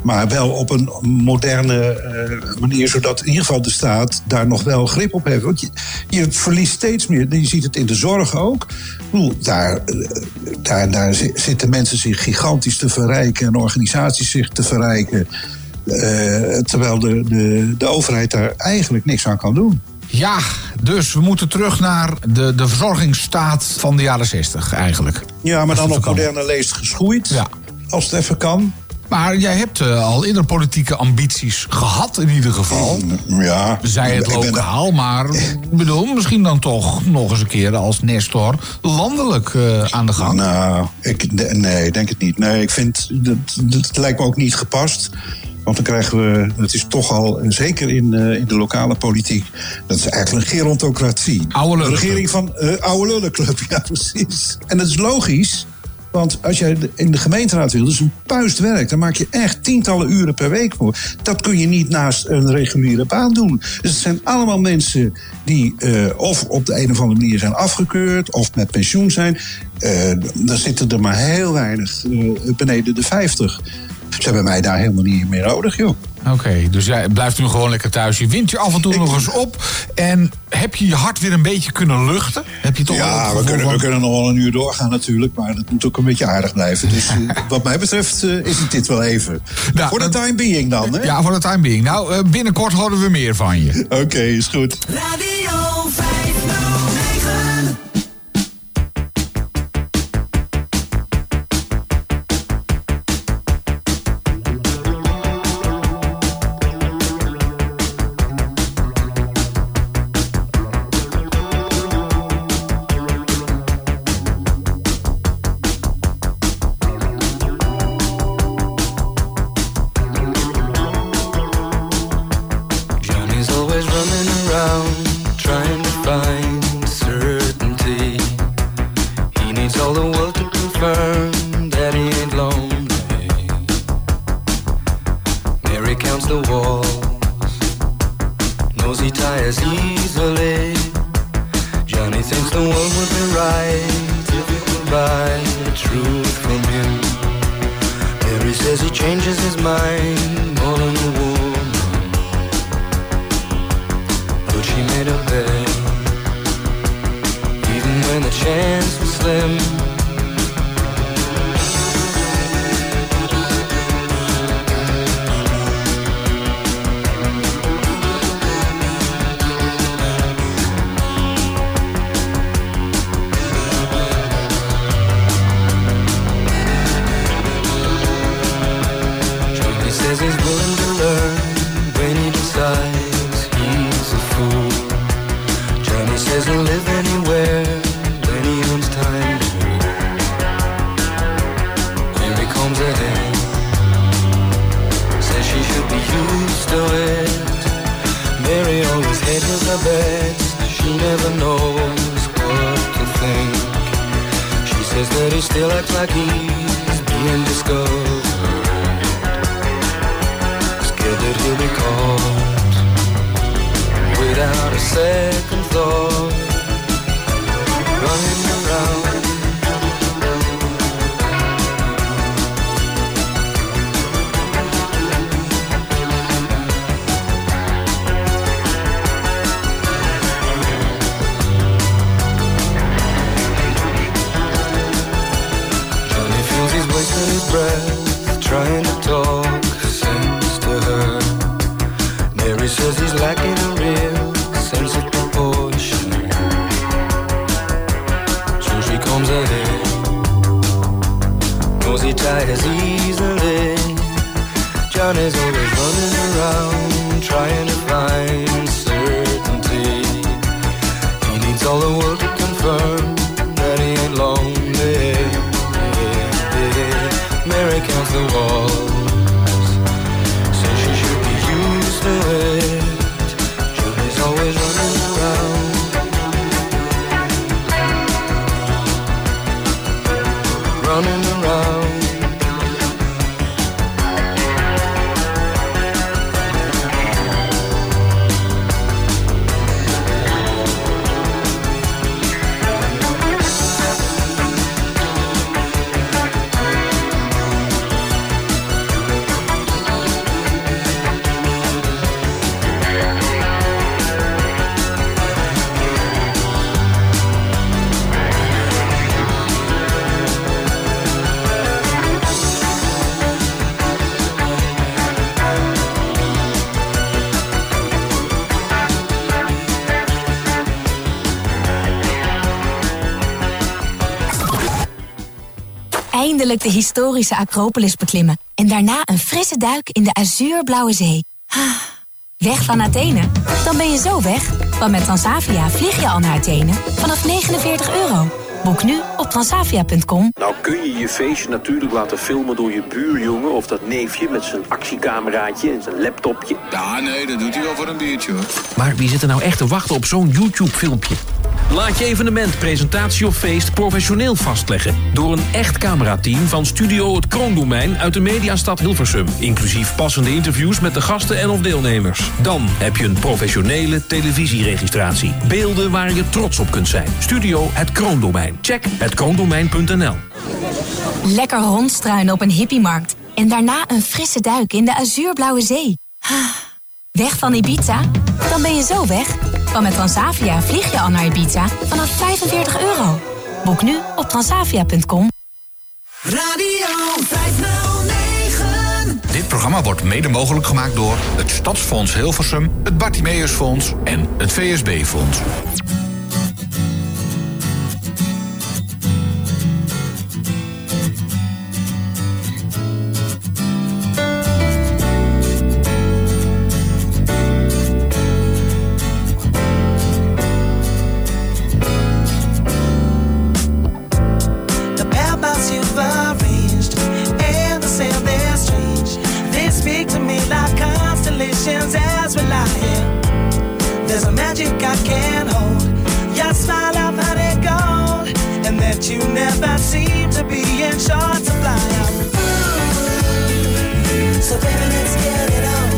Speaker 11: Maar wel op een moderne eh, manier, zodat in ieder geval de staat daar nog wel grip op heeft. Want je, je verliest steeds meer. Je ziet het in de zorg ook. Ik bedoel, daar, eh, daar, daar zi- zitten mensen zich gigantisch te verrijken en organisaties zich te verrijken. Eh, terwijl de, de, de overheid daar eigenlijk niks aan kan doen.
Speaker 3: Ja, dus we moeten terug naar de, de verzorgingsstaat van de jaren 60 eigenlijk.
Speaker 11: Ja, maar dan op moderne leest geschoeid.
Speaker 3: Ja.
Speaker 11: Als het even kan.
Speaker 3: Maar jij hebt eh, al eerder politieke ambities gehad in ieder geval.
Speaker 11: Ja.
Speaker 3: Zij het
Speaker 11: Ik ben
Speaker 3: lokaal, maar ik bedoel, misschien dan toch nog eens een keer als Nestor landelijk eh, aan de gang.
Speaker 11: Nou, ik, nee, denk het niet. Nee, ik vind, dat, dat lijkt me ook niet gepast. Want dan krijgen we, het is toch al, zeker in, eh, in de lokale politiek, dat is eigenlijk een gerontocratie.
Speaker 3: Oude
Speaker 11: Een regering van eh oude lullenclub, ja precies. En dat is logisch, want als jij in de gemeenteraad wil, dat is een puistwerk. Daar maak je echt tientallen uren per week voor. Dat kun je niet naast een reguliere baan doen. Dus het zijn allemaal mensen die eh, of op de een of andere manier zijn afgekeurd... of met pensioen zijn. Eh dan zitten er maar heel weinig eh, beneden de 50. Ze hebben mij daar helemaal niet meer nodig, joh.
Speaker 3: Oké, dus jij blijft nu gewoon lekker thuis. Je wint je af en toe nog eens op. En heb je je hart weer een beetje kunnen luchten? Heb je toch
Speaker 11: Ja, we kunnen,
Speaker 3: van-
Speaker 11: we kunnen nog wel een uur doorgaan natuurlijk. Maar dat moet ook een beetje aardig blijven. Dus eh, wat mij betreft eh, is het dit wel even. Voor de time being dan, hè?
Speaker 3: Ja, voor de time being. Nou, eh, binnenkort horen we meer van je.
Speaker 11: Oké, is goed.
Speaker 2: Radio 509.
Speaker 12: That he'll be caught without a second thought,
Speaker 1: De historische Acropolis beklimmen. En daarna een frisse duik in de azuurblauwe zee. Ah, Weg van Athene? Dan ben je zo weg. Want met Transavia vlieg je al naar Athene vanaf 49 euro. Boek nu op transavia.com.
Speaker 13: Nou kun je je feestje natuurlijk laten filmen door je buurjongen of dat neefje met zijn actiecameraatje en zijn laptopje.
Speaker 14: Ja, nee, dat doet hij wel voor een biertje hoor. Maar wie zit er nou echt te wachten op zo'n YouTube-filmpje? Laat je evenement, presentatie of feest professioneel vastleggen. Door een echt camerateam van Studio Het Kroondomein uit de Mediastad Hilversum. Inclusief passende interviews met de gasten en of deelnemers. Dan heb je een professionele televisieregistratie. Beelden waar je trots op kunt zijn. Studio Het Kroondomein. Check hetkroondomein.nl
Speaker 1: Lekker rondstruinen op een hippiemarkt. En daarna een frisse duik in de azuurblauwe zee. Weg van Ibiza? Dan ben je zo weg. Want met Transavia vlieg je al naar Ibiza vanaf 45 euro. Boek nu op transavia.com.
Speaker 2: Radio 509.
Speaker 3: Dit programma wordt mede mogelijk gemaakt door het Stadsfonds Hilversum, het Bartimeusfonds en het VSB-fonds.
Speaker 10: Constellations as we lie here. There's a magic I can't hold. Your smile I've had it gold, and that you never seem to be in short supply. So baby, let's get it on.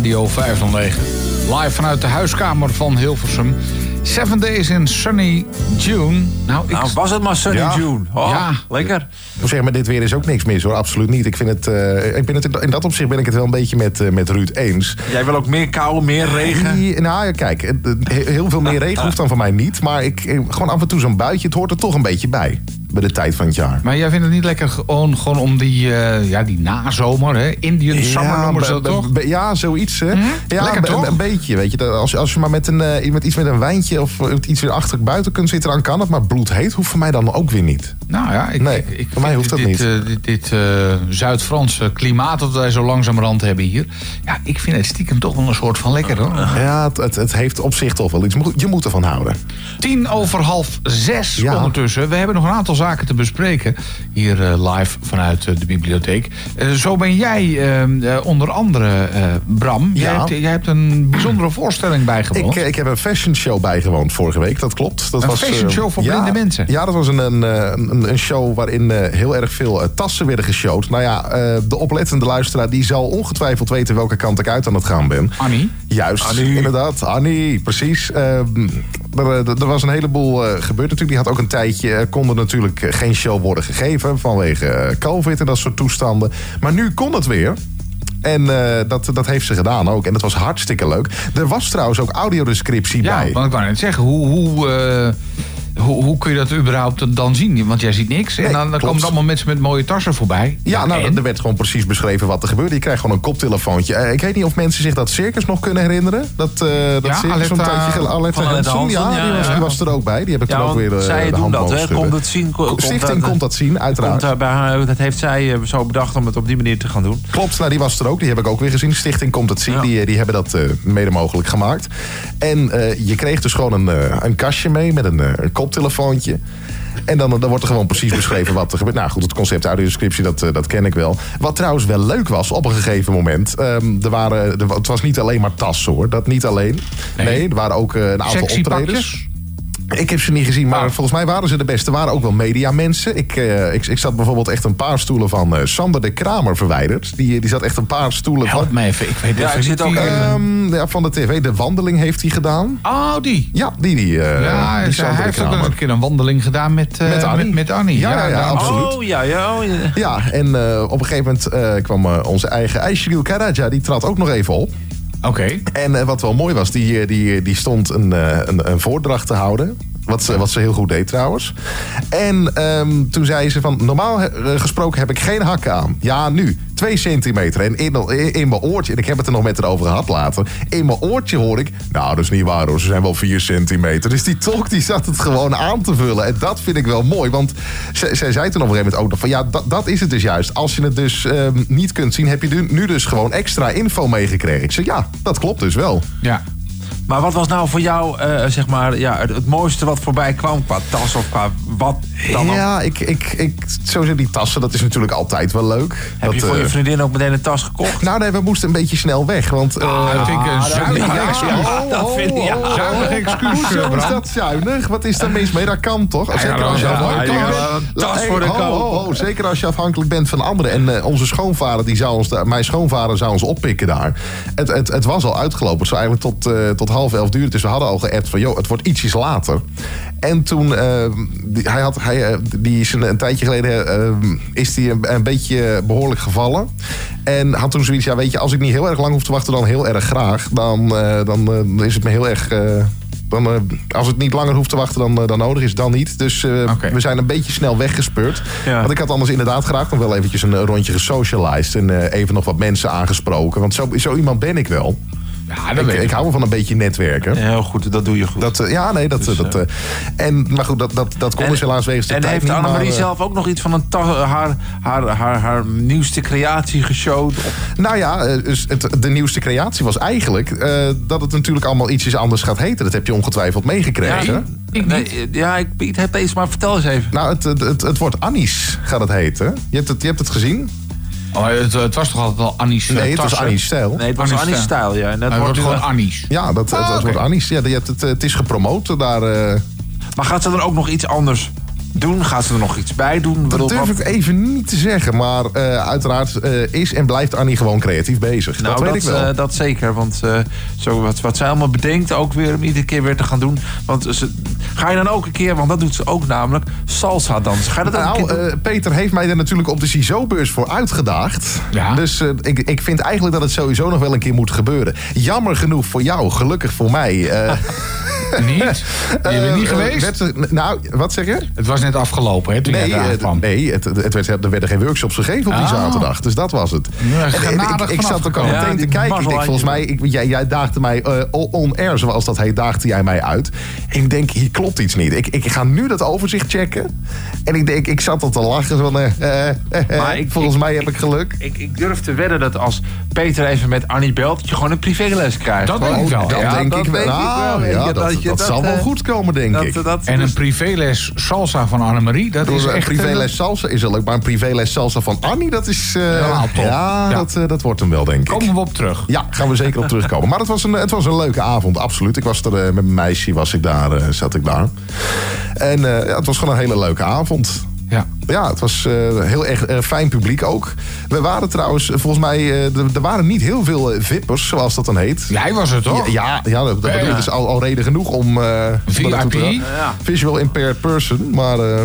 Speaker 3: Radio 509. Live vanuit de huiskamer van Hilversum. Seven Days in Sunny June. Nou, ik...
Speaker 4: Nou, was het maar Sunny
Speaker 5: Ja.
Speaker 4: June. Oh,
Speaker 3: Ja.
Speaker 4: lekker.
Speaker 5: Ik zeggen, met dit weer is ook niks mis hoor. Absoluut niet. Ik vind het, eh, ik ben het in dat opzicht ben ik het wel een beetje met, eh, met Ruud eens.
Speaker 4: Jij wil ook meer kou, meer regen.
Speaker 5: Die- nou ja, kijk, heel veel meer regen hoeft dan van mij niet. Maar ik, eh, gewoon af en toe zo'n buitje, het hoort er toch een beetje bij. Bij de tijd van het jaar.
Speaker 3: Maar jij vindt het niet lekker gewoon, gewoon om die, eh, ja, die nazomer, hè? Indian summer noemen ze dat toch?
Speaker 5: be- ja, zoiets. Hè? Ja,
Speaker 3: Lekker,
Speaker 5: be-
Speaker 3: toch?
Speaker 5: Een beetje, weet je. Als, als je maar met, een, met iets met een wijntje of iets weer achter buiten kunt zitten, dan kan het. Maar bloedheet hoeft voor mij dan ook weer niet.
Speaker 3: Nou ja, ik,
Speaker 5: Nee,
Speaker 3: ik, ik
Speaker 5: voor mij hoeft dat
Speaker 3: dit,
Speaker 5: niet.
Speaker 3: eh, dit, dit eh, Zuid-Franse klimaat dat wij zo langzamerhand hebben hier. Ja, ik vind het stiekem toch wel een soort van lekker hoor.
Speaker 5: Ja, het, het, het heeft op zich toch wel iets. Je moet ervan houden.
Speaker 3: Tien over half zes
Speaker 5: Ja.
Speaker 3: ondertussen. We hebben nog een aantal zaken te bespreken. Hier eh, live vanuit de bibliotheek. Zo ben jij eh, eh, onder andere, Bram. Jij,
Speaker 5: Ja.
Speaker 3: hebt, jij hebt een bijzondere voorstelling bijgewoond.
Speaker 5: Ik, ik heb een fashion show bijgewoond vorige week, dat klopt. Dat
Speaker 3: Een
Speaker 5: was,
Speaker 3: fashion show voor
Speaker 5: ja,
Speaker 3: mensen?
Speaker 5: Ja, dat was een, een, eh, een, een show waarin eh, heel erg veel eh, tassen werden geshowd. Nou ja, de oplettende luisteraar die zal ongetwijfeld weten welke kant ik uit aan het gaan ben.
Speaker 3: Annie?
Speaker 5: Juist,
Speaker 4: Annie.
Speaker 5: inderdaad. Annie, precies. Eh, er, er was een heleboel gebeurd natuurlijk. Die had ook een tijdje, eh, kon er natuurlijk geen show worden gegeven vanwege COVID en dat soort toestanden. Maar nu kon het weer. En dat, dat heeft ze gedaan ook. En dat was hartstikke leuk. Er was trouwens ook audiodescriptie
Speaker 3: Ja,
Speaker 5: bij.
Speaker 3: want ik wou net zeggen, hoe, hoe, hoe, hoe kun je dat überhaupt dan zien? Want jij ziet niks. en
Speaker 5: Nee,
Speaker 3: dan, komen er allemaal mensen met mooie tassen voorbij.
Speaker 5: Ja, nou,
Speaker 3: en?
Speaker 5: er werd gewoon precies beschreven wat er gebeurde. Je krijgt gewoon een koptelefoontje. Eh, ik weet niet of mensen zich dat circus nog kunnen herinneren. Dat, eh dat
Speaker 3: Ja,
Speaker 5: circus zo'n
Speaker 3: Aletta-
Speaker 5: tijdje geleden. Aletta Hansen,
Speaker 4: Hansen,
Speaker 5: ja, die,
Speaker 4: ja,
Speaker 5: was, die was er ook bij. Die heb ik
Speaker 4: Ja,
Speaker 5: toen ook weer eh,
Speaker 4: zij
Speaker 5: de
Speaker 4: doen
Speaker 5: hand
Speaker 4: dat, hè? Komt het zien, ko- komt
Speaker 5: Stichting
Speaker 4: dat-
Speaker 5: komt dat zien, uiteraard.
Speaker 4: Komt, bij haar, dat heeft zij eh, zo bedacht om het op die manier te gaan doen.
Speaker 5: Klopt, nou, die was er ook. Die heb ik ook weer gezien. Stichting Komt Het Zien.
Speaker 4: Ja.
Speaker 5: Die, die hebben dat eh, mede mogelijk gemaakt. En eh, je kreeg dus gewoon een, eh, een kastje mee met een, eh, een koptelefoontje. En dan, dan wordt er gewoon precies beschreven wat er gebeurt. Nou goed, het concept audiodescriptie, dat, eh, dat ken ik wel. Wat trouwens wel leuk was op een gegeven moment. ehm, er waren, er, het was niet alleen maar tassen hoor. Dat niet alleen. Nee, er waren ook eh, een aantal optredens. Ik heb ze niet gezien, maar volgens mij waren ze de beste. Er waren ook wel mediamensen. Ik, eh, ik, ik zat bijvoorbeeld echt een paar stoelen van eh, Sander de Kramer verwijderd. Die, die zat echt een paar stoelen
Speaker 3: Help
Speaker 5: van...
Speaker 3: me even, ik weet
Speaker 4: Ja, ik zit ook
Speaker 5: Ehm, ja, van de tv. De wandeling heeft hij gedaan.
Speaker 3: Oh, die.
Speaker 5: Ja, die. die, eh,
Speaker 3: ja,
Speaker 5: die
Speaker 3: hij
Speaker 5: Sander
Speaker 3: heeft ook een keer een wandeling gedaan met, eh,
Speaker 5: Met Annie.
Speaker 3: Met, met Annie.
Speaker 5: Ja, ja, absoluut.
Speaker 4: Oh ja, ja, oh, ja.
Speaker 5: Ja, en eh, op een gegeven moment eh, kwam eh, onze eigen Aishil Karaja. Die trad ook nog even op.
Speaker 3: Oké.
Speaker 5: En eh, wat wel mooi was, die, die, die stond een, eh, een, een voordracht te houden. Wat ze, wat ze heel goed deed trouwens. En ehm, toen zei ze van, normaal eh, gesproken heb ik geen hakken aan. Ja, nu. Twee centimeter. En in, in, mijn oortje, en ik heb het er nog met haar over gehad later. In mijn oortje hoor ik, nou dat is niet waar hoor, ze zijn wel vier centimeter. Dus die tolk die zat het gewoon aan te vullen. En dat vind ik wel mooi. Want zij, zij zei toen op een gegeven moment ook nog van, ja dat, dat is het dus juist. Als je het dus ehm, niet kunt zien, heb je nu dus gewoon extra info meegekregen. Ik zei, ja, dat klopt dus wel.
Speaker 3: Ja.
Speaker 4: Maar wat was nou voor jou, eh, zeg maar, ja, het, het mooiste wat voorbij kwam qua tas of qua wat dan ook?
Speaker 5: Ja, ik, ik, ik, zo zijn die tassen, dat is natuurlijk altijd wel leuk.
Speaker 4: Heb je voor je
Speaker 5: eh,
Speaker 4: vriendin ook meteen een tas gekocht?
Speaker 5: Nou nee, we moesten een beetje snel weg. Want, eh,
Speaker 3: Ah, dat vind ik een
Speaker 5: dat-
Speaker 3: zuinig
Speaker 5: ja,
Speaker 3: excuus.
Speaker 5: ja,
Speaker 4: Dat vind ik- ja.
Speaker 5: oh, oh,
Speaker 3: Zuinig
Speaker 5: oh.
Speaker 3: excuus,
Speaker 5: Hoezo is dat zuinig? Wat is daar mis mee? Dat kan toch? Zeker
Speaker 3: ja,
Speaker 5: als je afhankelijk
Speaker 4: ja,
Speaker 5: bent-
Speaker 4: tas voor de
Speaker 5: ho, Zeker als je afhankelijk bent van anderen. En eh, onze schoonvader, die zou ons daar, mijn schoonvader zou ons oppikken daar. Het, het, het was al uitgelopen. Het zou eigenlijk tot, eh, tot half elf duren. Dus we hadden al geappt van, joh, het wordt ietsjes later. En toen, eh, die, hij had, hij, eh, die is een, een tijdje geleden, eh, is die een, een beetje behoorlijk gevallen. En had toen zoiets, ja weet je, als ik niet heel erg lang hoef te wachten, dan heel erg graag. Dan, dan is het me heel erg... dan, als het niet langer hoeft te wachten dan, dan nodig is, dan niet. Dus we zijn een beetje snel weggespeurd.
Speaker 4: Ja.
Speaker 5: Want ik had anders inderdaad graag nog wel eventjes een rondje gesocialized. En even nog wat mensen aangesproken. Want zo, zo iemand ben ik wel.
Speaker 3: Ja, dat
Speaker 5: Ik,
Speaker 3: weet
Speaker 5: ik
Speaker 3: ik.
Speaker 5: hou van een beetje netwerken.
Speaker 4: Heel goed, dat doe je goed.
Speaker 5: Dat, eh, ja, nee, dat...
Speaker 4: Dus,
Speaker 5: dat eh, en, maar goed, dat, dat, dat kon
Speaker 4: En-
Speaker 5: dus helaas wegens de
Speaker 4: en
Speaker 5: tijd
Speaker 4: heeft
Speaker 5: niet.
Speaker 4: Annemarie
Speaker 5: maar, eh,
Speaker 4: zelf ook nog iets van een haar, haar, haar, haar nieuwste creatie geshowd?
Speaker 5: Nou ja, eh, dus het, de nieuwste creatie was eigenlijk... eh, dat het natuurlijk allemaal ietsjes anders gaat heten. Dat heb je ongetwijfeld meegekregen.
Speaker 3: Ik
Speaker 4: Nee, eh, ja, ik, ik heb deze, maar vertel eens even.
Speaker 5: Nou, het, het, het, het wordt Annies, gaat het heten. Je hebt het, je hebt het gezien?
Speaker 3: Oh, het, het was toch altijd al Annie's
Speaker 5: Nee, het was? Annie's stijl.
Speaker 4: Nee, het was
Speaker 3: Annie's
Speaker 4: Annie's
Speaker 3: stijl.
Speaker 4: ja. En dat
Speaker 3: Het
Speaker 4: wordt
Speaker 3: gewoon Annie's.
Speaker 5: Ja, dat, het,
Speaker 3: Ah,
Speaker 5: wordt Annies. Ja, je hebt het, het is gepromoot daar. eh,
Speaker 4: Maar gaat ze dan ook nog iets anders doen? Gaat ze er nog iets bij doen?
Speaker 5: Dat durf ik even niet te zeggen. Maar eh, uiteraard eh, is en blijft Annie gewoon creatief bezig.
Speaker 4: Nou,
Speaker 5: dat weet ik wel.
Speaker 4: eh, dat zeker. Want eh, zo wat, wat zij allemaal bedenkt ook weer om iedere keer weer te gaan doen. Want ze, ga je dan ook een keer, want dat doet ze ook namelijk, salsa dansen. Ga je dat ook een
Speaker 5: Nou,
Speaker 4: keer doen?
Speaker 5: eh, Peter heeft mij er natuurlijk op de CISO-beurs voor uitgedaagd.
Speaker 3: Ja.
Speaker 5: Dus ik, ik vind eigenlijk dat het sowieso nog wel een keer moet gebeuren. Jammer genoeg voor jou, gelukkig voor mij. eh,
Speaker 3: Niet? Je bent niet geweest?
Speaker 5: werd nou, wat zeg je?
Speaker 3: Het was net afgelopen, hè, toen
Speaker 5: Nee,
Speaker 3: jij kwam.
Speaker 5: nee het, het werd, er werden geen workshops gegeven op die
Speaker 3: Oh.
Speaker 5: zaterdag. Dus dat was het.
Speaker 3: Ja, is
Speaker 5: En- en
Speaker 3: genadig
Speaker 5: ik, zat ook al meteen
Speaker 4: Ja,
Speaker 5: te kijken. Ik denk, volgens mij, ik, jij, jij daagde mij eh, on-air, zoals dat heet, daagde jij mij uit. En ik denk, hier klopt iets niet. Ik, ik ga nu dat overzicht checken. En ik denk, ik zat al te lachen. Van, eh, eh,
Speaker 4: Maar ik-
Speaker 5: volgens
Speaker 4: ik-
Speaker 5: mij heb ik geluk.
Speaker 4: Ik, ik durf te wedden dat als Peter even met Annie belt, dat je gewoon een privéles krijgt.
Speaker 3: Dat denk ik wel.
Speaker 5: Dat
Speaker 4: Ja,
Speaker 5: denk ik wel.
Speaker 4: je,
Speaker 5: dat, zal wel goed komen, denk ik.
Speaker 3: En een privéles salsa van Annemarie, dat is
Speaker 5: een
Speaker 3: echt...
Speaker 5: privéles salsa is er leuk, maar een privéles salsa van Annie, dat is... eh,
Speaker 3: top.
Speaker 5: Ja,
Speaker 3: Ja.
Speaker 5: Dat, eh, dat wordt hem wel, denk ik.
Speaker 3: Komen we op terug.
Speaker 5: Ja, gaan we zeker op terugkomen. Maar het was een, het was een leuke avond, absoluut. Ik was er eh, met mijn meisje, was ik daar, eh, zat ik daar. En eh, ja, het was gewoon een hele leuke avond.
Speaker 3: Ja.
Speaker 5: Ja, het was eh, heel erg eh, fijn publiek ook. We waren trouwens, eh, volgens mij, eh, er- waren niet heel veel vippers, zoals dat dan heet.
Speaker 3: Jij was het, toch?
Speaker 5: Ja, ja, dat, is al, al reden genoeg om... eh.
Speaker 4: Ja.
Speaker 5: Visual impaired person, maar... eh,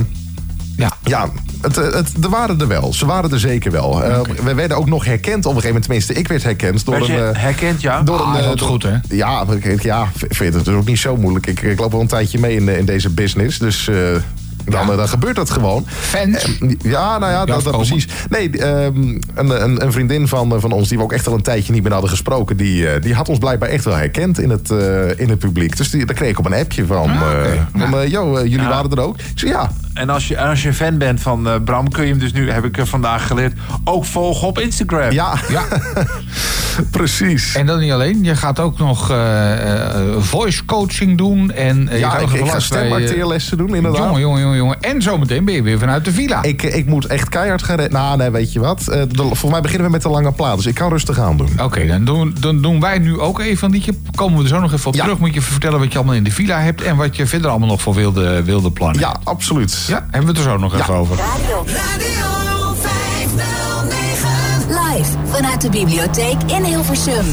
Speaker 3: Ja.
Speaker 5: ja, het, het, er waren er wel. Ze waren er zeker wel. We werden ook nog herkend op een gegeven moment. Tenminste, ik werd herkend door
Speaker 4: Werd je
Speaker 5: een...
Speaker 4: herkend, ja?
Speaker 5: door
Speaker 3: Ah,
Speaker 5: een, eh,
Speaker 3: dat is goed, hè?
Speaker 5: Ja, ik- ja, vind het dus ook niet zo moeilijk. Ik, ik loop al een tijdje mee in, in deze business. Dus eh, dan, eh, dan gebeurt dat gewoon.
Speaker 3: Fans?
Speaker 5: Eh, ja, nou ja, dat, precies. Nee, ehm, een, een, een vriendin van, eh, van ons, die we ook echt al een tijdje niet meer hadden gesproken... die, eh, die had ons blijkbaar echt wel herkend in het, eh, in het publiek. Dus die, daar kreeg ik op een appje van...
Speaker 3: Ah,
Speaker 5: eh, van eh, yo, eh, jullie
Speaker 4: Ja.
Speaker 5: waren er ook? Ik zei, ja,
Speaker 4: En als je, als je een fan bent van eh, Bram, kun je hem dus nu, heb ik eh, vandaag geleerd, ook volgen op Instagram.
Speaker 5: ja.
Speaker 3: Ja.
Speaker 5: Precies.
Speaker 3: En dat niet alleen, je gaat ook nog eh, eh, voice coaching doen. En, eh, je
Speaker 5: Ja,
Speaker 3: gaat
Speaker 5: ik, ik ga stemacteerlessen doen, inderdaad.
Speaker 3: Jongen, jongen, jongen, jongen. En zometeen ben je weer vanuit de villa.
Speaker 5: Ik, ik moet echt keihard gaan rennen. Nou, nee, weet je wat? Eh, de- volgens mij beginnen we met de lange plaat. Dus ik kan rustig aan doen.
Speaker 3: Oké, dan, doen, dan doen wij nu ook even een liedje. Komen we er zo nog even op terug. Moet je vertellen wat je allemaal in de villa hebt... en wat je verder allemaal nog voor wilde, wilde plannen
Speaker 5: Ja, absoluut.
Speaker 3: Ja, hebben we het er zo nog even over.
Speaker 8: Radio 509.
Speaker 15: Live vanuit de bibliotheek in Hilversum.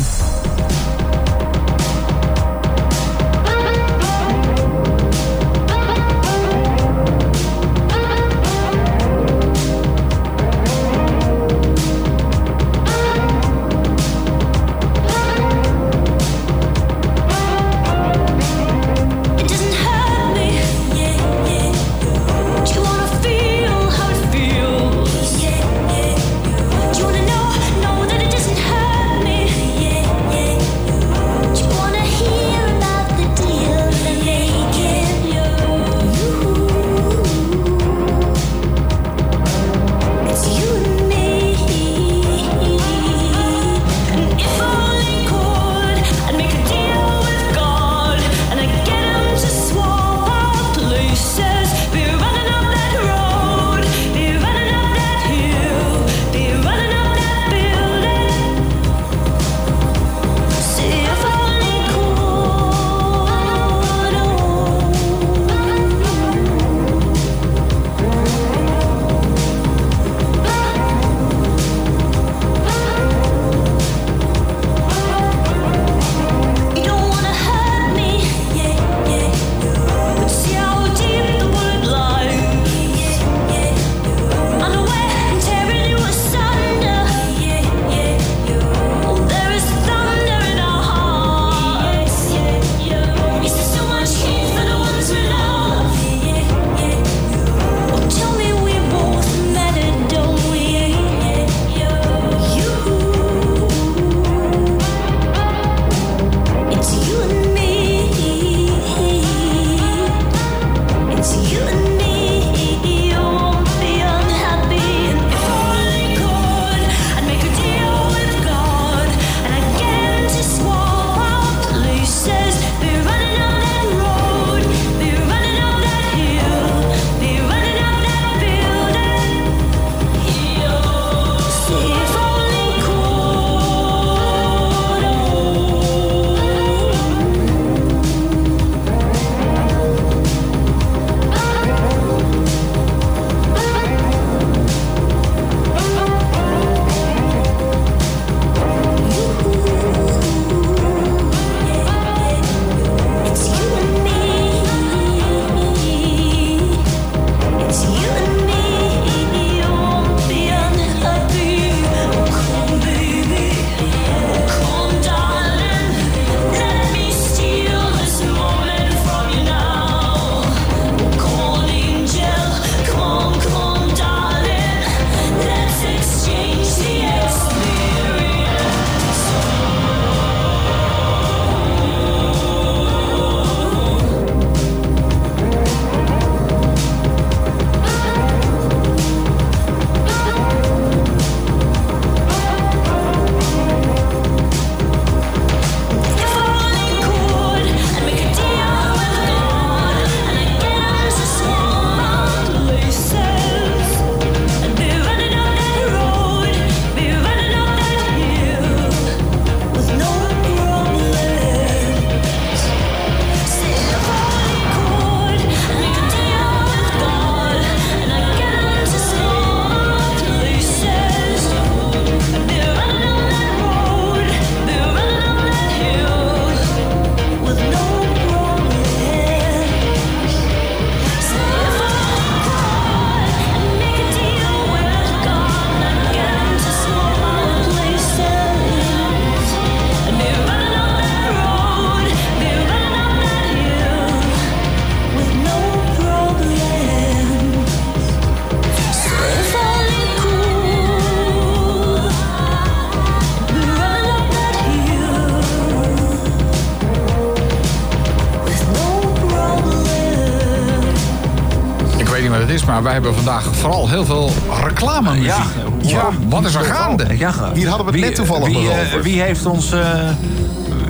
Speaker 3: Maar wij hebben vandaag vooral heel veel reclamemuziek.
Speaker 4: Ja.
Speaker 3: Ja, wat is er gaande?
Speaker 4: Ja.
Speaker 5: Hier hadden we het
Speaker 4: Wie-
Speaker 5: net toevallig
Speaker 4: wie, eh,
Speaker 5: over.
Speaker 4: Wie heeft ons... eh,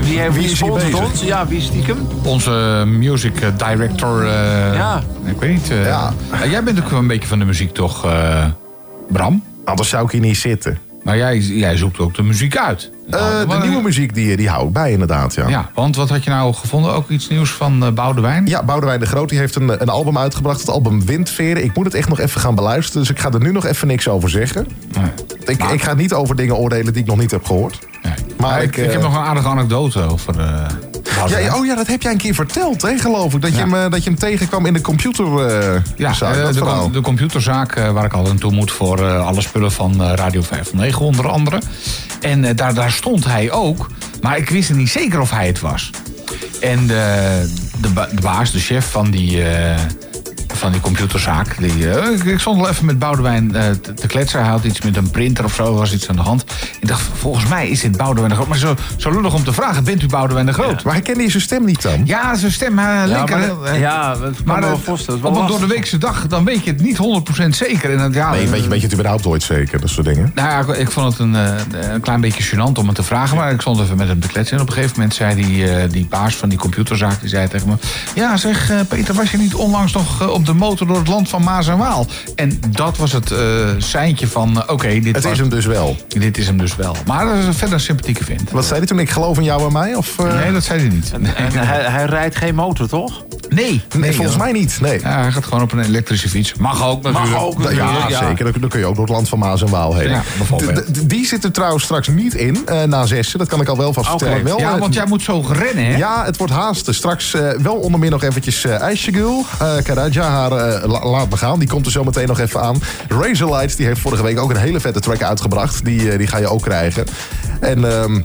Speaker 4: wie heeft
Speaker 5: Wie
Speaker 4: wie
Speaker 5: is hier
Speaker 4: sponsort
Speaker 5: bezig?
Speaker 4: ons? Ja, wie stiekem?
Speaker 3: Onze music director. eh,
Speaker 4: Ja.
Speaker 3: Ik weet niet. eh,
Speaker 5: Ja.
Speaker 3: Jij bent ook wel een beetje van de muziek, toch, eh, Bram?
Speaker 5: Anders zou ik hier niet zitten.
Speaker 3: Maar jij, jij zoekt ook de muziek uit.
Speaker 5: Eh, de
Speaker 3: wat-
Speaker 5: nieuwe muziek die, die hou ik bij inderdaad, ja.
Speaker 3: Ja, want wat had je nou gevonden? Ook iets nieuws van eh Boudewijn?
Speaker 5: Ja, Boudewijn de Groot die heeft een, een album uitgebracht. Het album Windveren. Ik moet het echt nog even gaan beluisteren. Dus ik ga er nu nog even niks over zeggen. Ik, ik ga niet over dingen oordelen die ik nog niet heb gehoord. Maar
Speaker 3: Maar ik,
Speaker 5: ik,
Speaker 3: ik
Speaker 5: eh,
Speaker 3: heb nog een aardige anekdote over eh
Speaker 5: Ja, oh ja, dat heb jij een keer verteld, hè, geloof ik. Dat, je, hem, dat je hem tegenkwam in de computer. eh,
Speaker 3: Ja,
Speaker 5: zaak,
Speaker 3: de, com- de computerzaak waar ik altijd naartoe moet voor alle spullen van Radio 509 onder andere. En eh, daar, daar stond hij ook, maar ik wist niet zeker of hij het was. En de, de, de baas, de chef van die, eh, van die computerzaak, die, eh, ik- stond wel even met Boudewijn te, te kletsen. Hij had iets met een printer of zo, was iets aan de hand. Ik dacht, volgens mij is dit Boudewijn de Groot. Maar zo, zo lullig om te vragen, bent u Boudewijn de Groot?
Speaker 5: Maar herkende je zijn stem niet dan?
Speaker 3: Ja, zijn stem, maar lekker.
Speaker 4: maar-
Speaker 3: eh,
Speaker 4: ja, dat kan
Speaker 3: maar
Speaker 4: wel
Speaker 3: eh,
Speaker 4: voorstellen.
Speaker 3: op een door de weekse dag, dan weet je het niet 100% zeker. En dan, ja,
Speaker 5: Nee, weet je, weet je het überhaupt ooit zeker, dat soort dingen?
Speaker 3: Nou ja, ik, ik vond het een, eh, een klein beetje gênant om het te vragen. Maar ik stond even met hem te kletsen. En op een gegeven moment zei die, eh, die baas van die computerzaak... die zei tegen me... Ja, zeg eh, Peter, was je niet onlangs nog eh, op de motor... door het land van Maas en Waal? En dat was het eh seintje van... eh, Oké, dit
Speaker 5: Het
Speaker 3: was-
Speaker 5: is hem dus wel.
Speaker 3: Dit is hem dus wel. Maar dat is een verder een sympathieke vent.
Speaker 5: Wat zei hij toen? Ik geloof in jou en mij? Of, eh?
Speaker 3: Nee, dat zei hij niet.
Speaker 4: En hij, hij rijdt geen motor, toch?
Speaker 3: Nee.
Speaker 5: Nee, volgens mij niet. Nee.
Speaker 3: Ja, hij gaat gewoon op een elektrische fiets. Mag ook natuurlijk.
Speaker 4: ook
Speaker 5: Ja,
Speaker 4: natuurlijk, ja.
Speaker 5: zeker. Dan, kun je ook door het land van Maas en Waal heen.
Speaker 3: Ja, bijvoorbeeld.
Speaker 5: Die zit er trouwens straks niet in, eh, na zessen. Dat kan ik al wel vast vertellen. Wel,
Speaker 3: Ja,
Speaker 5: eh,
Speaker 3: want jij moet zo rennen, hè?
Speaker 5: Ja, het wordt haasten. Straks eh, wel onder meer nog eventjes eh Aishagul. eh Karaja, haar la- laat me gaan. Die komt er zo meteen nog even aan. Razorlights, die heeft vorige week ook een hele vette track uitgebracht. Die, die ga je ook krijgen. En ehm,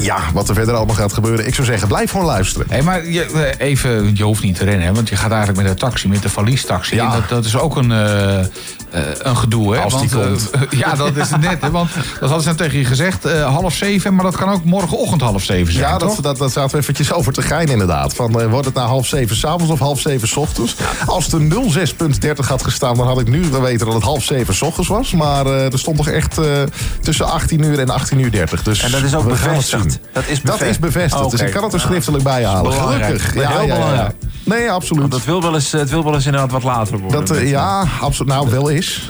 Speaker 5: ja, wat er verder allemaal gaat gebeuren. Ik zou zeggen, blijf gewoon luisteren.
Speaker 3: Hé, maar je, eh, even, je hoeft niet te rennen, hè, want je gaat eigenlijk met een taxi, met de valiestaxi.
Speaker 5: Ja.
Speaker 3: En dat, dat is ook een, eh, eh, een gedoe, hè?
Speaker 5: Als die
Speaker 3: want,
Speaker 5: komt.
Speaker 3: eh, ja, dat is het net, hè? Want dat hadden ze net tegen je gezegd, eh, half zeven, maar dat kan ook morgenochtend half zeven zijn,
Speaker 5: Ja,
Speaker 3: toch?
Speaker 5: dat, dat, dat zaten we eventjes over te gein inderdaad. Van, eh, wordt het nou half zeven s'avonds of half zeven s ochtends? Als er 06.30 had gestaan, dan had ik nu geweten dat het half zeven s ochtends was. Maar eh, er stond toch echt eh, tussen 18 uur en 18 uur 30. Dus
Speaker 4: En dat is ook
Speaker 5: we gaan het
Speaker 4: bevestigd?
Speaker 5: zien.
Speaker 4: Dat is
Speaker 5: Dat is
Speaker 4: bevestigd.
Speaker 5: bevestigd. Dus ik kan het er
Speaker 4: Ja.
Speaker 5: schriftelijk bij halen.
Speaker 4: belangrijk.
Speaker 5: Gelukkig.
Speaker 4: Dat is heel belangrijk.
Speaker 5: Nee, absoluut.
Speaker 4: Want het wil, wel eens, het wil wel eens inderdaad wat later worden.
Speaker 5: Dat, eh, ja, absoluut. Nou, wel is.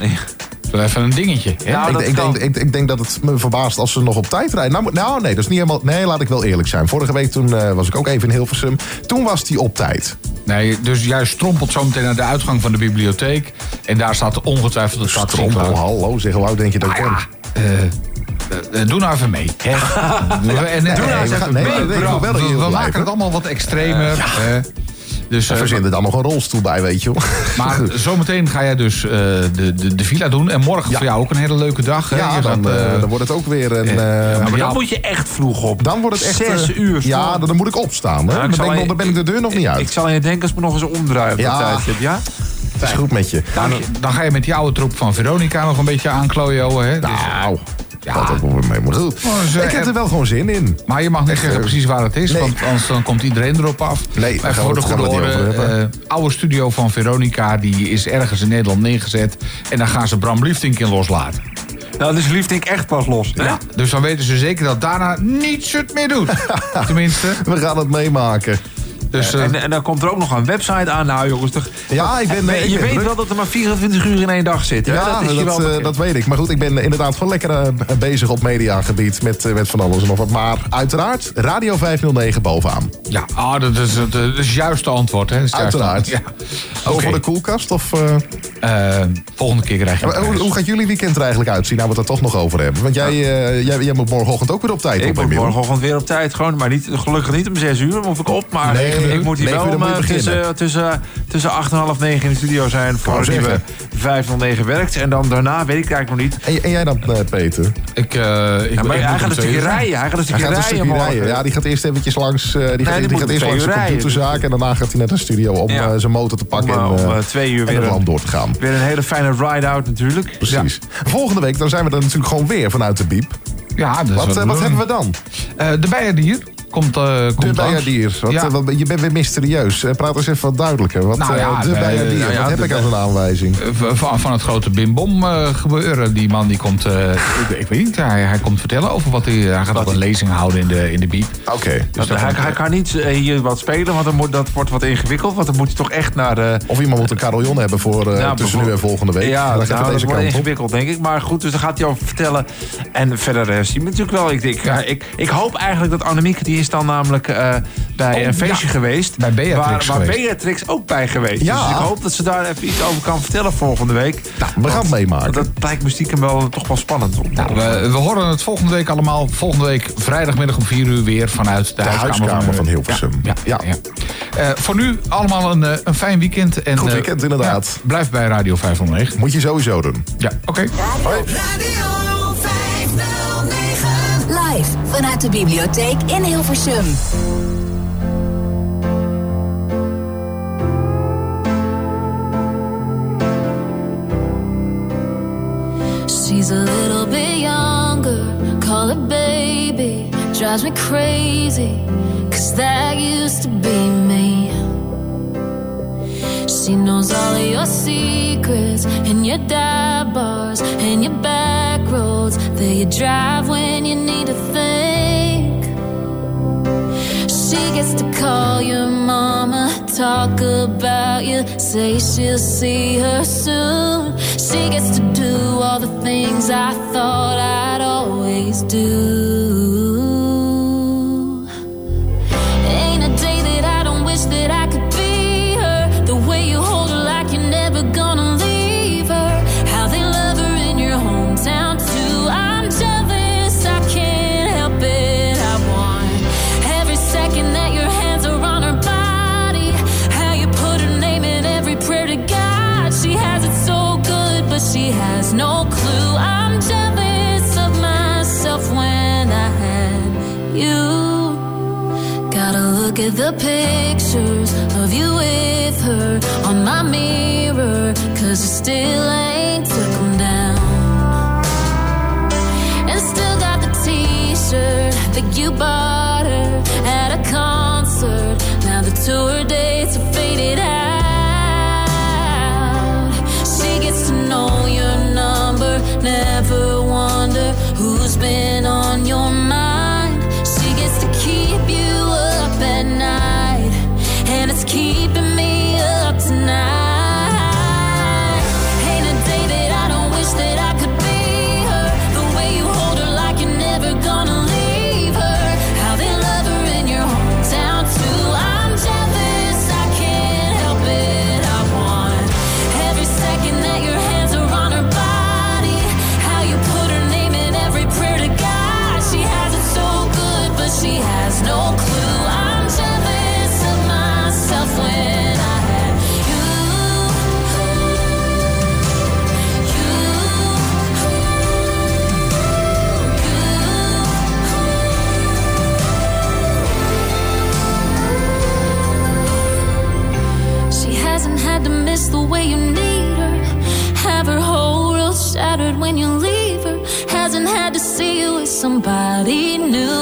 Speaker 3: Wel even een dingetje. Hè?
Speaker 4: Ja,
Speaker 5: ik, ik, denk, ik, ik denk dat het me verbaast als ze nog op tijd rijden. Nou, nou, nee, dat is niet helemaal. Nee, laat ik wel eerlijk zijn. Vorige week toen eh, was ik ook even in Hilversum. Toen was die op tijd.
Speaker 3: Nee, dus jij strompelt zo meteen naar de uitgang van de bibliotheek. En daar staat ongetwijfeld de taxi
Speaker 5: Strompel, hallo, zeg, hoe oud denk je dat ik
Speaker 3: Nou ja, eh, eh, doe nou even mee. Hè? en,
Speaker 5: Nee,
Speaker 3: doe nou
Speaker 5: we
Speaker 3: even mee, maken het allemaal wat extremer. hè. Dus,
Speaker 5: Ze
Speaker 3: eh,
Speaker 5: verzinnen dan nog een rolstoel bij, weet je wel.
Speaker 3: maar zometeen ga jij dus eh, de, de, de villa doen. En morgen
Speaker 5: Ja.
Speaker 3: voor jou ook een hele leuke dag. hè?
Speaker 5: Ja, dan,
Speaker 3: gaat,
Speaker 5: eh, dan wordt het ook weer een...
Speaker 3: eh,
Speaker 5: eh,
Speaker 3: maar ja,
Speaker 4: dan moet je echt vroeg op.
Speaker 5: dan wordt het echt...
Speaker 4: Zes uur.
Speaker 5: Ja, dan moet ik opstaan. Hè?
Speaker 4: Ja, ik
Speaker 5: dan,
Speaker 4: zal
Speaker 5: ik, dan ben ik de deur nog niet
Speaker 4: Ik
Speaker 5: uit.
Speaker 4: zal aan je denken als we nog eens omdraaien
Speaker 5: Ja.
Speaker 4: ja?
Speaker 5: Het is goed met je.
Speaker 3: dan, dan ga je met die oude troep van Veronica nog een beetje aanklooien. Hè? Dus-
Speaker 5: Nou,
Speaker 3: Ja.
Speaker 5: wel weer mee. Maar goed,
Speaker 3: Oh,
Speaker 5: ik heb er wel gewoon zin in.
Speaker 3: Maar je mag niet
Speaker 5: Echt,
Speaker 3: zeggen
Speaker 5: eh,
Speaker 3: precies waar het is,
Speaker 5: nee.
Speaker 3: want anders dan komt iedereen erop af.
Speaker 5: Nee,
Speaker 3: Maar
Speaker 5: daar gaan
Speaker 3: voor
Speaker 5: we
Speaker 3: de goede
Speaker 5: we
Speaker 3: orde, oude studio van Veronica, die is ergens in Nederland neergezet. En dan gaan ze Bram Liefdink in loslaten.
Speaker 4: Nou, dus Liefdink echt pas los. hè?
Speaker 3: Ja. Dus dan weten ze zeker dat daarna niets het meer doet. Tenminste.
Speaker 5: We gaan het meemaken.
Speaker 3: Dus, eh,
Speaker 4: en, en, dan komt er ook nog een website aan. Nou jongens, toch,
Speaker 5: ja, ik ben, eh,
Speaker 4: je,
Speaker 5: je
Speaker 4: weet wel dat er maar 24 uur in één dag zit.
Speaker 5: Ja,
Speaker 4: dat,
Speaker 5: eh, dat, weet ik. Maar goed, ik ben inderdaad gewoon lekker bezig op mediagebied met, met van alles en nog wat. Maar uiteraard, Radio 509 bovenaan.
Speaker 3: Ja, ah, dat, is, het juiste antwoord. Hè?
Speaker 5: uiteraard.
Speaker 3: Ja.
Speaker 5: Over de koelkast of...
Speaker 3: Volgende keer krijg je
Speaker 5: hoe, gaat jullie weekend er eigenlijk uitzien? Nou, we het er toch nog over hebben. Want jij, jij moet morgenochtend ook weer op tijd
Speaker 4: ik.
Speaker 5: Ik
Speaker 4: moet morgenochtend weer op tijd. Gewoon, maar niet, gelukkig niet om 6 uur, of ik op. Maar
Speaker 5: nee,
Speaker 4: ik moet hier wel
Speaker 5: eh, tussen,
Speaker 4: eh, tussen, eh, tussen 8 en 9 in de studio zijn... voor
Speaker 5: die
Speaker 4: 509 werkt. En dan daarna weet ik eigenlijk nog niet.
Speaker 5: En, jij dan, Peter?
Speaker 3: Ik, uh, ik
Speaker 4: ja, maar
Speaker 3: ik
Speaker 4: hij, gaat
Speaker 3: natuurlijk
Speaker 4: rijden. hij gaat een stukje rijden.
Speaker 5: Rijden. Ja, die gaat eerst eventjes langs, uh, die, gaat, eerst langs de computerzaak... En daarna gaat hij naar de studio om
Speaker 4: ja.
Speaker 5: zijn motor te pakken...
Speaker 4: Om,
Speaker 5: en,
Speaker 4: twee uur weer
Speaker 5: land door te gaan.
Speaker 4: Weer een hele fijne ride-out natuurlijk.
Speaker 5: Precies. Volgende week dan zijn we er natuurlijk gewoon weer vanuit de biep.
Speaker 3: Ja, dat
Speaker 5: wat,
Speaker 3: wat,
Speaker 5: hebben we dan?
Speaker 3: de bijendier komt, eh
Speaker 5: De
Speaker 3: komt langs.
Speaker 5: bijaardier. Wat,
Speaker 3: Ja.
Speaker 5: wat- je bent weer mysterieus. Eh, Praat eens even wat duidelijker. Wat,
Speaker 3: Nou ja,
Speaker 5: eh, de
Speaker 3: wij-
Speaker 5: bijaardier.
Speaker 3: nou ja,
Speaker 5: wat heb
Speaker 3: de-
Speaker 5: ik als een aanwijzing?
Speaker 3: Van, van het grote bimbom eh, gebeuren. Die man die komt, eh, ik, ik weet niet, hij, hij komt vertellen over wat hij... Hij gaat ook een lezing houden in de, in de biep.
Speaker 5: Oké.
Speaker 4: Dat- hij, hij kan niet hier wat spelen, want dan moet, dat wordt wat ingewikkeld. Want dan moet je toch echt naar... eh,
Speaker 5: Of iemand moet een carillon hebben voor eh,
Speaker 4: Ja,
Speaker 5: tussen nu en volgende week.
Speaker 4: Ja,
Speaker 5: dan
Speaker 4: nou, dat
Speaker 5: deze
Speaker 4: wordt
Speaker 5: op.
Speaker 4: ingewikkeld, denk ik. Maar goed, dus daar gaat hij over vertellen. En verder zien we natuurlijk wel. Ik, denk, ja, ik, ik hoop eigenlijk dat Annemieke, die is dan namelijk eh, bij
Speaker 3: Oh,
Speaker 4: een feestje
Speaker 3: ja.
Speaker 4: geweest.
Speaker 3: Bij Beatrix
Speaker 4: waar, waar
Speaker 3: geweest.
Speaker 4: Beatrix ook bij geweest
Speaker 5: Ja.
Speaker 4: Dus ik hoop dat ze daar even iets over kan vertellen volgende week.
Speaker 5: Nou, we gaan het meemaken.
Speaker 4: Dat lijkt me stiekem wel, toch wel spannend. Om,
Speaker 3: Nou, we, we horen het volgende week allemaal. Volgende week vrijdagmiddag om 4 uur weer vanuit de,
Speaker 5: De huiskamer van Hilversum.
Speaker 3: Ja, ja, ja. Eh, voor nu allemaal een, eh, een fijn weekend. En,
Speaker 5: Goed weekend, inderdaad.
Speaker 3: ja, blijf bij Radio 509.
Speaker 5: Moet je sowieso doen.
Speaker 3: Ja, oké.
Speaker 2: Radio 509.
Speaker 1: Live vanuit de bibliotheek in Hilversum.
Speaker 15: She's a little bit younger, call her baby. Drives me crazy, cause that used to be me. She knows all of your secrets and your dive bars and your back roads that you drive when you need to think. She gets to call your mama, talk about you, say she'll see her soon. She gets to do all the things I thought I'd always do. The pictures of you with her on my mirror, cause I still ain't took them down. And still got the t shirt that you bought her at a concert. Now the tour dates somebody new.